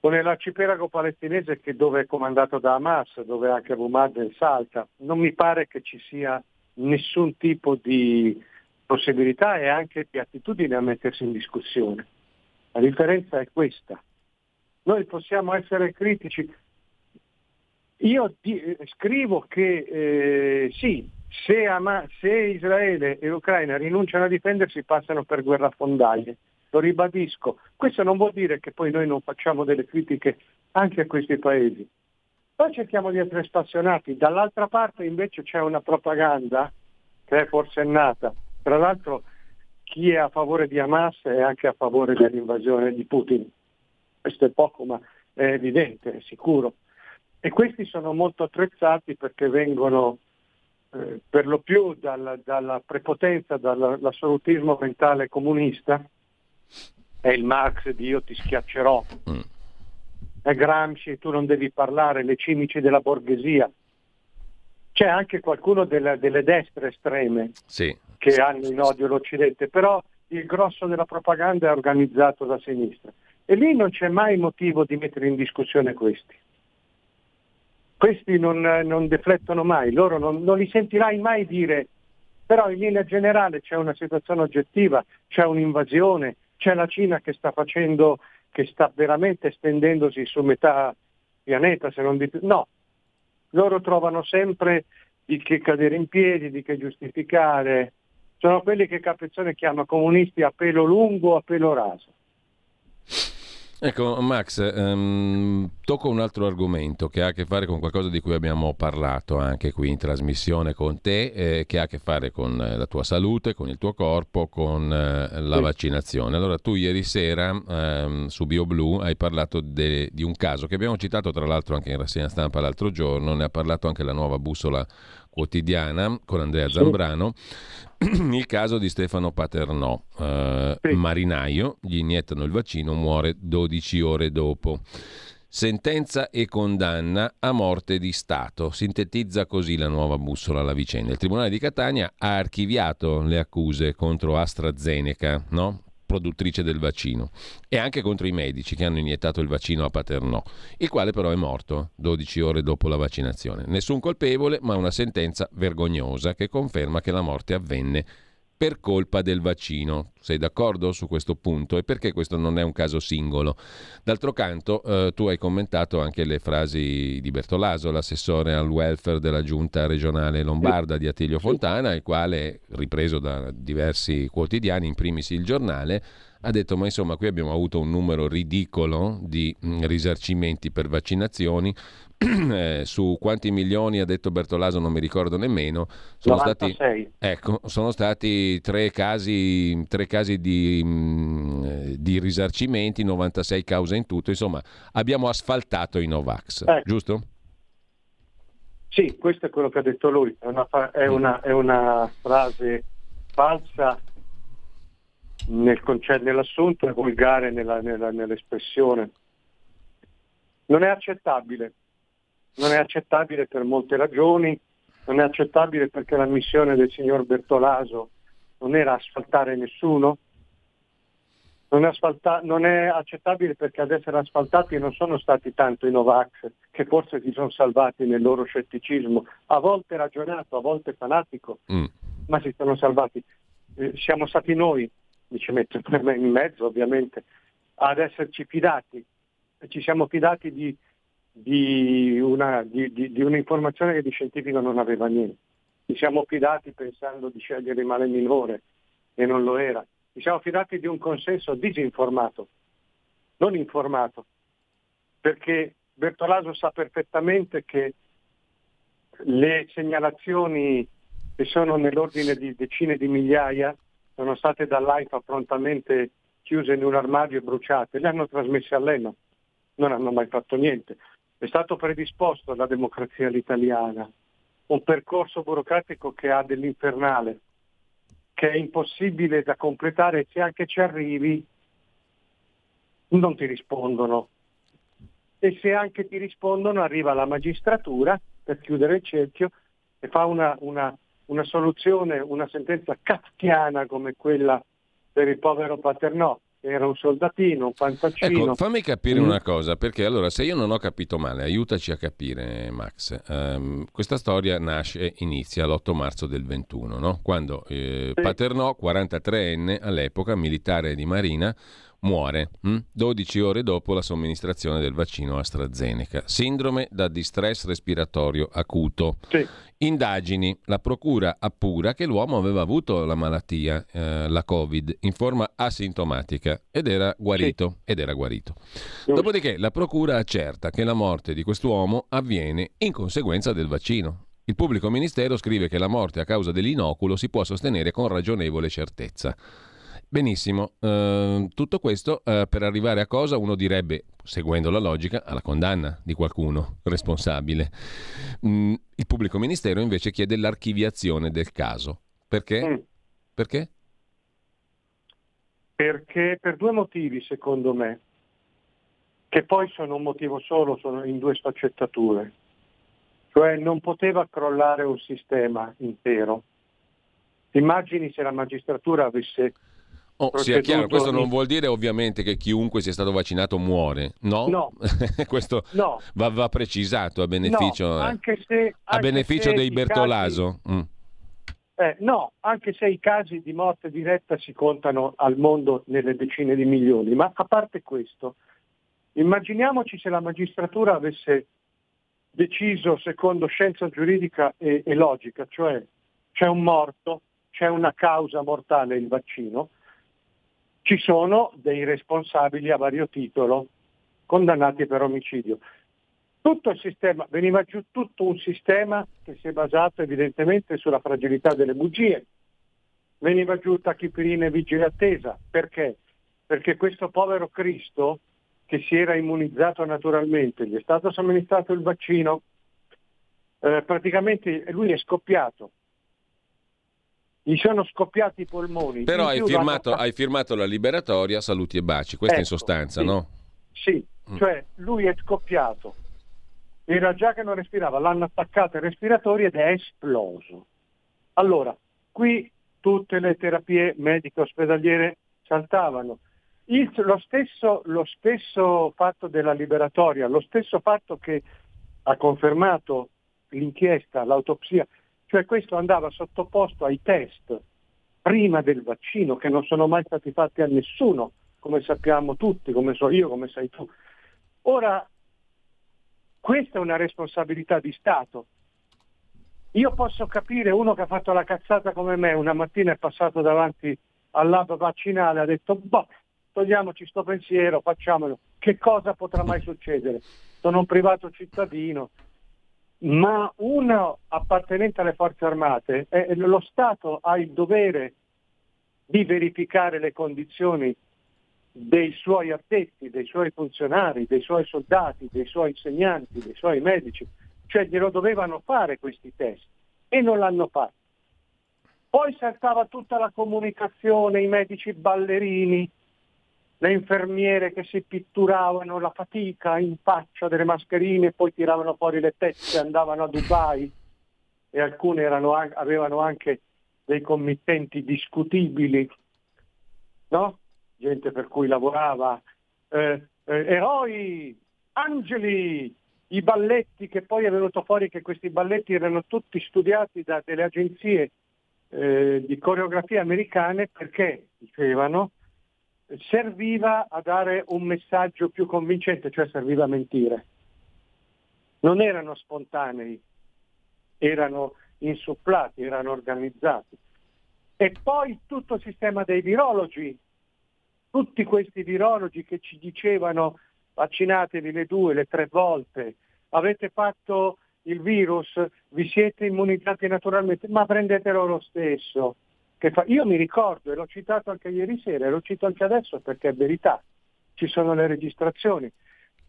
o, nell'arcipelago palestinese che dove è comandato da Hamas, dove anche Abu Mazen salta, non mi pare che ci sia nessun tipo di possibilità e anche di attitudine a mettersi in discussione. La differenza è questa. Noi possiamo essere critici. Io di, scrivo che eh, sì, se, Ama, se, Israele e l'Ucraina rinunciano a difendersi passano per guerrafondaglie. Lo ribadisco. Questo non vuol dire che poi noi non facciamo delle critiche anche a questi paesi. Poi cerchiamo di essere spassionati. Dall'altra parte invece c'è una propaganda che è forsennata tra l'altro chi è a favore di Hamas è anche a favore dell'invasione di Putin. Questo è poco, ma è evidente, è sicuro. E questi sono molto attrezzati perché vengono eh, per lo più dalla, dalla prepotenza, dall'assolutismo mentale comunista, è il Marx di io ti schiaccerò, mm. è Gramsci, tu non devi parlare, le cimici della borghesia. C'è anche qualcuno delle, delle destre estreme, sì che hanno in odio l'Occidente, però il grosso della propaganda è organizzato da sinistra. E lì non c'è mai motivo di mettere in discussione questi. Questi non, non deflettono mai, loro non, non li sentirai mai dire, però in linea generale c'è una situazione oggettiva, c'è un'invasione, c'è la Cina che sta facendo, che sta veramente estendendosi su metà pianeta, se non di più. No, loro trovano sempre di che cadere in piedi, di che giustificare, sono quelli che Capezzone chiama comunisti a pelo lungo o a pelo raso. Ecco Max, um, tocco un altro argomento che ha a che fare con qualcosa di cui abbiamo parlato anche qui in trasmissione con te, eh, che ha a che fare con eh, la tua salute, con il tuo corpo, con eh, la sì. vaccinazione. Allora tu ieri sera um, su BioBlue hai parlato de, di un caso che abbiamo citato tra l'altro anche in rassegna stampa l'altro giorno, ne ha parlato anche la nuova bussola quotidiana con Andrea Zambrano, il caso di Stefano Paternò, eh, sì. marinaio, gli iniettano il vaccino, muore 12 ore dopo. Sentenza e condanna a morte di Stato. Sintetizza così la nuova bussola alla vicenda. Il Tribunale di Catania ha archiviato le accuse contro AstraZeneca, no? Produttrice del vaccino, e anche contro i medici che hanno iniettato il vaccino a Paternò, il quale però è morto 12 ore dopo la vaccinazione. Nessun colpevole, ma una sentenza vergognosa che conferma che la morte avvenne per colpa del vaccino. Sei d'accordo su questo punto? E perché questo non è un caso singolo? D'altro canto, eh, tu hai commentato anche le frasi di Bertolaso, l'assessore al welfare della giunta regionale lombarda di Attilio Fontana, il quale, ripreso da diversi quotidiani, in primis il giornale, ha detto ma insomma qui abbiamo avuto un numero ridicolo di mh, risarcimenti per vaccinazioni eh, su quanti milioni ha detto Bertolaso non mi ricordo nemmeno sono stati, ecco, sono stati tre casi, tre casi di, mh, mm, di, risarcimenti 96 cause in tutto insomma abbiamo asfaltato i Novax ecco. giusto? Sì, questo è quello che ha detto lui è una, è una, è una frase falsa nel concetto, nell'assunto e volgare nella, nella, nell'espressione. Non è accettabile, non è accettabile per molte ragioni, non è accettabile perché la missione del signor Bertolaso non era asfaltare nessuno, non è, asfalta- non è, accettabile perché ad essere asfaltati non sono stati tanto i Novax che forse si sono salvati nel loro scetticismo, a volte ragionato, a volte fanatico, mm. ma si sono salvati. Eh, siamo stati noi mi ci metto in mezzo ovviamente, ad esserci fidati. Ci siamo fidati di, di, una, di, di, un'informazione che di scientifico non aveva niente. Ci siamo fidati pensando di scegliere il male minore e non lo era. ci siamo fidati di un consenso disinformato, non informato, perché Bertolaso sa perfettamente che le segnalazioni che sono nell'ordine di decine di migliaia sono state dall'AIFA prontamente chiuse in un armadio e bruciate, le hanno trasmesse all'ENA, non hanno mai fatto niente. È stato predisposto alla democrazia all'italiana un percorso burocratico che ha dell'infernale, che è impossibile da completare se anche ci arrivi non ti rispondono. E se anche ti rispondono arriva la magistratura per chiudere il cerchio e fa una, una, una soluzione, una sentenza kafkiana come quella per il povero Paternò era un soldatino, un pantaccino. Ecco, fammi capire Mm. una cosa, perché allora se io non ho capito male, aiutaci a capire Max, Ehm, questa storia nasce, inizia l'8 marzo del 21, no? quando eh, Paternò, 43enne all'epoca, militare di Marina, muore hm? 12 ore dopo la somministrazione del vaccino AstraZeneca. Sindrome da distress respiratorio acuto. Indagini. La procura appura che l'uomo aveva avuto la malattia, eh, la Covid, in forma asintomatica ed era guarito. Ed era guarito. Dopodiché la procura accerta che la morte di quest'uomo avviene in conseguenza del vaccino. Il pubblico ministero scrive che la morte a causa dell'inoculo si può sostenere con ragionevole certezza. Benissimo, ehm, tutto questo eh, per arrivare a cosa uno direbbe, seguendo la logica, alla condanna di qualcuno responsabile. Mm, il pubblico ministero invece chiede l'archiviazione del caso. Perché? Perché? Perché per due motivi, secondo me, che poi sono un motivo solo, sono in due sfaccettature. Cioè non poteva crollare un sistema intero. Immagini se la magistratura avesse Oh, sia chiaro, questo non vuol dire ovviamente che chiunque sia stato vaccinato muore, no? No. questo No. va, va precisato a beneficio, No, eh, anche se, a anche beneficio se dei Bertolaso. Mm. Eh, no, anche se i casi di morte diretta si contano al mondo nelle decine di milioni, ma a parte questo, immaginiamoci se la magistratura avesse deciso secondo scienza giuridica e, e logica, cioè c'è un morto, c'è una causa mortale, il vaccino, ci sono dei responsabili a vario titolo condannati per omicidio. Tutto il sistema, veniva giù tutto un sistema che si è basato evidentemente sulla fragilità delle bugie. Veniva giù tachipirina e vigile attesa. Perché? Perché questo povero Cristo che si era immunizzato naturalmente, gli è stato somministrato il vaccino, eh, praticamente lui è scoppiato. Gli sono scoppiati i polmoni. Però In hai firmato, hai firmato la liberatoria, saluti e baci, questo in Ecco, sostanza, sì. no? Sì, cioè lui è scoppiato, era già che non respirava, l'hanno attaccato ai respiratori ed è esploso. Allora, qui tutte le terapie mediche ospedaliere saltavano. Il- lo, stesso, lo stesso fatto della liberatoria, lo stesso fatto che ha confermato l'inchiesta, l'autopsia, cioè questo andava sottoposto ai test prima del vaccino che non sono mai stati fatti a nessuno, come sappiamo tutti, come so io, come sai tu. Ora, questa è una responsabilità di Stato. Io posso capire uno che ha fatto la cazzata come me, una mattina è passato davanti al lab vaccinale, ha detto, boh, togliamoci sto pensiero, facciamolo. Che cosa potrà mai succedere? Sono un privato cittadino, ma uno appartenente alle forze armate, eh, lo Stato ha il dovere di verificare le condizioni dei suoi addetti, dei suoi funzionari, dei suoi soldati, dei suoi insegnanti, dei suoi medici, cioè glielo dovevano fare questi test e non l'hanno fatto. Poi saltava tutta la comunicazione, i medici ballerini, le infermiere che si pitturavano la fatica in faccia delle mascherine poi tiravano fuori le teste, andavano a Dubai e alcune erano an- avevano anche dei committenti discutibili, no? gente per cui lavorava, eh, eh, eroi, angeli, i balletti che poi è venuto fuori che questi balletti erano tutti studiati da delle agenzie eh, di coreografia americane perché, dicevano, serviva a dare un messaggio più convincente, cioè serviva a mentire. Non erano spontanei, erano insufflati, erano organizzati. E poi tutto il sistema dei virologi, tutti questi virologi che ci dicevano vaccinatevi le due, le tre volte, avete fatto il virus, vi siete immunizzati naturalmente, ma prendetelo lo stesso. Fa... Io mi ricordo, e l'ho citato anche ieri sera, e lo cito anche adesso perché è verità, ci sono le registrazioni.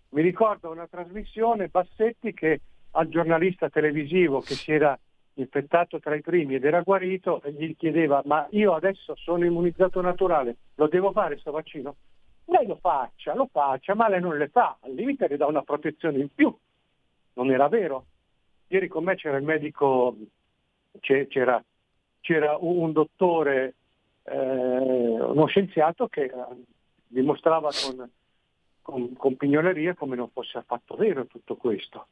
Mi ricordo una trasmissione Bassetti che al giornalista televisivo che si era infettato tra i primi ed era guarito e gli chiedeva ma io adesso sono immunizzato naturale, lo devo fare questo vaccino? Lei lo faccia, lo faccia, ma lei non le fa, al limite le dà una protezione in più. Non era vero? Ieri con me c'era il medico, c'era, c'era un dottore, eh, uno scienziato che eh, dimostrava con, con, con, pignoleria come non fosse affatto vero tutto questo.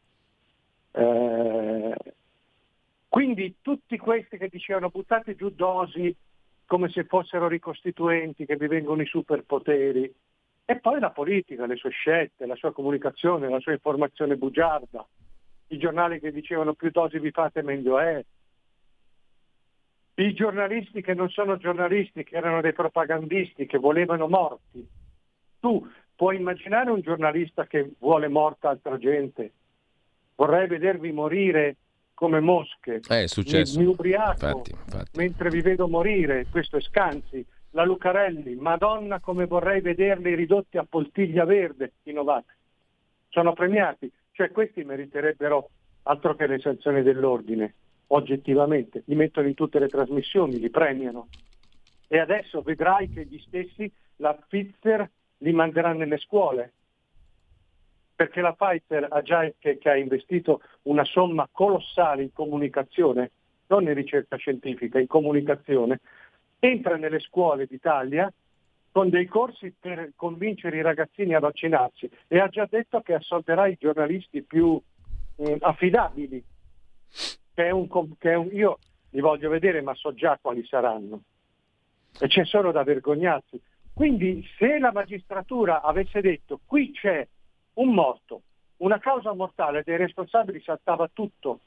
Eh, quindi tutti questi che dicevano buttate giù dosi come se fossero ricostituenti, che vi vengono i superpoteri, e poi la politica, le sue scelte, la sua comunicazione, la sua informazione bugiarda, i giornali che dicevano più dosi vi fate meglio è, i giornalisti che non sono giornalisti, che erano dei propagandisti, che volevano morti. Tu puoi immaginare un giornalista che vuole morta altra gente? Vorrei vedervi morire come mosche. Eh, è successo. Mi, mi ubriaco infatti, infatti. mentre vi vedo morire, questo è Scanzi la Lucarelli, Madonna come vorrei vederli ridotti a poltiglia verde i Novax. Sono premiati, cioè questi meriterebbero altro che le sanzioni dell'ordine, oggettivamente, li mettono in tutte le trasmissioni, li premiano. E adesso vedrai che gli stessi, la Pfizer, li manderà nelle scuole, perché la Pfizer ha già che, che ha investito una somma colossale in comunicazione, non in ricerca scientifica, in comunicazione, entra nelle scuole d'Italia con dei corsi per convincere i ragazzini a vaccinarsi e ha già detto che assolverà i giornalisti più eh, affidabili. Che è un, che è un, io li voglio vedere ma so già quali saranno. E c'è solo da vergognarsi. Quindi se la magistratura avesse detto qui c'è un morto, una causa mortale dei responsabili saltava tutto,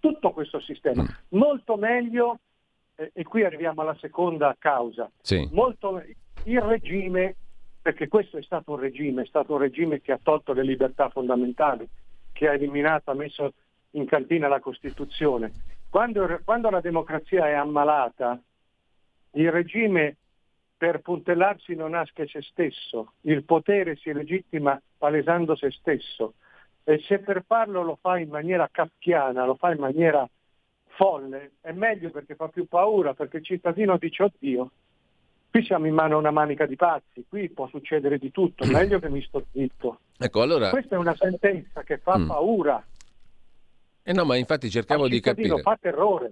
tutto questo sistema. Molto meglio e qui arriviamo alla seconda causa, sì. molto, il regime, perché questo è stato un regime, è stato un regime che ha tolto le libertà fondamentali, che ha eliminato, ha messo in cantina la Costituzione. Quando, quando la democrazia è ammalata, il regime per puntellarsi non che se stesso, il potere si legittima palesando se stesso e se per farlo lo fa in maniera kafkiana, lo fa in maniera folle, è meglio perché fa più paura, perché il cittadino dice oddio, qui siamo in mano a una manica di pazzi, qui può succedere di tutto, meglio che mi sto zitto. Ecco, allora... Questa è una sentenza che fa mm. paura. Eh no, ma infatti cercavo di capire.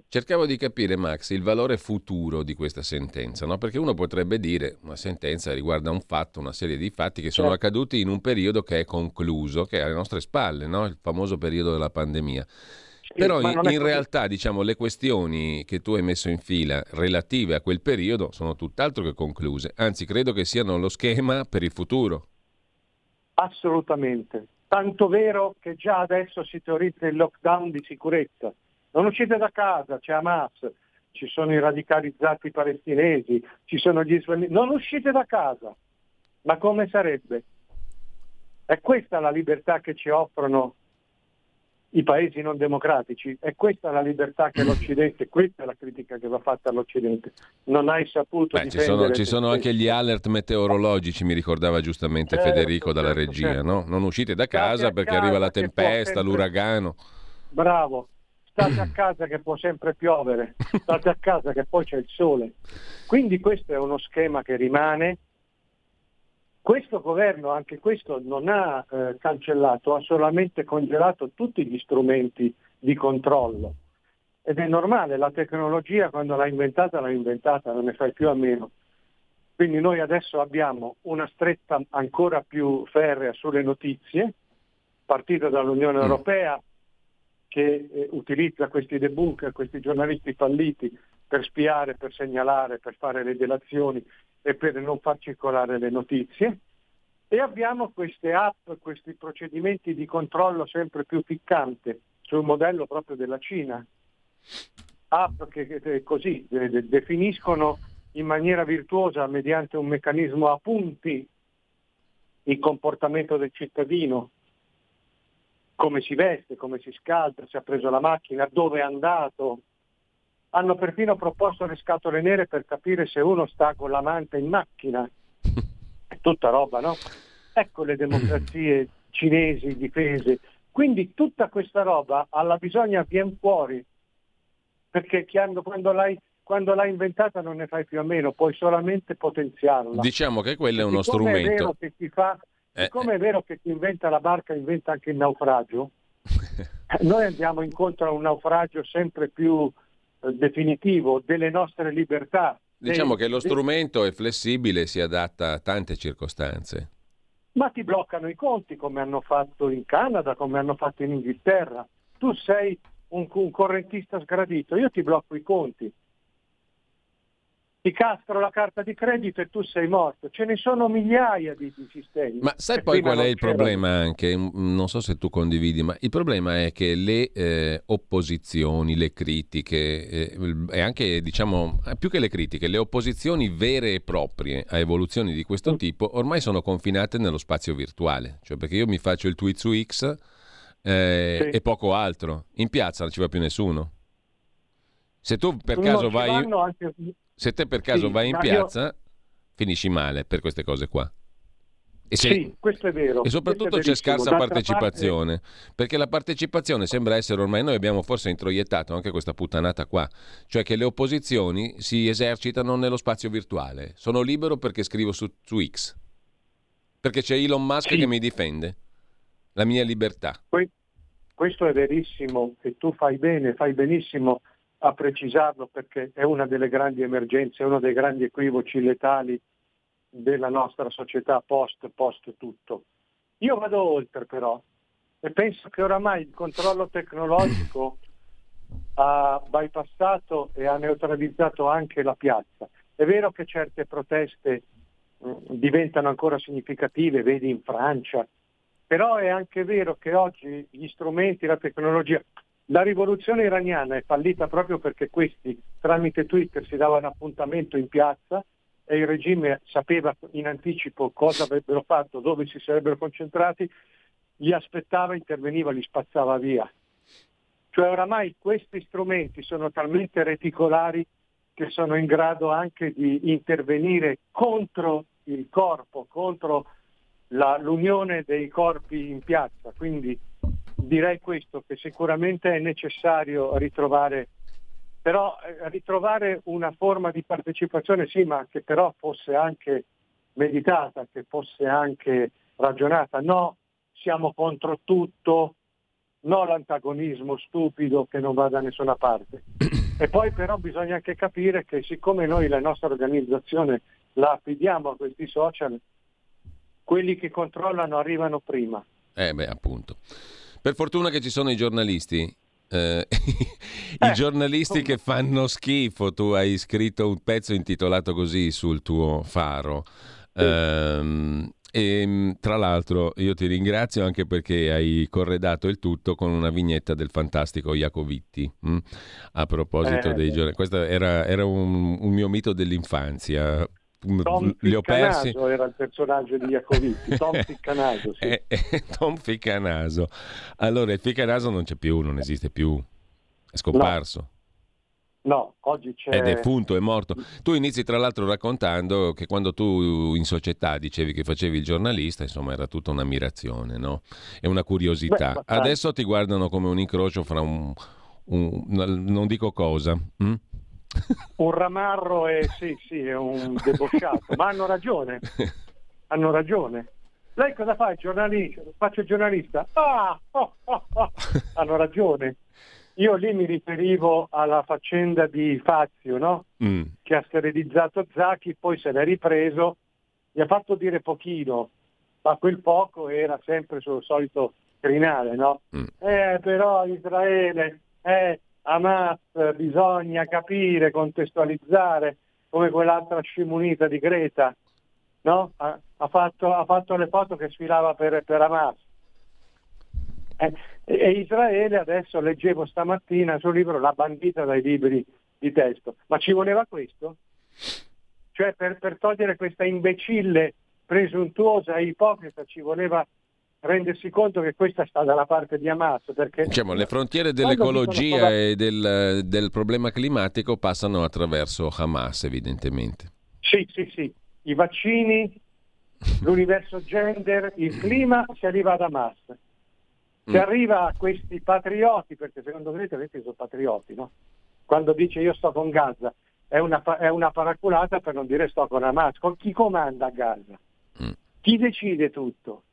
Cercavo di capire, Max, il valore futuro di questa sentenza, no? Perché uno potrebbe dire una sentenza riguarda un fatto, una serie di fatti che sono certo. accaduti in un periodo che è concluso, che è alle nostre spalle, no? Il famoso periodo della pandemia. Però in, in realtà diciamo, le questioni che tu hai messo in fila relative a quel periodo sono tutt'altro che concluse, anzi credo che siano lo schema per il futuro. Assolutamente, tanto vero che già adesso si teorizza il lockdown di sicurezza. Non uscite da casa, c'è Hamas, ci sono i radicalizzati palestinesi, ci sono gli israeliani, non uscite da casa. Ma come sarebbe? È questa la libertà che ci offrono i paesi non democratici. È questa la libertà che l'Occidente, questa è la critica che va fatta all'Occidente. Non hai saputo Beh, Ci sono, ci sono anche gli alert meteorologici, mi ricordava giustamente certo, Federico dalla certo, regia, certo. no? Non uscite da casa perché casa arriva la tempesta, l'uragano. Bravo, state a casa che può sempre piovere, state a casa che poi c'è il sole. Quindi questo è uno schema che rimane questo governo, anche questo, non ha eh, cancellato, ha solamente congelato tutti gli strumenti di controllo. Ed è normale, la tecnologia quando l'ha inventata l'ha inventata, non ne fai più a meno. Quindi noi adesso abbiamo una stretta ancora più ferrea sulle notizie, partita dall'Unione mm. Europea che eh, utilizza questi debunker, questi giornalisti falliti per spiare, per segnalare, per fare le delazioni e per non far circolare le notizie. E abbiamo queste app, questi procedimenti di controllo sempre più piccante sul modello proprio della Cina. app che, così de, de, definiscono in maniera virtuosa mediante un meccanismo a punti il comportamento del cittadino, come si veste, come si scalda, se ha preso la macchina, dove è andato. Hanno perfino proposto le scatole nere per capire se uno sta con l'amante in macchina. È tutta roba, no? Ecco le democrazie cinesi difese. Quindi tutta questa roba alla bisogna viene fuori, perché quando l'hai, quando l'hai inventata non ne fai più a meno, puoi solamente potenziarla. Diciamo che quello è uno Siccome strumento. È vero che chi fa, Eh, siccome è vero che chi inventa la barca inventa anche il naufragio, noi andiamo incontro a un naufragio sempre più eh, definitivo delle nostre libertà. Diciamo che lo strumento è flessibile e si adatta a tante circostanze. ma ti bloccano i conti come hanno fatto in Canada, come hanno fatto in Inghilterra. Tu sei un, un correntista sgradito, io ti blocco i conti. Ti castro la carta di credito e tu sei morto. Ce ne sono migliaia di, di sistemi. Ma sai poi qual è il c'erano. problema anche? Non so se tu condividi, ma il problema è che le eh, opposizioni, le critiche eh, e anche, diciamo, eh, più che le critiche, le opposizioni vere e proprie a evoluzioni di questo Mm. tipo ormai sono confinate nello spazio virtuale. Cioè perché io mi faccio il tweet su X eh, Sì. e poco altro. In piazza non ci va più nessuno. Se tu per caso vai... anche- Se te per caso Sì, vai in ma io- piazza, finisci male per queste cose qua. E, se- Sì, questo è vero. e soprattutto c'è scarsa D'altra partecipazione, perché la partecipazione sembra essere ormai, noi abbiamo forse introiettato anche questa puttanata qua, cioè che le opposizioni si esercitano nello spazio virtuale. Sono libero perché scrivo su, su X, perché c'è Elon Musk Sì. che mi difende, la mia libertà. Que- Questo è verissimo e tu fai bene, fai benissimo a precisarlo perché è una delle grandi emergenze, è uno dei grandi equivoci letali della nostra società post, post tutto. Io vado oltre però e penso che oramai il controllo tecnologico ha bypassato e ha neutralizzato anche la piazza. È vero che certe proteste mh, diventano ancora significative, vedi in Francia, però è anche vero che oggi gli strumenti, la tecnologia, la rivoluzione iraniana è fallita proprio perché questi tramite Twitter si davano appuntamento in piazza e il regime sapeva in anticipo cosa avrebbero fatto, dove si sarebbero concentrati, li aspettava, interveniva, li spazzava via. Cioè oramai questi strumenti sono talmente reticolari che sono in grado anche di intervenire contro il corpo, contro la- l'unione dei corpi in piazza. Quindi direi questo, che sicuramente è necessario ritrovare, però eh, ritrovare una forma di partecipazione, sì, ma che però fosse anche meditata, che fosse anche ragionata. No, siamo contro tutto, no l'antagonismo stupido che non va da nessuna parte. E poi però bisogna anche capire che siccome noi la nostra organizzazione la affidiamo a questi social, quelli che controllano arrivano prima. Eh beh, appunto. Per fortuna che ci sono i giornalisti. eh, I giornalisti che fanno schifo. Tu hai scritto un pezzo intitolato così sul tuo faro. Ehm, e mh, tra l'altro io ti ringrazio anche perché hai corredato il tutto con una vignetta del fantastico Iacovitti mh? a proposito Eh, dei giornalisti. Questo era, era un, un mio mito dell'infanzia. Mh, Tom Li ho persi. Era il personaggio di Iacovitti, Tom Ficcanaso, sì. Eh, eh, Tom Ficcanaso. Allora, il Ficcanaso non c'è più, non esiste più, è scomparso. No, oggi c'è... È defunto, è morto. Tu inizi tra l'altro raccontando che quando tu in società dicevi che facevi il giornalista, insomma, era tutta un'ammirazione, no? E una Beh, curiosità. sai- Adesso ti guardano come un incrocio fra un... un- non dico cosa. hm? Un ramarro è, sì, sì, è un debosciato, ma hanno ragione, hanno ragione. Lei cosa fa? Il giornalista? Faccio il giornalista? Ah, oh, oh, oh. Hanno ragione. Io lì mi riferivo alla faccenda di Fazio, no? Mm. che ha sterilizzato Zacchi, poi se l'è ripreso, gli ha fatto dire pochino, ma quel poco era sempre sul solito crinale, no? Eh, però Israele, eh, Hamas, bisogna capire, contestualizzare, come quell'altra scimunita di Greta, no? Ha, ha fatto, ha fatto le foto che sfilava per, per Hamas. Eh, e Israele adesso leggevo stamattina sul libro La bandita dai libri di testo. Ma ci voleva questo? Cioè per, per togliere questa imbecille, presuntuosa e ipocrita ci voleva rendersi conto che questa sta dalla parte di Hamas. Perché diciamo, le frontiere dell'ecologia cosa... e del, del, problema climatico passano attraverso Hamas, evidentemente. Sì, sì, sì. I vaccini, l'universo gender, il clima, si arriva ad Hamas. Si mm. arriva a questi patrioti, perché secondo me questi sono patrioti, no? Quando dice io sto con Gaza, è una, è una paraculata per non dire sto con Hamas. Con chi comanda a Gaza? Mm. Chi decide tutto?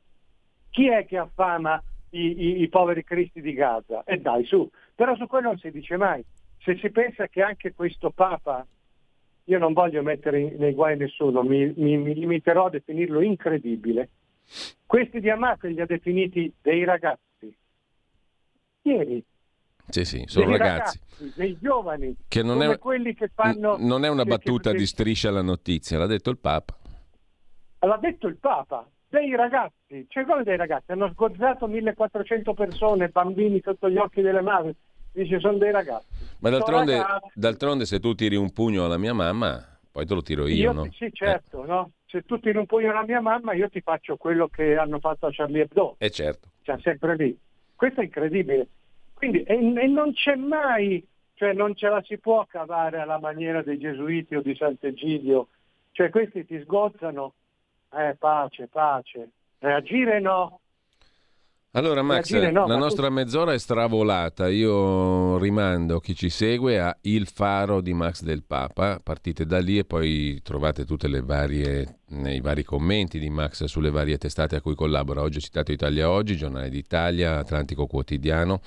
Chi è che affama i, i, i poveri cristi di Gaza? E dai, su. Però su quello non si dice mai. Se si pensa che anche questo Papa, io non voglio mettere nei guai nessuno, mi, mi, mi limiterò a definirlo incredibile, questi di Hamas li ha definiti dei ragazzi. Ieri. Sì, sì, sono dei ragazzi. ragazzi. Dei giovani. Che non, è, quelli che fanno, non è una battuta che, di striscia alla notizia, l'ha detto il Papa. L'ha detto il Papa dei ragazzi, cioè come dei ragazzi, hanno sgozzato 1400 persone, bambini sotto gli occhi delle madri, dice sono dei ragazzi. Ma d'altronde, ragazzi. d'altronde se tu tiri un pugno alla mia mamma, poi te lo tiro io, io no? Sì, certo, eh. no? Se tu tiri un pugno alla mia mamma, io ti faccio quello che hanno fatto a Charlie Hebdo. E eh certo. Cioè, sempre lì. Questo è incredibile. Quindi, e, e non c'è mai, cioè non ce la si può cavare alla maniera dei gesuiti o di Sant'Egidio, cioè questi ti sgozzano eh, pace, pace. Reagire no. Allora Max, no, la nostra tu... mezz'ora è stravolata, io rimando chi ci segue a Il Faro di Max del Papa, partite da lì e poi trovate tutte le varie, nei vari commenti di Max sulle varie testate a cui collabora. Oggi ho citato Italia Oggi, Giornale d'Italia, Atlantico Quotidiano.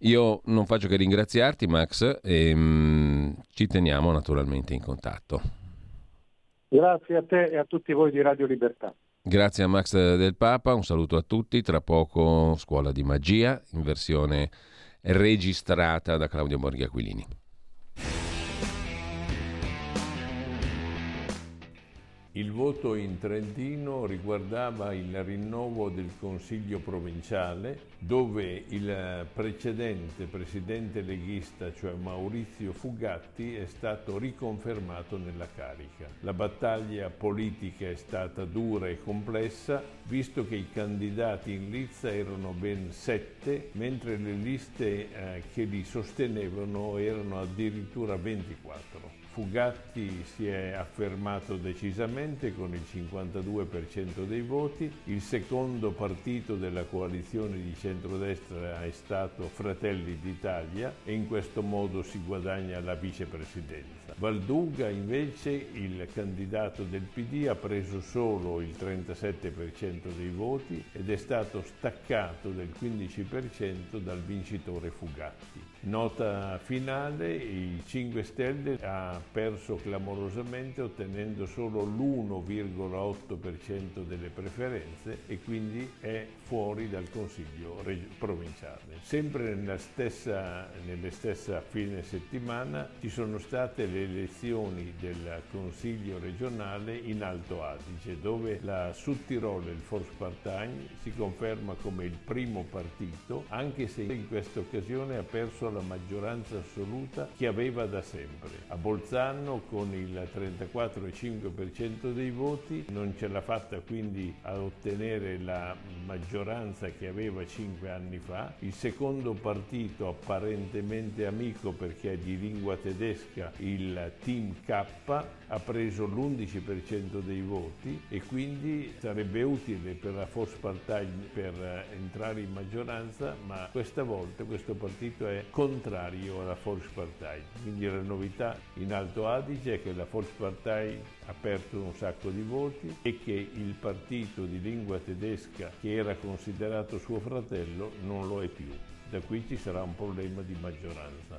Io non faccio che ringraziarti Max e um, ci teniamo naturalmente in contatto. Grazie a te e a tutti voi di Radio Libertà. Grazie a Max del Papa, un saluto a tutti. Tra poco Scuola di Magia in versione registrata da Claudio Borghi Aquilini. Il voto in Trentino riguardava il rinnovo del Consiglio provinciale dove il precedente presidente leghista, cioè Maurizio Fugatti, è stato riconfermato nella carica. La battaglia politica è stata dura e complessa, visto che i candidati in lizza erano ben sette, mentre le liste eh, che li sostenevano erano addirittura 24. Fugatti si è affermato decisamente con il 52% dei voti, il secondo partito della coalizione di centrodestra è stato Fratelli d'Italia e in questo modo si guadagna la vicepresidenza. Valduga invece, il candidato del PD, ha preso solo il 37% dei voti ed è stato staccato del 15% dal vincitore Fugatti. Nota finale, i 5 Stelle ha perso clamorosamente ottenendo solo l'1,8% delle preferenze e quindi è fuori dal Consiglio provinciale. Sempre nella stessa, nelle stessa fine settimana ci sono state le elezioni del Consiglio regionale in Alto Adige dove la Sudtirol, il Volkspartei, si conferma come il primo partito anche se in questa occasione ha perso la maggioranza assoluta che aveva da sempre. A Bolzano con il 34,5% dei voti non ce l'ha fatta quindi a ottenere la maggioranza che aveva cinque anni fa. Il secondo partito apparentemente amico perché è di lingua tedesca, il Team K, ha preso l'11% dei voti e quindi sarebbe utile per la Volkspartei per entrare in maggioranza, ma questa volta questo partito è contrario alla Volkspartei. Quindi la novità in Alto Adige è che la Volkspartei ha perso un sacco di voti e che il partito di lingua tedesca che era considerato suo fratello non lo è più. Da qui ci sarà un problema di maggioranza.